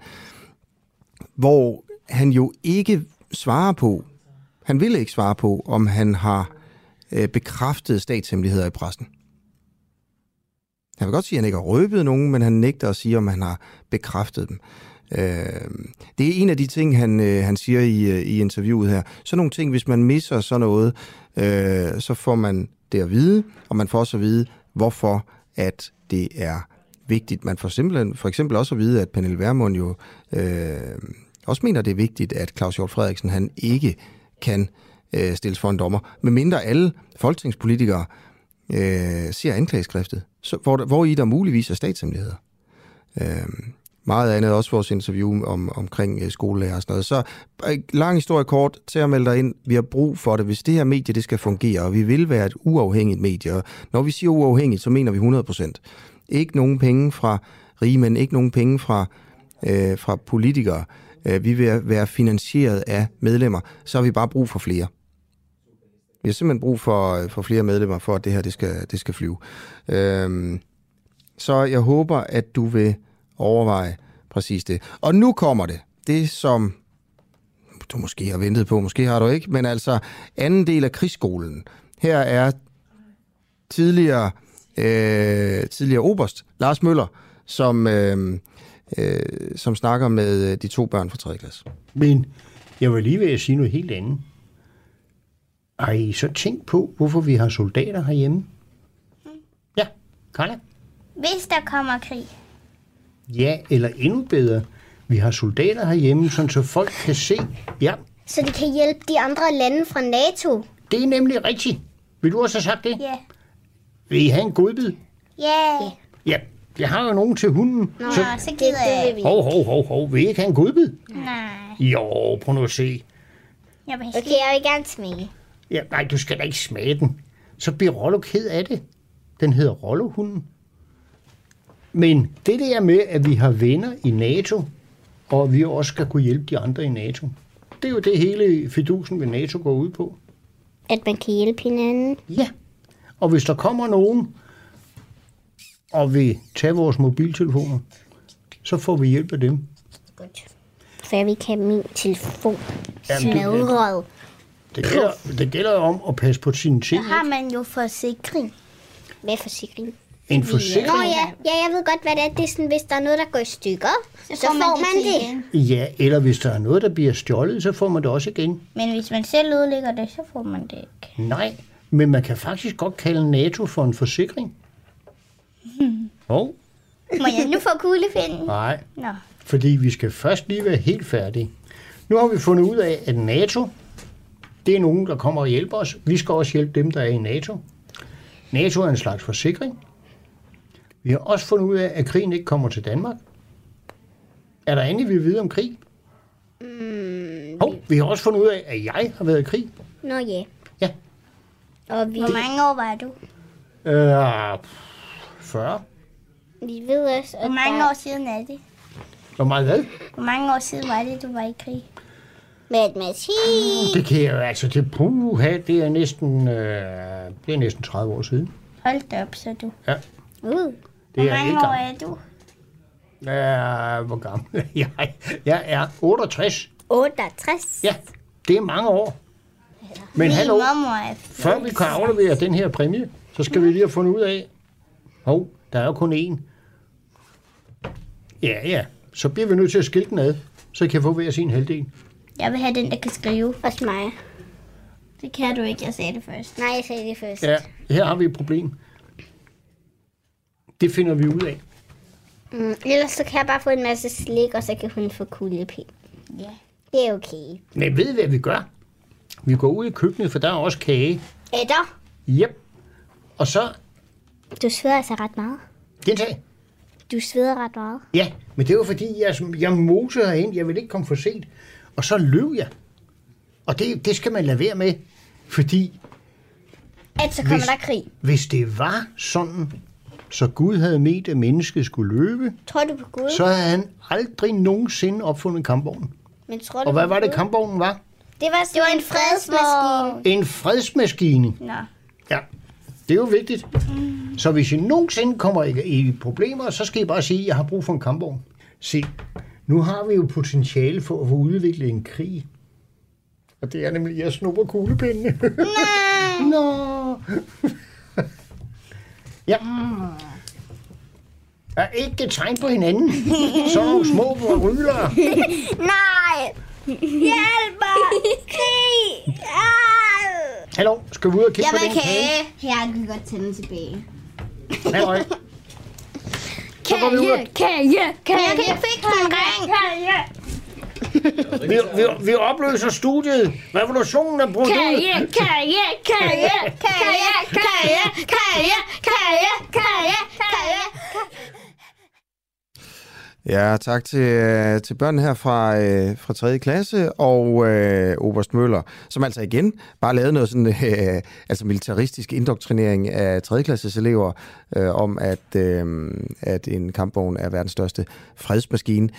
hvor han jo ikke svarer på, han vil ikke svare på, om han har øh, bekræftet statshemmeligheder i pressen. Han vil godt sige, at han ikke har røbet nogen, men han nægter at sige, om han har bekræftet dem. Øh, det er en af de ting, han, øh, han siger i, øh, i interviewet her. Så nogle ting, hvis man misser sådan noget, øh, så får man det at vide, og man får også at vide, hvorfor at det er vigtigt. Man får simpelthen for eksempel også at vide, at Pernille Vermund jo øh, også mener, det er vigtigt, at Claus Hjort Frederiksen han ikke kan øh, stilles for en dommer, medmindre alle folketingspolitikere øh, ser anklageskriftet, så, hvor, hvor i der muligvis er statshemmeligheder. Øh, meget andet, også vores interview om, omkring øh, skolelærer og sådan noget. Så øh, lang historie kort, til at melde dig ind. Vi har brug for det, hvis det her medie det skal fungere, og vi vil være et uafhængigt medie. Og når vi siger uafhængigt, så mener vi 100 procent. Ikke nogen penge fra rige mænd, ikke nogen penge fra, øh, fra politikere. Øh, vi vil være finansieret af medlemmer, så har vi bare brug for flere. Vi har simpelthen brug for, for flere medlemmer, for at det her det skal, det skal flyve. Øh, så jeg håber, at du vil overveje præcis det. Og nu kommer det. Det, som du måske har ventet på, måske har du ikke, men altså anden del af krigsskolen. Her er tidligere, øh, tidligere oberst Lars Møller, som, øh, øh, som snakker med de to børn fra 3. klasse. Men jeg vil lige ved at sige noget helt andet. Har I så tænkt på, hvorfor vi har soldater herhjemme? Ja, Carla? Hvis der kommer krig. Ja, eller endnu bedre. Vi har soldater herhjemme, sådan så folk kan se. Ja. Så de kan hjælpe de andre lande fra NATO. Det er nemlig rigtigt. Vil du også have sagt det? Ja. Vil I have en godbid? Ja. Ja, jeg har jo nogen til hunden. Nå, så, så gider jeg. Hov, hov, hov, hov. Vil I ikke have en godbid? Nej. Jo, prøv nu at se. Jeg vil okay, jeg vil gerne smage. Ja, nej, du skal da ikke smage den. Så bliver Rollo ked af det. Den hedder Rollo-hunden. Men det der med, at vi har venner i NATO, og vi også skal kunne hjælpe de andre i NATO, det er jo det hele fidusen ved NATO går ud på. At man kan hjælpe hinanden? Ja. Og hvis der kommer nogen og vil tage vores mobiltelefoner, så får vi hjælp af dem. Godt. For jeg vil ikke have min telefon smadret. Det gælder, det gælder om at passe på sine ting. Der har man jo forsikring. Hvad forsikring? En forsikring? Nå ja, ja, jeg ved godt, hvad det er. Det er sådan, hvis der er noget, der går i stykker, så, så får man, man det. Igen. Ja, eller hvis der er noget, der bliver stjålet, så får man det også igen. Men hvis man selv ødelægger det, så får man det ikke. Nej, men man kan faktisk godt kalde NATO for en forsikring. Hov, Må jeg nu få kuglepinden? nej, Nå. fordi vi skal først lige være helt færdige. Nu har vi fundet ud af, at NATO, det er nogen, der kommer og hjælper os. Vi skal også hjælpe dem, der er i NATO. NATO er en slags forsikring. Vi har også fundet ud af, at krigen ikke kommer til Danmark. Er der andet, vi vil vide om krig? Mm, Hov, vi har også fundet ud af, at jeg har været i krig. Nå ja. Ja. Og vi, Hvor mange år var du? Øh, 40. vi ved også, at Hvor mange der... år siden er det? Hvor meget hvad? Hvor mange år siden var det, du var i krig? Matematik. Det kan jeg jo altså, det puha, det er næsten, øh, det er næsten 30 år siden. Hold da op, så du. Ja, Uh. Det Hvor er mange år gammel. er du? Ja, hvor gammel er jeg? Jeg er 68. 68. Ja, det er mange år. Men Min hallo, er før vi kan aflevere den her præmie, så skal vi lige have fundet ud af, hov, der er jo kun én. Ja, ja, så bliver vi nødt til at skille den ad, så I kan få hver sin halvdel. Jeg vil have den, der kan skrive. Også mig. Det kan du ikke, jeg sagde det først. Nej, jeg sagde det først. Ja, her har vi et problem. Det finder vi ud af. Mm, ellers så kan jeg bare få en masse slik, og så kan hun få kuglepind. Ja. Det er okay. Men ved I, hvad vi gør? Vi går ud i køkkenet, for der er også kage. Æder, Yep. Og så... du sveder altså ret meget. Gentag. Du sveder ret meget. Ja, men det var fordi, jeg, jeg mosede herind. Jeg ville ikke komme for sent. Og så løb jeg. Og det, det skal man lade være med. Fordi At så kommer Hvis- der krig. hvis det var sådan, så Gud havde ment, at mennesket skulle løbe, Tror du på Gud? så havde han aldrig nogensinde opfundet kampvognen. Men tror du Og hvad var det, kampvognen var? Det var, det var en fredsmaskine. En fredsmaskine. Nå. Ja, det er jo vigtigt. Så hvis I nogensinde kommer i, i problemer, så skal I bare sige, at jeg har brug for en kampvogn. Se, nu har vi jo potentiale for at få udviklet en krig. Og det er nemlig, at jeg snupper kuglepindene. Nej! Nå! Ja. Er ikke et tegn på hinanden. Så små rylere. Nej! Hjælp mig! Krig! Ah! Hallo, skal vi ud og kigge Jeg på vil den kage? kage. Her kan vi godt tænde tilbage. Halløj. Så går vi ud og Kage, kage, kage. Jeg kan fikse min ring. Vi, vi, vi opløser studiet. Revolutionen er brudt ud. Kage, kage, kage, kage, kage, kage, kage, kage, kage. Ja, tak til, øh, til børnene her fra, øh, fra 3. klasse og øh, Oberst Møller, som altså igen bare lavede noget sådan, øh, altså militaristisk indoktrinering af 3. klasses elever øh, om, at, øh, at en kampvogn er verdens største fredsmaskine.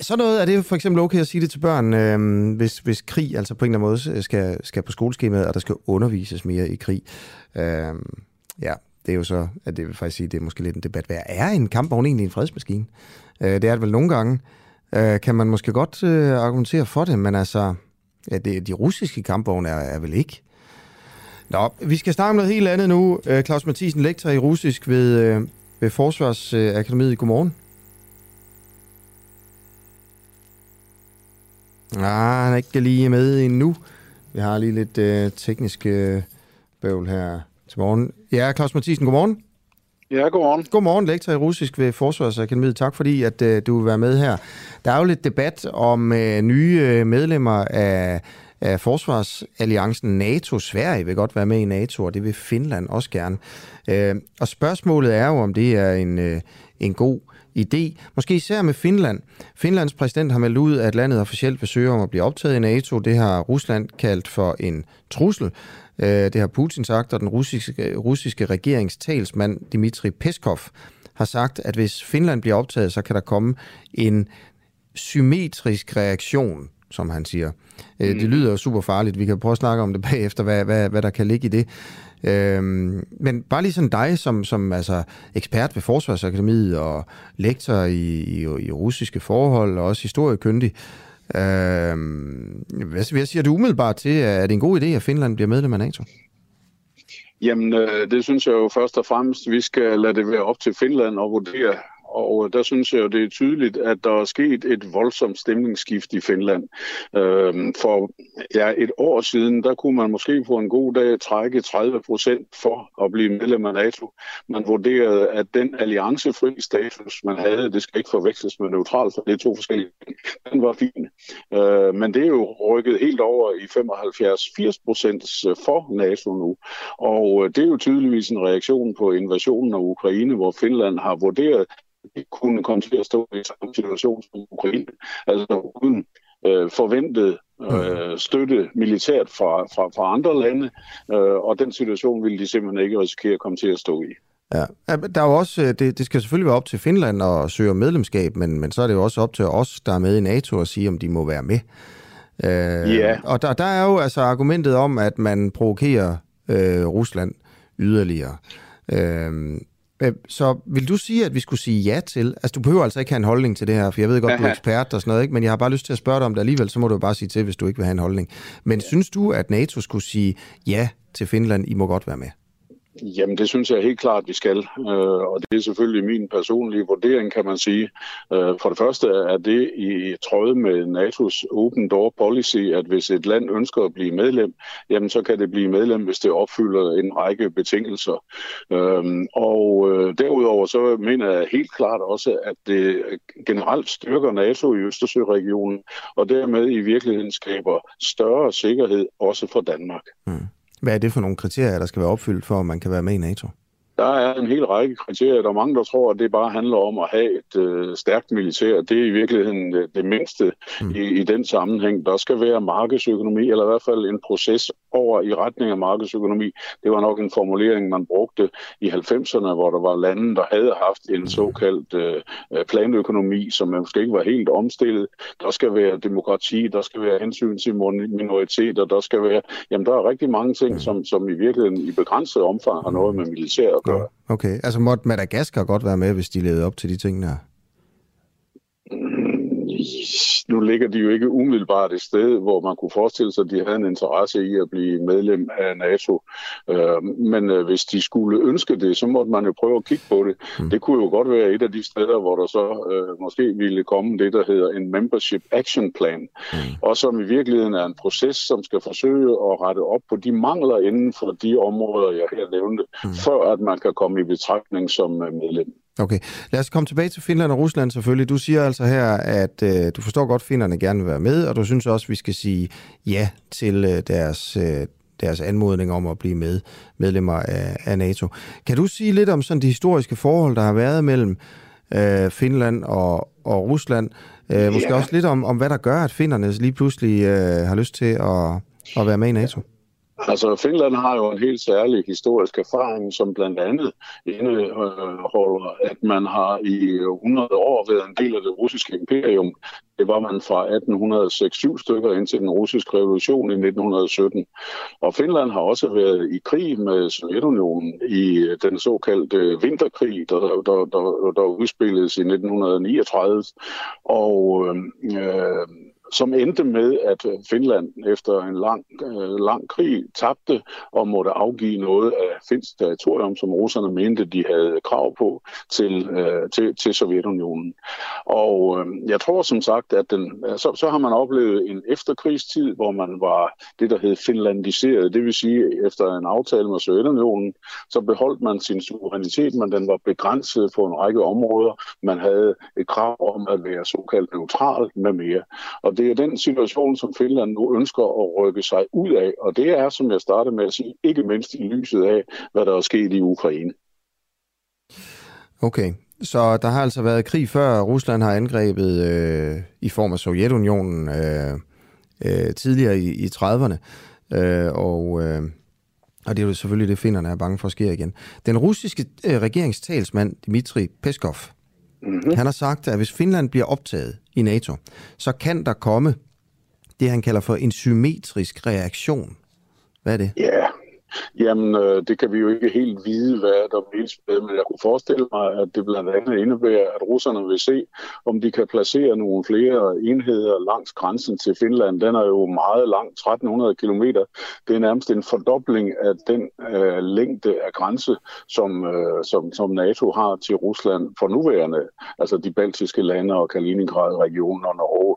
Så noget er det for eksempel okay at sige det til børn, øh, hvis, hvis krig altså på en eller anden måde skal, skal på skoleskemaet, og der skal undervises mere i krig. Øh, ja, det er jo så, at det vil faktisk sige, det er måske lidt en debat. Hvad er en kampvogn egentlig en fredsmaskine? Øh, det er det vel nogle gange. Øh, kan man måske godt øh, argumentere for det, men altså, ja, det, de russiske kampvogne er, er vel ikke. Nå, vi skal snakke om noget helt andet nu. Øh, Claus Mathisen, lektor i russisk ved, øh, ved Forsvarsakademiet. Godmorgen. Ah, han er ikke lige med endnu. Vi har lige lidt øh, teknisk øh, bøvl her til morgen. Ja, Claus Mathisen, godmorgen. Ja, godmorgen. Godmorgen, lektor i russisk ved Forsvarsakademiet. Tak fordi, at øh, du vil være med her. Der er jo lidt debat om øh, nye øh, medlemmer af, af Forsvarsalliancen NATO. Sverige vil godt være med i NATO, og det vil Finland også gerne. Øh, og spørgsmålet er jo, om det er en, øh, en god idé. Måske især med Finland. Finlands præsident har meldt ud, at landet officielt vil søge om at blive optaget i NATO. Det har Rusland kaldt for en trussel. Øh, Det har Putin sagt, og den russiske, russiske regeringstalsmand Dmitri Peskov har sagt, at hvis Finland bliver optaget, så kan der komme en symmetrisk reaktion, som han siger. Mm. Det lyder super farligt. Vi kan prøve at snakke om det bagefter, hvad, hvad, hvad der kan ligge i det. Øhm, men bare lige sådan dig, som, som altså, ekspert ved Forsvarsakademiet og lektor i, i, i russiske forhold og også historiekyndig. Øhm, hvad, hvad siger du umiddelbart til, at det er en god idé, at Finland bliver medlem af NATO? Jamen, øh, det synes jeg jo først og fremmest, vi skal lade det være op til Finland at vurdere. Og øh, der synes jeg jo, det er tydeligt, at der er sket et voldsomt stemningsskift i Finland. Øhm, for ja, et år siden, der kunne man måske på en god dag trække 30 procent for at blive medlem af NATO. Man vurderede, at den alliancefri status, man havde, det skal ikke forveksles med neutral, for det er to forskellige ting, den var fin. Øh, men det er jo rykket helt over i 75-80 procent for NATO nu. Og øh, det er jo tydeligvis en reaktion på invasionen af Ukraine, hvor Finland har vurderet, kunne komme til at stå i samme situation som Ukraine. Altså uden øh, forventet øh, støtte militært fra, fra, fra andre lande, øh, og den situation ville de simpelthen ikke risikere at komme til at stå i. Ja, der er jo også, øh, det, det skal selvfølgelig være op til Finland at søge medlemskab, men, men så er det jo også op til os, der er med i NATO, at sige, om de må være med. Øh, Ja. Og der, der er jo altså argumentet om, at man provokerer øh, Rusland yderligere. Øh, så vil du sige, at vi skulle sige ja til? Altså, du behøver altså ikke have en holdning til det her, for jeg ved godt, du er ekspert og sådan noget, ikke? men jeg har bare lyst til at spørge dig om det alligevel, så må du bare sige til, hvis du ikke vil have en holdning. Men synes du, at NATO skulle sige ja til Finland, I må godt være med? Jamen, det synes jeg helt klart, vi skal. Øh, og det er selvfølgelig min personlige vurdering, kan man sige. Øh, for det første er det i tråd med NATO's Open Door Policy, at hvis et land ønsker at blive medlem, jamen så kan det blive medlem, hvis det opfylder en række betingelser. Øhm, øh, og derudover så mener jeg helt klart også, at det generelt styrker NATO i Østersøregionen, og dermed i virkeligheden skaber større sikkerhed også for Danmark. Mm. Hvad er det for nogle kriterier, der skal være opfyldt, for at man kan være med i NATO? Der er en hel række kriterier. Der er mange, der tror, at det bare handler om at have et øh, stærkt militær. Det er i virkeligheden det, det mindste mm. i, i den sammenhæng. Der skal være markedsøkonomi, eller i hvert fald en proces over i retning af markedsøkonomi. Det var nok en formulering, man brugte i 90'erne, hvor der var lande, der havde haft en mm. såkaldt øh, planøkonomi, som måske ikke var helt omstillet. Der skal være demokrati, der skal være hensyn til minoriteter, der skal være... Jamen, der er rigtig mange ting, mm. som, som i virkeligheden i begrænset omfang har noget med militær at gøre. Okay, altså måtte Madagaskar godt være med, hvis de levede op til de ting der? Nu ligger de jo ikke umiddelbart et sted, hvor man kunne forestille sig, at de havde en interesse i at blive medlem af NATO. Øh, men øh, hvis de skulle ønske det, så måtte man jo prøve at kigge på det. Mm. Det kunne jo godt være et af de steder, hvor der så øh, måske ville komme det, der hedder en Membership Action Plan, mm. og som i virkeligheden er en proces, som skal forsøge at rette op på de mangler inden for de områder, jeg her nævnte, mm. før at man kan komme i betragtning som medlem. Okay, lad os komme tilbage til Finland og Rusland selvfølgelig. Du siger altså her, at øh, du forstår godt, at finnerne gerne vil være med, og du synes også, at vi skal sige ja til øh, deres, øh, deres anmodning om at blive med medlemmer af, af NATO. Kan du sige lidt om sådan de historiske forhold, der har været mellem øh, Finland og, og Rusland? Øh, måske ja. også lidt om, om, hvad der gør, at finnerne lige pludselig øh, har lyst til at, at være med i NATO? Altså, Finland har jo en helt særlig historisk erfaring, som blandt andet indeholder, at man har i 100 år været en del af det russiske imperium. Det var man fra 1806 stykker indtil den russiske revolution i 1917. Og Finland har også været i krig med Sovjetunionen i den såkaldte vinterkrig, der, der, der, der udspilledes i 1939. Og øh, øh som endte med, at øh, Finland efter en lang, øh, lang krig tabte og måtte afgive noget af finsk territorium, som russerne mente, de havde krav på til, øh, til, til Sovjetunionen. Og øh, jeg tror som sagt, at den, øh, så, så har man oplevet en efterkrigstid, hvor man var det, der hed finlandiseret. Det vil sige, efter en aftale med Sovjetunionen, så beholdt man sin suverænitet, men den var begrænset på en række områder. Man havde et krav om at være såkaldt neutral med mere. Og det er den situation, som Finland nu ønsker at rykke sig ud af, og det er, som jeg startede med at sige, ikke mindst i lyset af, hvad der er sket i Ukraine. Okay, så der har altså været krig før Rusland har angrebet øh, i form af Sovjetunionen øh, øh, tidligere i, i 30'erne, øh, og... Øh, og det er jo selvfølgelig det, finderne er bange for at igen. Den russiske øh, regeringstalsmand Dmitri Peskov, Mm-hmm. Han har sagt, at hvis Finland bliver optaget i NATO, så kan der komme det, han kalder for en symmetrisk reaktion. Hvad er det? Ja, yeah. Jamen, øh, det kan vi jo ikke helt vide, hvad der menes med, men jeg kunne forestille mig, at det blandt andet indebærer, at russerne vil se, om de kan placere nogle flere enheder langs grænsen til Finland. Den er jo meget lang, 1300 km. Det er nærmest en fordobling af den øh, længde af grænse, som, øh, som, som NATO har til Rusland for nuværende, altså de baltiske lande og Kaliningrad-regionen og Norge.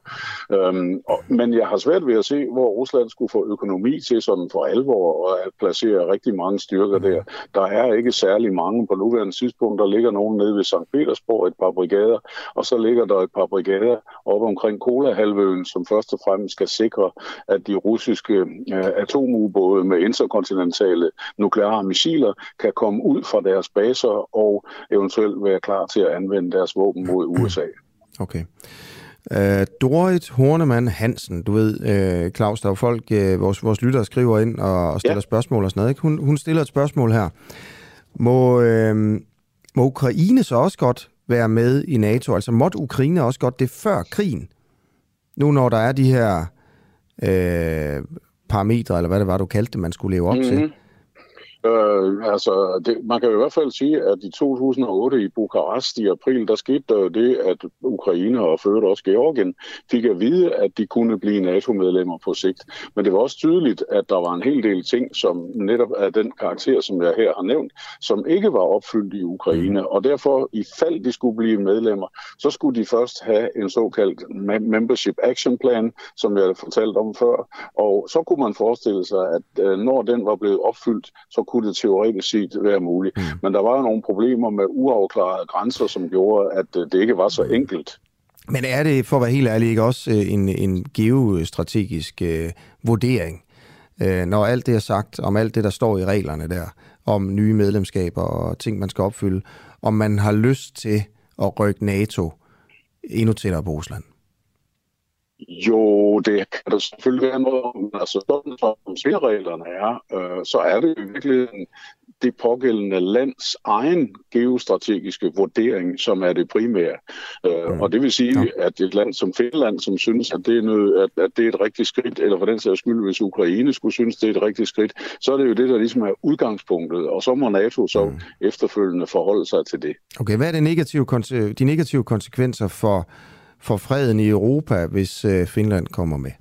Øhm, og, men jeg har svært ved at se, hvor Rusland skulle få økonomi til sådan for alvor at placere placere rigtig mange styrker der. Der er ikke særlig mange på nuværende tidspunkt. Der ligger nogen nede ved St. Petersborg, et par brigader, og så ligger der et par brigader op omkring Kola-halvøen, som først og fremmest skal sikre, at de russiske øh, atomubåde med interkontinentale nukleare missiler kan komme ud fra deres baser og eventuelt være klar til at anvende deres våben mod USA. Okay. Uh, Dorit Hornemann Hansen, du ved, uh, Claus, der er folk, uh, vores, vores lyttere skriver ind og, og stiller ja. spørgsmål og sådan noget. Ikke? Hun, hun stiller et spørgsmål her. Må, uh, må Ukraine så også godt være med i NATO? Altså måtte Ukraine også godt det før krigen? Nu når der er de her uh, parametre, eller hvad det var, du kaldte det, man skulle leve op mm-hmm. til. Øh, altså, det, man kan i hvert fald sige, at i 2008 i Bukarest i april, der skete der jo det, at Ukraine og ført også Georgien fik at vide, at de kunne blive NATO-medlemmer på sigt. Men det var også tydeligt, at der var en hel del ting, som netop er den karakter, som jeg her har nævnt, som ikke var opfyldt i Ukraine. Og derfor, i fald de skulle blive medlemmer, så skulle de først have en såkaldt Membership Action Plan, som jeg fortalte om før. Og så kunne man forestille sig, at øh, når den var blevet opfyldt, så kunne det teoretisk set være muligt. Mm. Men der var jo nogle problemer med uafklarede grænser, som gjorde, at øh, det ikke var så enkelt. Men er det, for at være helt ærlig, ikke også øh, en, en geostrategisk øh, vurdering, øh, når alt det er sagt, om alt det, der står i reglerne der, om nye medlemskaber og ting, man skal opfylde, om man har lyst til at rykke NATO endnu tættere på Rusland? Jo, det kan der selvfølgelig være noget om. Altså, sådan som spillereglerne er, øh, så er det virkelig det pågældende lands egen geostrategiske vurdering, som er det primære. Øh, mm. Og det vil sige, ja. at et land som Finland, som synes, at det, er noget, at, at det er et rigtigt skridt, eller for den sags skyld, hvis Ukraine skulle synes, det er et rigtigt skridt, så er det jo det, der ligesom er udgangspunktet, og så må NATO så mm. efterfølgende forholde sig til det. Okay, hvad er det negative, de negative konsekvenser for for freden i Europa, hvis øh, Finland kommer med?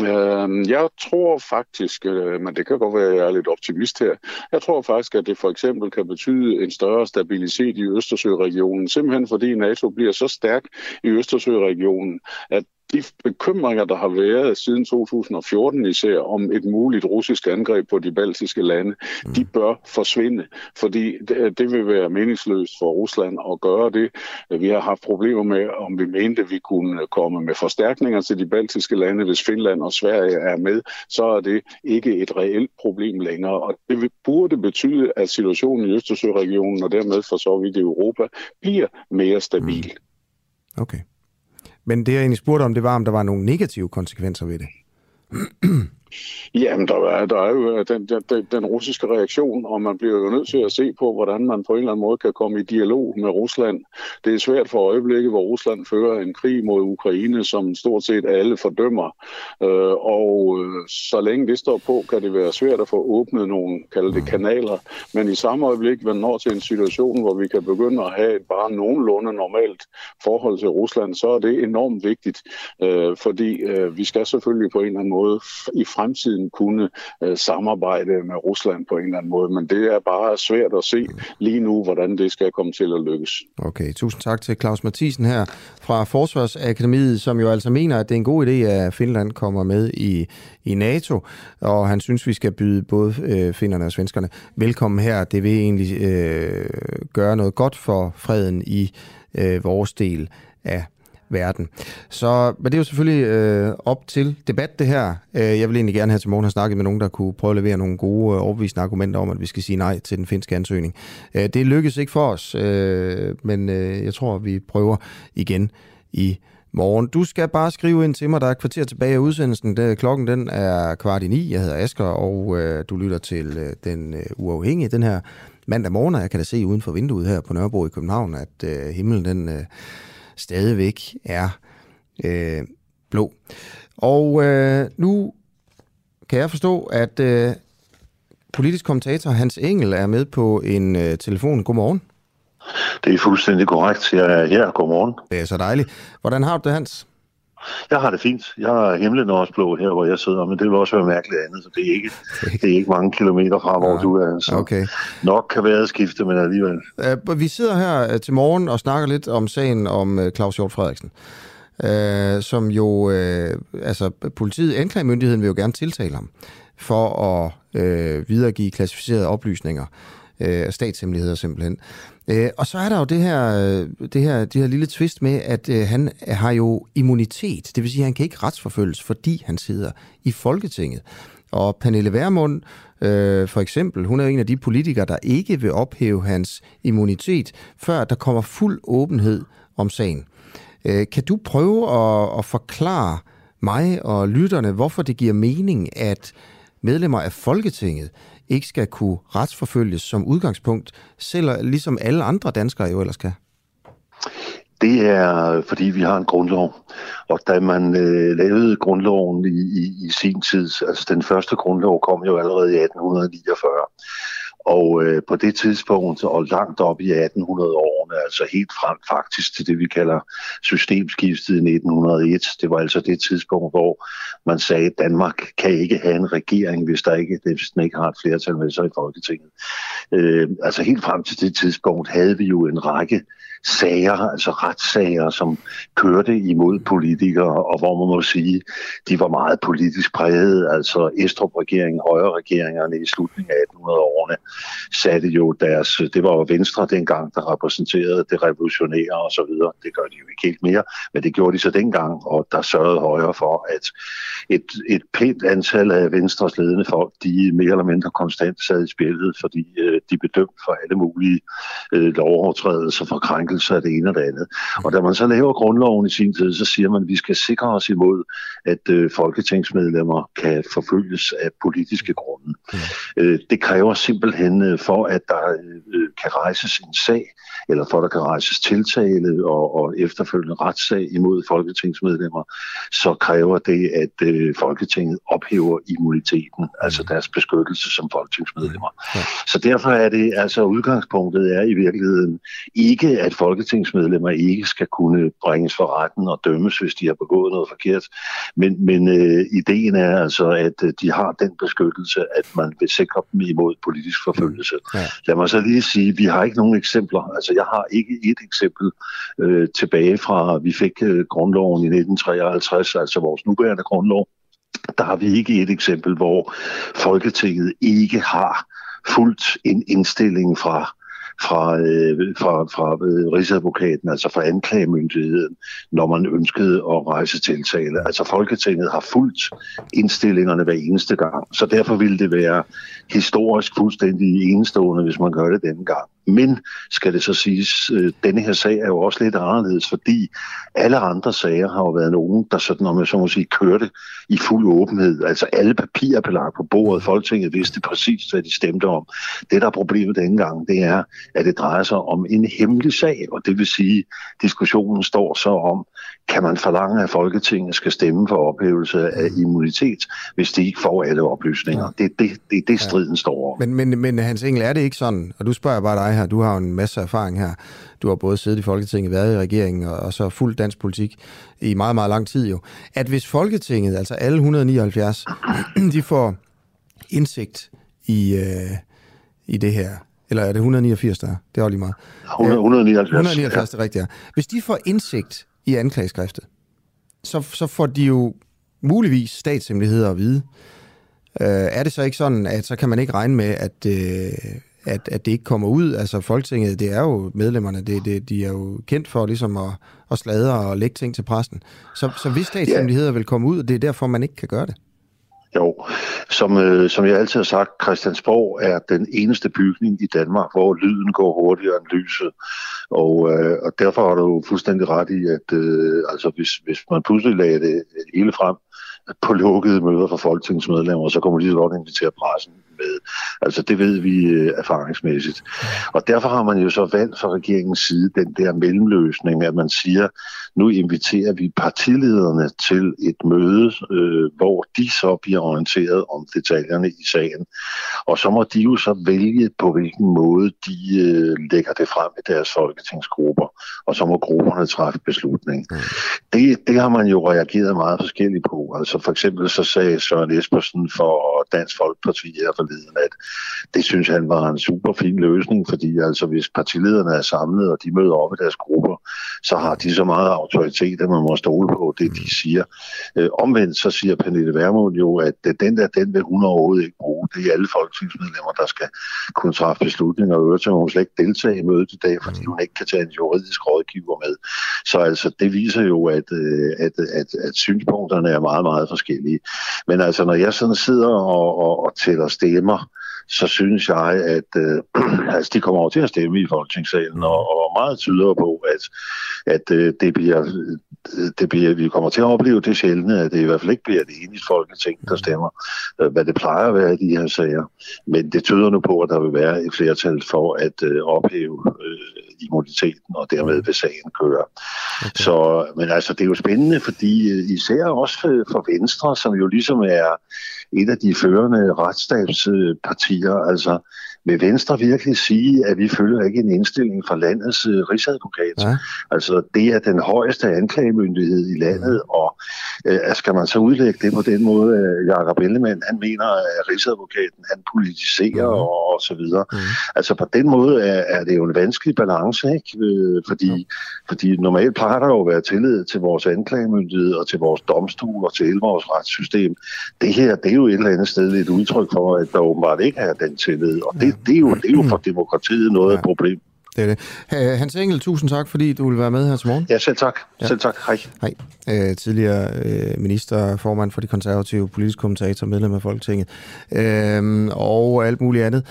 Øh, jeg tror faktisk, øh, men det kan godt være, at jeg er lidt optimist her, jeg tror faktisk, at det for eksempel kan betyde en større stabilitet i Østersøregionen, simpelthen fordi NATO bliver så stærk i Østersøregionen, at de bekymringer, der har været siden 2014 især om et muligt russisk angreb på de baltiske lande, mm. de bør forsvinde, fordi det, vil være meningsløst for Rusland at gøre det. Vi har haft problemer med, om vi mente, vi kunne komme med forstærkninger til de baltiske lande. Hvis Finland og Sverige er med, så er det ikke et reelt problem længere. Og det burde betyde, at situationen i Østersøregionen og dermed for så vidt i Europa bliver mere stabil. Mm. Okay. Men det, jeg egentlig spurgte om, det var, om der var nogle negative konsekvenser ved det. Jamen, der er, der er jo øh, den, den, den russiske reaktion, og man bliver jo nødt til at se på, hvordan man på en eller anden måde kan komme i dialog med Rusland. Det er svært for øjeblikket, hvor Rusland fører en krig mod Ukraine, som stort set alle fordømmer. Øh, og øh, så længe det står på, kan det være svært at få åbnet nogle, kalde det kanaler. Men i samme øjeblik, man når til en situation, hvor vi kan begynde at have et bare nogenlunde normalt forhold til Rusland, så er det enormt vigtigt, fordi vi skal selvfølgelig på en eller anden måde i fremtiden kunne øh, samarbejde med Rusland på en eller anden måde, men det er bare svært at se lige nu, hvordan det skal komme til at lykkes. Okay, tusind tak til Claus Mathisen her fra Forsvarsakademiet, som jo altså mener, at det er en god idé, at Finland kommer med i, i NATO, og han synes, vi skal byde både øh, finnerne og svenskerne velkommen her. Det vil egentlig øh, gøre noget godt for freden i øh, vores del af verden. Så men det er jo selvfølgelig øh, op til debat det her. Øh, jeg vil egentlig gerne her til morgen have snakket med nogen, der kunne prøve at levere nogle gode øh, overbevisende argumenter om, at vi skal sige nej til den finske ansøgning. Øh, det lykkes ikke for os, øh, men øh, jeg tror, vi prøver igen i morgen. Du skal bare skrive ind til mig, der er kvarter tilbage af udsendelsen. Det, klokken den er kvart i ni. Jeg hedder Asker, og øh, du lytter til øh, den øh, uafhængige, den her mandag morgen. Jeg kan da se uden for vinduet her på Nørrebro i København, at øh, himlen den... Øh, stadigvæk er øh, blå. Og øh, nu kan jeg forstå, at øh, politisk kommentator Hans Engel er med på en øh, telefon. Godmorgen. Det er fuldstændig korrekt. Jeg er her. Godmorgen. Det er så dejligt. Hvordan har du det, Hans? Jeg har det fint. Jeg har himlen også blå her, hvor jeg sidder, men det vil også være mærkeligt andet, så det er ikke, det er ikke mange kilometer fra, hvor ja, du er. Så okay. nok kan være skifte, men alligevel. Uh, vi sidder her uh, til morgen og snakker lidt om sagen om uh, Claus Hjort Frederiksen. Uh, som jo, uh, altså politiet, anklagemyndigheden vil jo gerne tiltale ham for at uh, videregive klassificerede oplysninger øh, statshemmeligheder simpelthen. Øh, og så er der jo det her, øh, det her, det her lille twist med, at øh, han har jo immunitet. Det vil sige, at han kan ikke retsforfølges, fordi han sidder i Folketinget. Og Pernille Vermund, øh, for eksempel, hun er jo en af de politikere, der ikke vil ophæve hans immunitet, før der kommer fuld åbenhed om sagen. Øh, kan du prøve at, at forklare mig og lytterne, hvorfor det giver mening, at medlemmer af Folketinget ikke skal kunne retsforfølges som udgangspunkt, selv ligesom alle andre danskere jo ellers kan? Det er, fordi vi har en grundlov. Og da man øh, lavede grundloven i, i, i sin tid, altså den første grundlov kom jo allerede i 1849, og øh, på det tidspunkt, og langt op i 1800-årene, altså helt frem faktisk til det, vi kalder systemskiftet i 1901, det var altså det tidspunkt, hvor man sagde, at Danmark kan ikke have en regering, hvis der ikke, hvis den ikke har et flertal med sig i Folketinget. Øh, altså helt frem til det tidspunkt havde vi jo en række sager, altså retssager, som kørte imod politikere, og hvor man må sige, de var meget politisk præget. Altså Estrup-regeringen, højre-regeringerne i slutningen af 1800-årene satte jo deres, det var jo Venstre dengang, der repræsenterede det revolutionære og så videre. Det gør de jo ikke helt mere, men det gjorde de så dengang, og der sørgede højre for, at et, et pænt antal af Venstres ledende folk, de mere eller mindre konstant sad i spillet, fordi øh, de bedømt for alle mulige øh, lovovertrædelser for krænkelse af det ene og det andet. Og da man så laver grundloven i sin tid, så siger man, at vi skal sikre os imod, at øh, folketingsmedlemmer kan forfølges af politiske grunde. Mm. Øh, det kræver simpelthen øh, for, at der øh, kan rejses en sag, eller for at der kan rejses tiltale og, og efterfølgende retssag imod folketingsmedlemmer, så kræver det, at øh, Folketinget ophæver immuniteten, mm. altså deres beskyttelse som folketingsmedlemmer. Ja. Så derfor er det, altså udgangspunktet er i virkeligheden ikke, at folketingsmedlemmer ikke skal kunne bringes for retten og dømmes, hvis de har begået noget forkert, men, men øh, ideen er altså, at øh, de har den beskyttelse, at man vil sikre dem imod politisk forfølgelse. Ja. Lad mig så lige sige, vi har ikke nogen eksempler. Altså jeg har ikke et eksempel øh, tilbage fra, vi fik øh, grundloven i 1953, altså vores nuværende grundlov. Der har vi ikke et eksempel, hvor Folketinget ikke har fuldt en indstilling fra fra, øh, fra, fra øh, Rigsadvokaten, altså fra anklagemyndigheden, når man ønskede at rejse tiltale. Altså Folketinget har fulgt indstillingerne hver eneste gang, så derfor ville det være historisk fuldstændig enestående, hvis man gør det denne gang. Men skal det så siges, øh, denne her sag er jo også lidt anderledes, fordi alle andre sager har jo været nogen, der sådan, om jeg så må sige, kørte i fuld åbenhed. Altså alle papirer blev lagt på bordet. Folketinget vidste præcis, hvad de stemte om. Det, der er problemet denne gang, det er, at det drejer sig om en hemmelig sag, og det vil sige, diskussionen står så om, kan man forlange, at Folketinget skal stemme for ophævelse af immunitet, hvis de ikke får alle oplysninger. Det er det, det, det, striden står om. Men, men, men Hans Engel, er det ikke sådan, og du spørger bare dig her, du har jo en masse erfaring her, du har både siddet i Folketinget, været i regeringen og, og så fuldt dansk politik i meget, meget lang tid jo, at hvis Folketinget, altså alle 179, de får indsigt i, øh, i det her, eller er det 189 der? Det er lige meget. 179. 179, ja. det er rigtigt, ja. Hvis de får indsigt i anklageskriftet, så, så får de jo muligvis statshemmeligheder at vide. Øh, er det så ikke sådan, at så kan man ikke regne med, at, øh, at, at det ikke kommer ud? Altså Folketinget, det er jo medlemmerne, det, det, de er jo kendt for ligesom at, at sladre og lægge ting til præsten. Så, så hvis statshemmeligheder vil komme ud, det er derfor, man ikke kan gøre det? Jo, som, øh, som jeg altid har sagt, Christiansborg er den eneste bygning i Danmark, hvor lyden går hurtigere end lyset. Og, øh, og derfor har du fuldstændig ret i, at øh, altså, hvis, hvis man pludselig lagde det hele frem på lukkede møder for folketingsmedlemmer, så kommer de så godt invitere pressen med. Altså det ved vi øh, erfaringsmæssigt. Og derfor har man jo så valgt fra regeringens side den der mellemløsning, at man siger, nu inviterer vi partilederne til et møde, øh, hvor de så bliver orienteret om detaljerne i sagen. Og så må de jo så vælge, på hvilken måde de øh, lægger det frem i deres folketingsgrupper, og så må grupperne træffe beslutning. Mm. Det, det har man jo reageret meget forskelligt på. Altså Altså, for eksempel så sagde Søren Espersen for Dansk Folkeparti her forleden, at det synes han var en super fin løsning, fordi altså hvis partilederne er samlet, og de møder op i deres grupper, så har de så meget autoritet, at man må stole på det, de siger. Øh, omvendt så siger Pernille Vermund jo, at den der, den vil hun overhovedet ikke bruge. Det er alle folketingsmedlemmer, der skal kunne træffe beslutninger, og øvrigt hun slet ikke deltage i mødet i dag, fordi hun ikke kan tage en juridisk rådgiver med. Så altså, det viser jo, at, øh, at, at, at synspunkterne er meget, meget forskellige. Men altså, når jeg sådan sidder og, og, og tæller stemmer, så synes jeg, at øh, altså, de kommer over til at stemme i Folketingssalen, og, og meget tyder på, at, at øh, det, bliver, det bliver, vi kommer til at opleve det sjældne, at det i hvert fald ikke bliver det eneste Folketing, der stemmer, øh, hvad det plejer at være i de her sager. Men det tyder nu på, at der vil være et flertal for at øh, ophæve øh, immuniteten, og dermed vil sagen køre. Okay. Så, men altså, det er jo spændende, fordi øh, især også for Venstre, som jo ligesom er et af de førende retsstatspartier, altså vil Venstre virkelig sige, at vi følger ikke en indstilling fra landets øh, rigsadvokat? Ja. Altså, det er den højeste anklagemyndighed i landet, mm. og øh, skal man så udlægge det på den måde, at Jacob Ellemann, han mener, at rigsadvokaten, han politiserer mm. og, og så videre. Mm. Altså, på den måde er, er det jo en vanskelig balance, ikke? Øh, fordi, mm. fordi normalt plejer der jo at være tillid til vores anklagemyndighed og til vores domstol og til hele vores retssystem. Det her, det er jo et eller andet sted et udtryk for, at der åbenbart ikke er den tillid, og det, det, er, jo, det er jo for demokratiet noget ja. af problem. Det er det. Hans Engel, tusind tak, fordi du vil være med her til morgen. Ja, selv tak. Ja. Selv tak. Hej. Hej. Øh, tidligere øh, minister, formand for de konservative, politisk kommentator, medlem af Folketinget, øh, og alt muligt andet.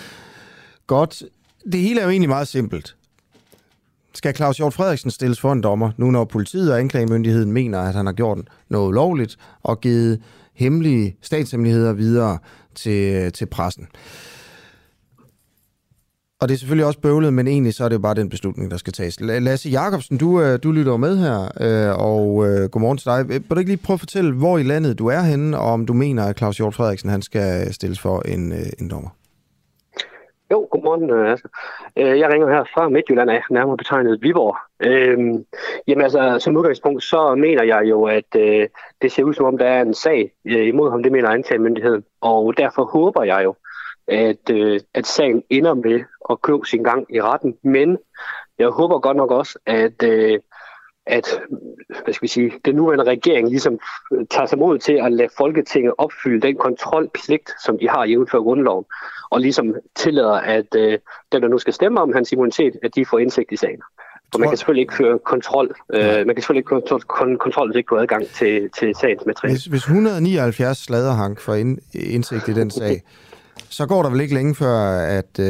Godt. Det hele er jo egentlig meget simpelt. Skal Claus Hjort Frederiksen stilles for en dommer, nu når politiet og anklagemyndigheden mener, at han har gjort noget ulovligt og givet hemmelige statshemmeligheder videre til, til pressen? Og det er selvfølgelig også bøvlet, men egentlig så er det jo bare den beslutning, der skal tages. Lasse Jacobsen, du, øh, du lytter med her, øh, og øh, godmorgen til dig. Øh, vil du ikke lige prøve at fortælle, hvor i landet du er henne, og om du mener, at Claus Hjort Frederiksen han skal stilles for en, en dommer? Jo, godmorgen, Altså. Jeg ringer her fra Midtjylland af, nærmere betegnet Viborg. Øhm, jamen altså, som udgangspunkt, så mener jeg jo, at øh, det ser ud som om, der er en sag imod ham, det mener anklagemyndigheden. Og derfor håber jeg jo, at, øh, at sagen ender med at gå sin gang i retten. Men jeg håber godt nok også, at, øh, at hvad skal vi sige, den nuværende regering ligesom tager sig mod til at lade Folketinget opfylde den kontrolpligt, som de har i for grundloven, og ligesom tillader, at øh, dem, der nu skal stemme om hans immunitet, at de får indsigt i sagen. For man kan selvfølgelig ikke føre kontrol. Øh, man kan selvfølgelig ikke kontrol, kontrol hvis ikke få adgang til, til sagens materiale. Hvis, hvis 179 sladerhank får ind, indsigt i den sag, så går der vel ikke længe før, at øh,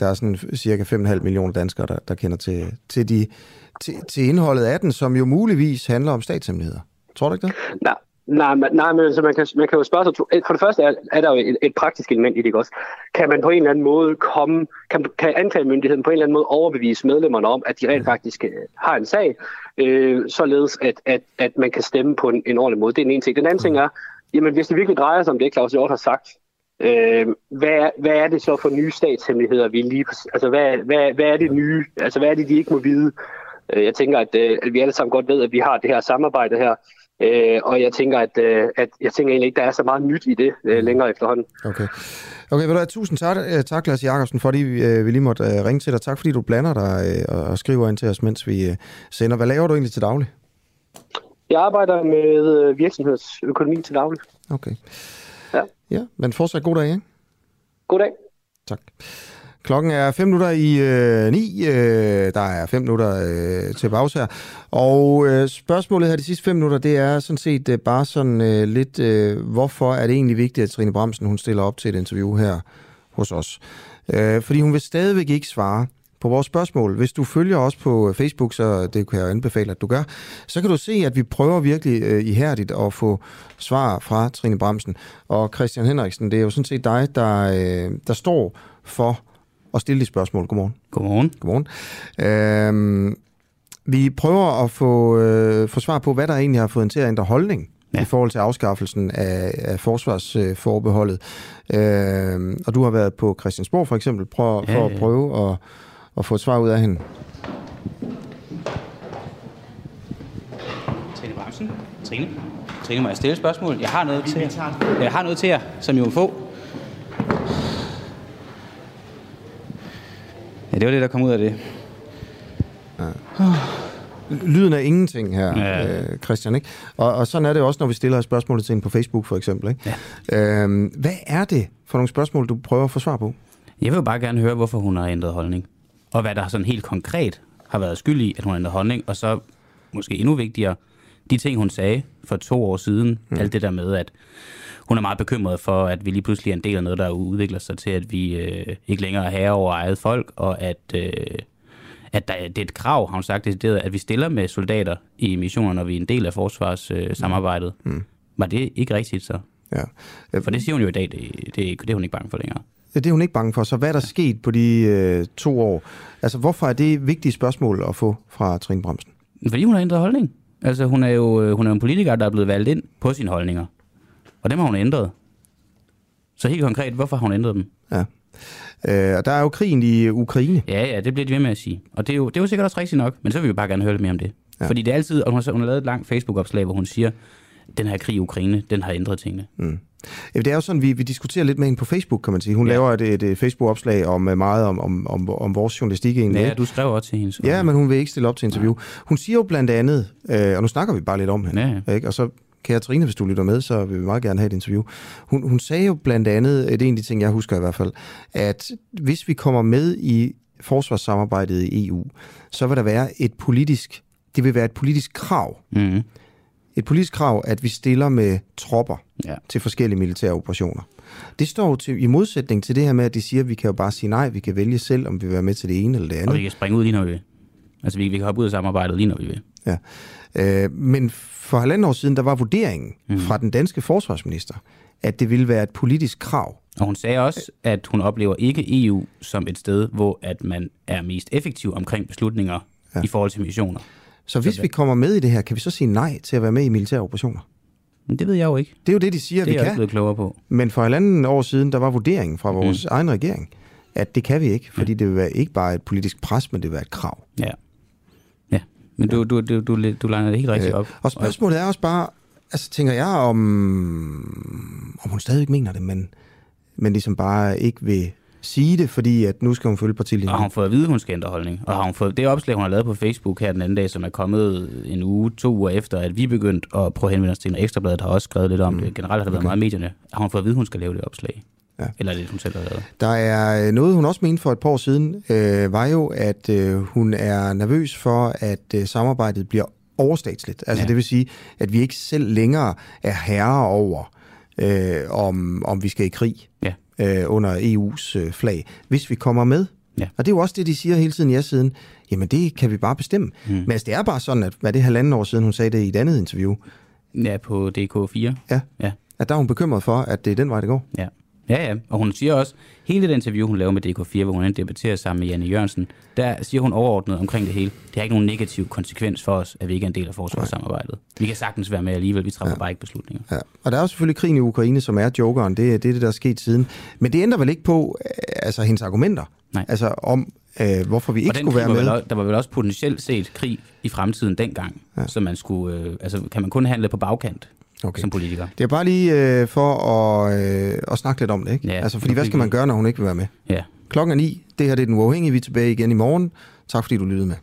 der er sådan cirka 5,5 millioner danskere, der, der kender til, til, de, til, til indholdet af den, som jo muligvis handler om statshemmeligheder. Tror du ikke det? Nej, Nej, men, nej, men altså, man, kan, man kan jo spørge sig, for det første er, er der jo et, et praktisk element i det også. Kan man på en eller anden måde komme, kan, kan anklagemyndigheden på en eller anden måde overbevise medlemmerne om, at de rent faktisk øh, har en sag, øh, således at, at, at man kan stemme på en, en ordentlig måde. Det er den ene ting. Den anden ting er, jamen hvis det virkelig drejer sig om det, Claus Hjort har sagt, Øh, hvad, hvad er det så for nye statshemmeligheder, vi lige... Altså, hvad, hvad, hvad er det nye? Altså, hvad er det, de ikke må vide? Øh, jeg tænker, at, øh, at vi alle sammen godt ved, at vi har det her samarbejde her. Øh, og jeg tænker, at, øh, at jeg tænker egentlig ikke, der er så meget nyt i det øh, længere efterhånden. Okay. Okay, have tusind tak, tak Lasse Jacobsen, fordi vi, vi lige måtte ringe til dig. Tak, fordi du blander dig og skriver ind til os, mens vi sender. Hvad laver du egentlig til daglig? Jeg arbejder med virksomhedsøkonomi til daglig. Okay. Ja. Men fortsat god dag, ikke? God dag. Tak. Klokken er 5 minutter i øh, 9. Øh, der er 5 minutter øh, til pause her. Og øh, spørgsmålet her de sidste 5 minutter, det er sådan set øh, bare sådan øh, lidt, øh, hvorfor er det egentlig vigtigt, at Trine Bramsen hun stiller op til et interview her hos os? Øh, fordi hun vil stadigvæk ikke svare på vores spørgsmål. Hvis du følger os på Facebook, så det kan jeg anbefale, at du gør, så kan du se, at vi prøver virkelig øh, ihærdigt at få svar fra Trine Bremsen. Og Christian Henriksen, det er jo sådan set dig, der, øh, der står for at stille de spørgsmål. Godmorgen. Godmorgen. Godmorgen. Øh, vi prøver at få, øh, få svar på, hvad der egentlig har fået en til at ændre holdning ja. i forhold til afskaffelsen af, af forsvarsforbeholdet. Øh, og du har været på Christiansborg for eksempel, prøv, ja, for at prøve at og få et svar ud af hende. Trine Bremsen. Trine. Trine, må jeg stille et spørgsmål? Jeg har noget til jer. Jeg har noget til jer, som I må få. Ja, det var det, der kom ud af det. Ja. Lyden er ingenting her, ja. øh, Christian. Ikke? Og, og sådan er det også, når vi stiller spørgsmål til en på Facebook, for eksempel. Ikke? Ja. Øhm, hvad er det for nogle spørgsmål, du prøver at få svar på? Jeg vil bare gerne høre, hvorfor hun har ændret holdning og hvad der sådan helt konkret har været skyld i, at hun ændrede holdning, og så måske endnu vigtigere, de ting, hun sagde for to år siden, mm. alt det der med, at hun er meget bekymret for, at vi lige pludselig er en del af noget, der udvikler sig til, at vi øh, ikke længere er herre over eget folk, og at, øh, at der, det er et krav, har hun sagt, det, at vi stiller med soldater i missioner, når vi er en del af forsvarssamarbejdet. Øh, mm. Var det ikke rigtigt så? Ja. For det siger hun jo i dag, det, det, det er hun ikke bange for længere. Det er hun ikke bange for. Så hvad er der sket på de øh, to år? Altså, hvorfor er det vigtige spørgsmål at få fra Trine Bremsen? Fordi hun har ændret holdning. Altså, hun er jo øh, hun er en politiker, der er blevet valgt ind på sine holdninger. Og dem har hun ændret. Så helt konkret, hvorfor har hun ændret dem? Ja. Øh, og der er jo krigen i Ukraine. Ja, ja, det bliver de ved med at sige. Og det er jo, det er jo sikkert også rigtigt nok, men så vil vi bare gerne høre lidt mere om det. Ja. Fordi det er altid, og hun har, hun har lavet et langt Facebook-opslag, hvor hun siger, den her krig i Ukraine, den har ændret tingene. Mm. Ja, det er jo sådan, vi, vi diskuterer lidt med hende på Facebook, kan man sige. Hun ja. laver et, et, Facebook-opslag om øh, meget om, om, om, om vores journalistik egentlig. Ja, du skrev også til hende. Så. Ja, men hun vil ikke stille op til interview. Ja. Hun siger jo blandt andet, øh, og nu snakker vi bare lidt om hende, ja. ikke? og så Katrine, hvis du lytter med, så vil vi meget gerne have et interview. Hun, hun sagde jo blandt andet, det er en af de ting, jeg husker i hvert fald, at hvis vi kommer med i forsvarssamarbejdet i EU, så vil der være et politisk, det vil være et politisk krav. Mm. Et politisk krav, at vi stiller med tropper ja. til forskellige militære operationer. Det står jo til, i modsætning til det her med, at de siger, at vi kan jo bare sige nej, vi kan vælge selv, om vi vil være med til det ene eller det andet. Og vi kan springe ud lige når vi vil. Altså vi, vi kan hoppe ud af samarbejdet lige når vi vil. Ja. Øh, men for halvanden år siden, der var vurderingen mm. fra den danske forsvarsminister, at det ville være et politisk krav. Og hun sagde også, at hun oplever ikke EU som et sted, hvor at man er mest effektiv omkring beslutninger ja. i forhold til missioner. Så hvis vi kommer med i det her, kan vi så sige nej til at være med i militære operationer? Men det ved jeg jo ikke. Det er jo det, de siger, det vi kan. Det er jeg blevet klogere på. Men for halvanden år siden, der var vurderingen fra vores mm. egen regering, at det kan vi ikke, fordi ja. det vil være ikke bare et politisk pres, men det vil være et krav. Ja. Ja, men du, du, du, du, du lander det helt rigtigt op. Og spørgsmålet er også bare, altså tænker jeg, om, om hun stadig mener det, men, men ligesom bare ikke vil sige det, fordi at nu skal hun følge partilinjen. Og har hun fået at vide, at hun skal ændre holdning. Og har hun fået det opslag, hun har lavet på Facebook her den anden dag, som er kommet en uge, to uger efter, at vi begyndt at prøve at henvende os til en ekstrabladet, har også skrevet lidt om mm. det. Generelt har det været okay. meget i medierne. Har hun fået at vide, at hun skal lave det opslag? Ja. Eller er det, hun selv har lavet? Der er øh, noget, hun også mente for et par år siden, øh, var jo, at øh, hun er nervøs for, at øh, samarbejdet bliver overstatsligt. Altså ja. det vil sige, at vi ikke selv længere er herre over, øh, om, om vi skal i krig. Ja øh, under EU's øh, flag, hvis vi kommer med. Ja. Og det er jo også det, de siger hele tiden i siden. Jamen, det kan vi bare bestemme. Mm. Men altså, det er bare sådan, at hvad det halvanden år siden, hun sagde det i et andet interview. Ja, på DK4. Ja. ja. At der er hun bekymret for, at det er den vej, det går. Ja. Ja, ja. Og hun siger også, hele det interview, hun laver med DK4, hvor hun debatterer sammen med Janne Jørgensen, der siger hun overordnet omkring det hele. Det har ikke nogen negativ konsekvens for os, at vi ikke er en del af forsvarssamarbejdet. Vi kan sagtens være med alligevel, vi træffer ja. bare ikke beslutninger. Ja. Og der er jo selvfølgelig krigen i Ukraine, som er jokeren. Det, det er det, der er sket siden. Men det ændrer vel ikke på øh, altså, hendes argumenter? Nej. Altså om, øh, hvorfor vi ikke skulle være med? Vel, der var vel også potentielt set krig i fremtiden dengang, ja. så man skulle, øh, altså kan man kun handle på bagkant okay. som politiker. Det er bare lige øh, for at, øh, at snakke lidt om det, ikke? Ja, altså, fordi hvad skal man gøre, når hun ikke vil være med? Ja. Klokken er ni. Det her det er Den Uafhængige. Vi er tilbage igen i morgen. Tak fordi du lyttede med.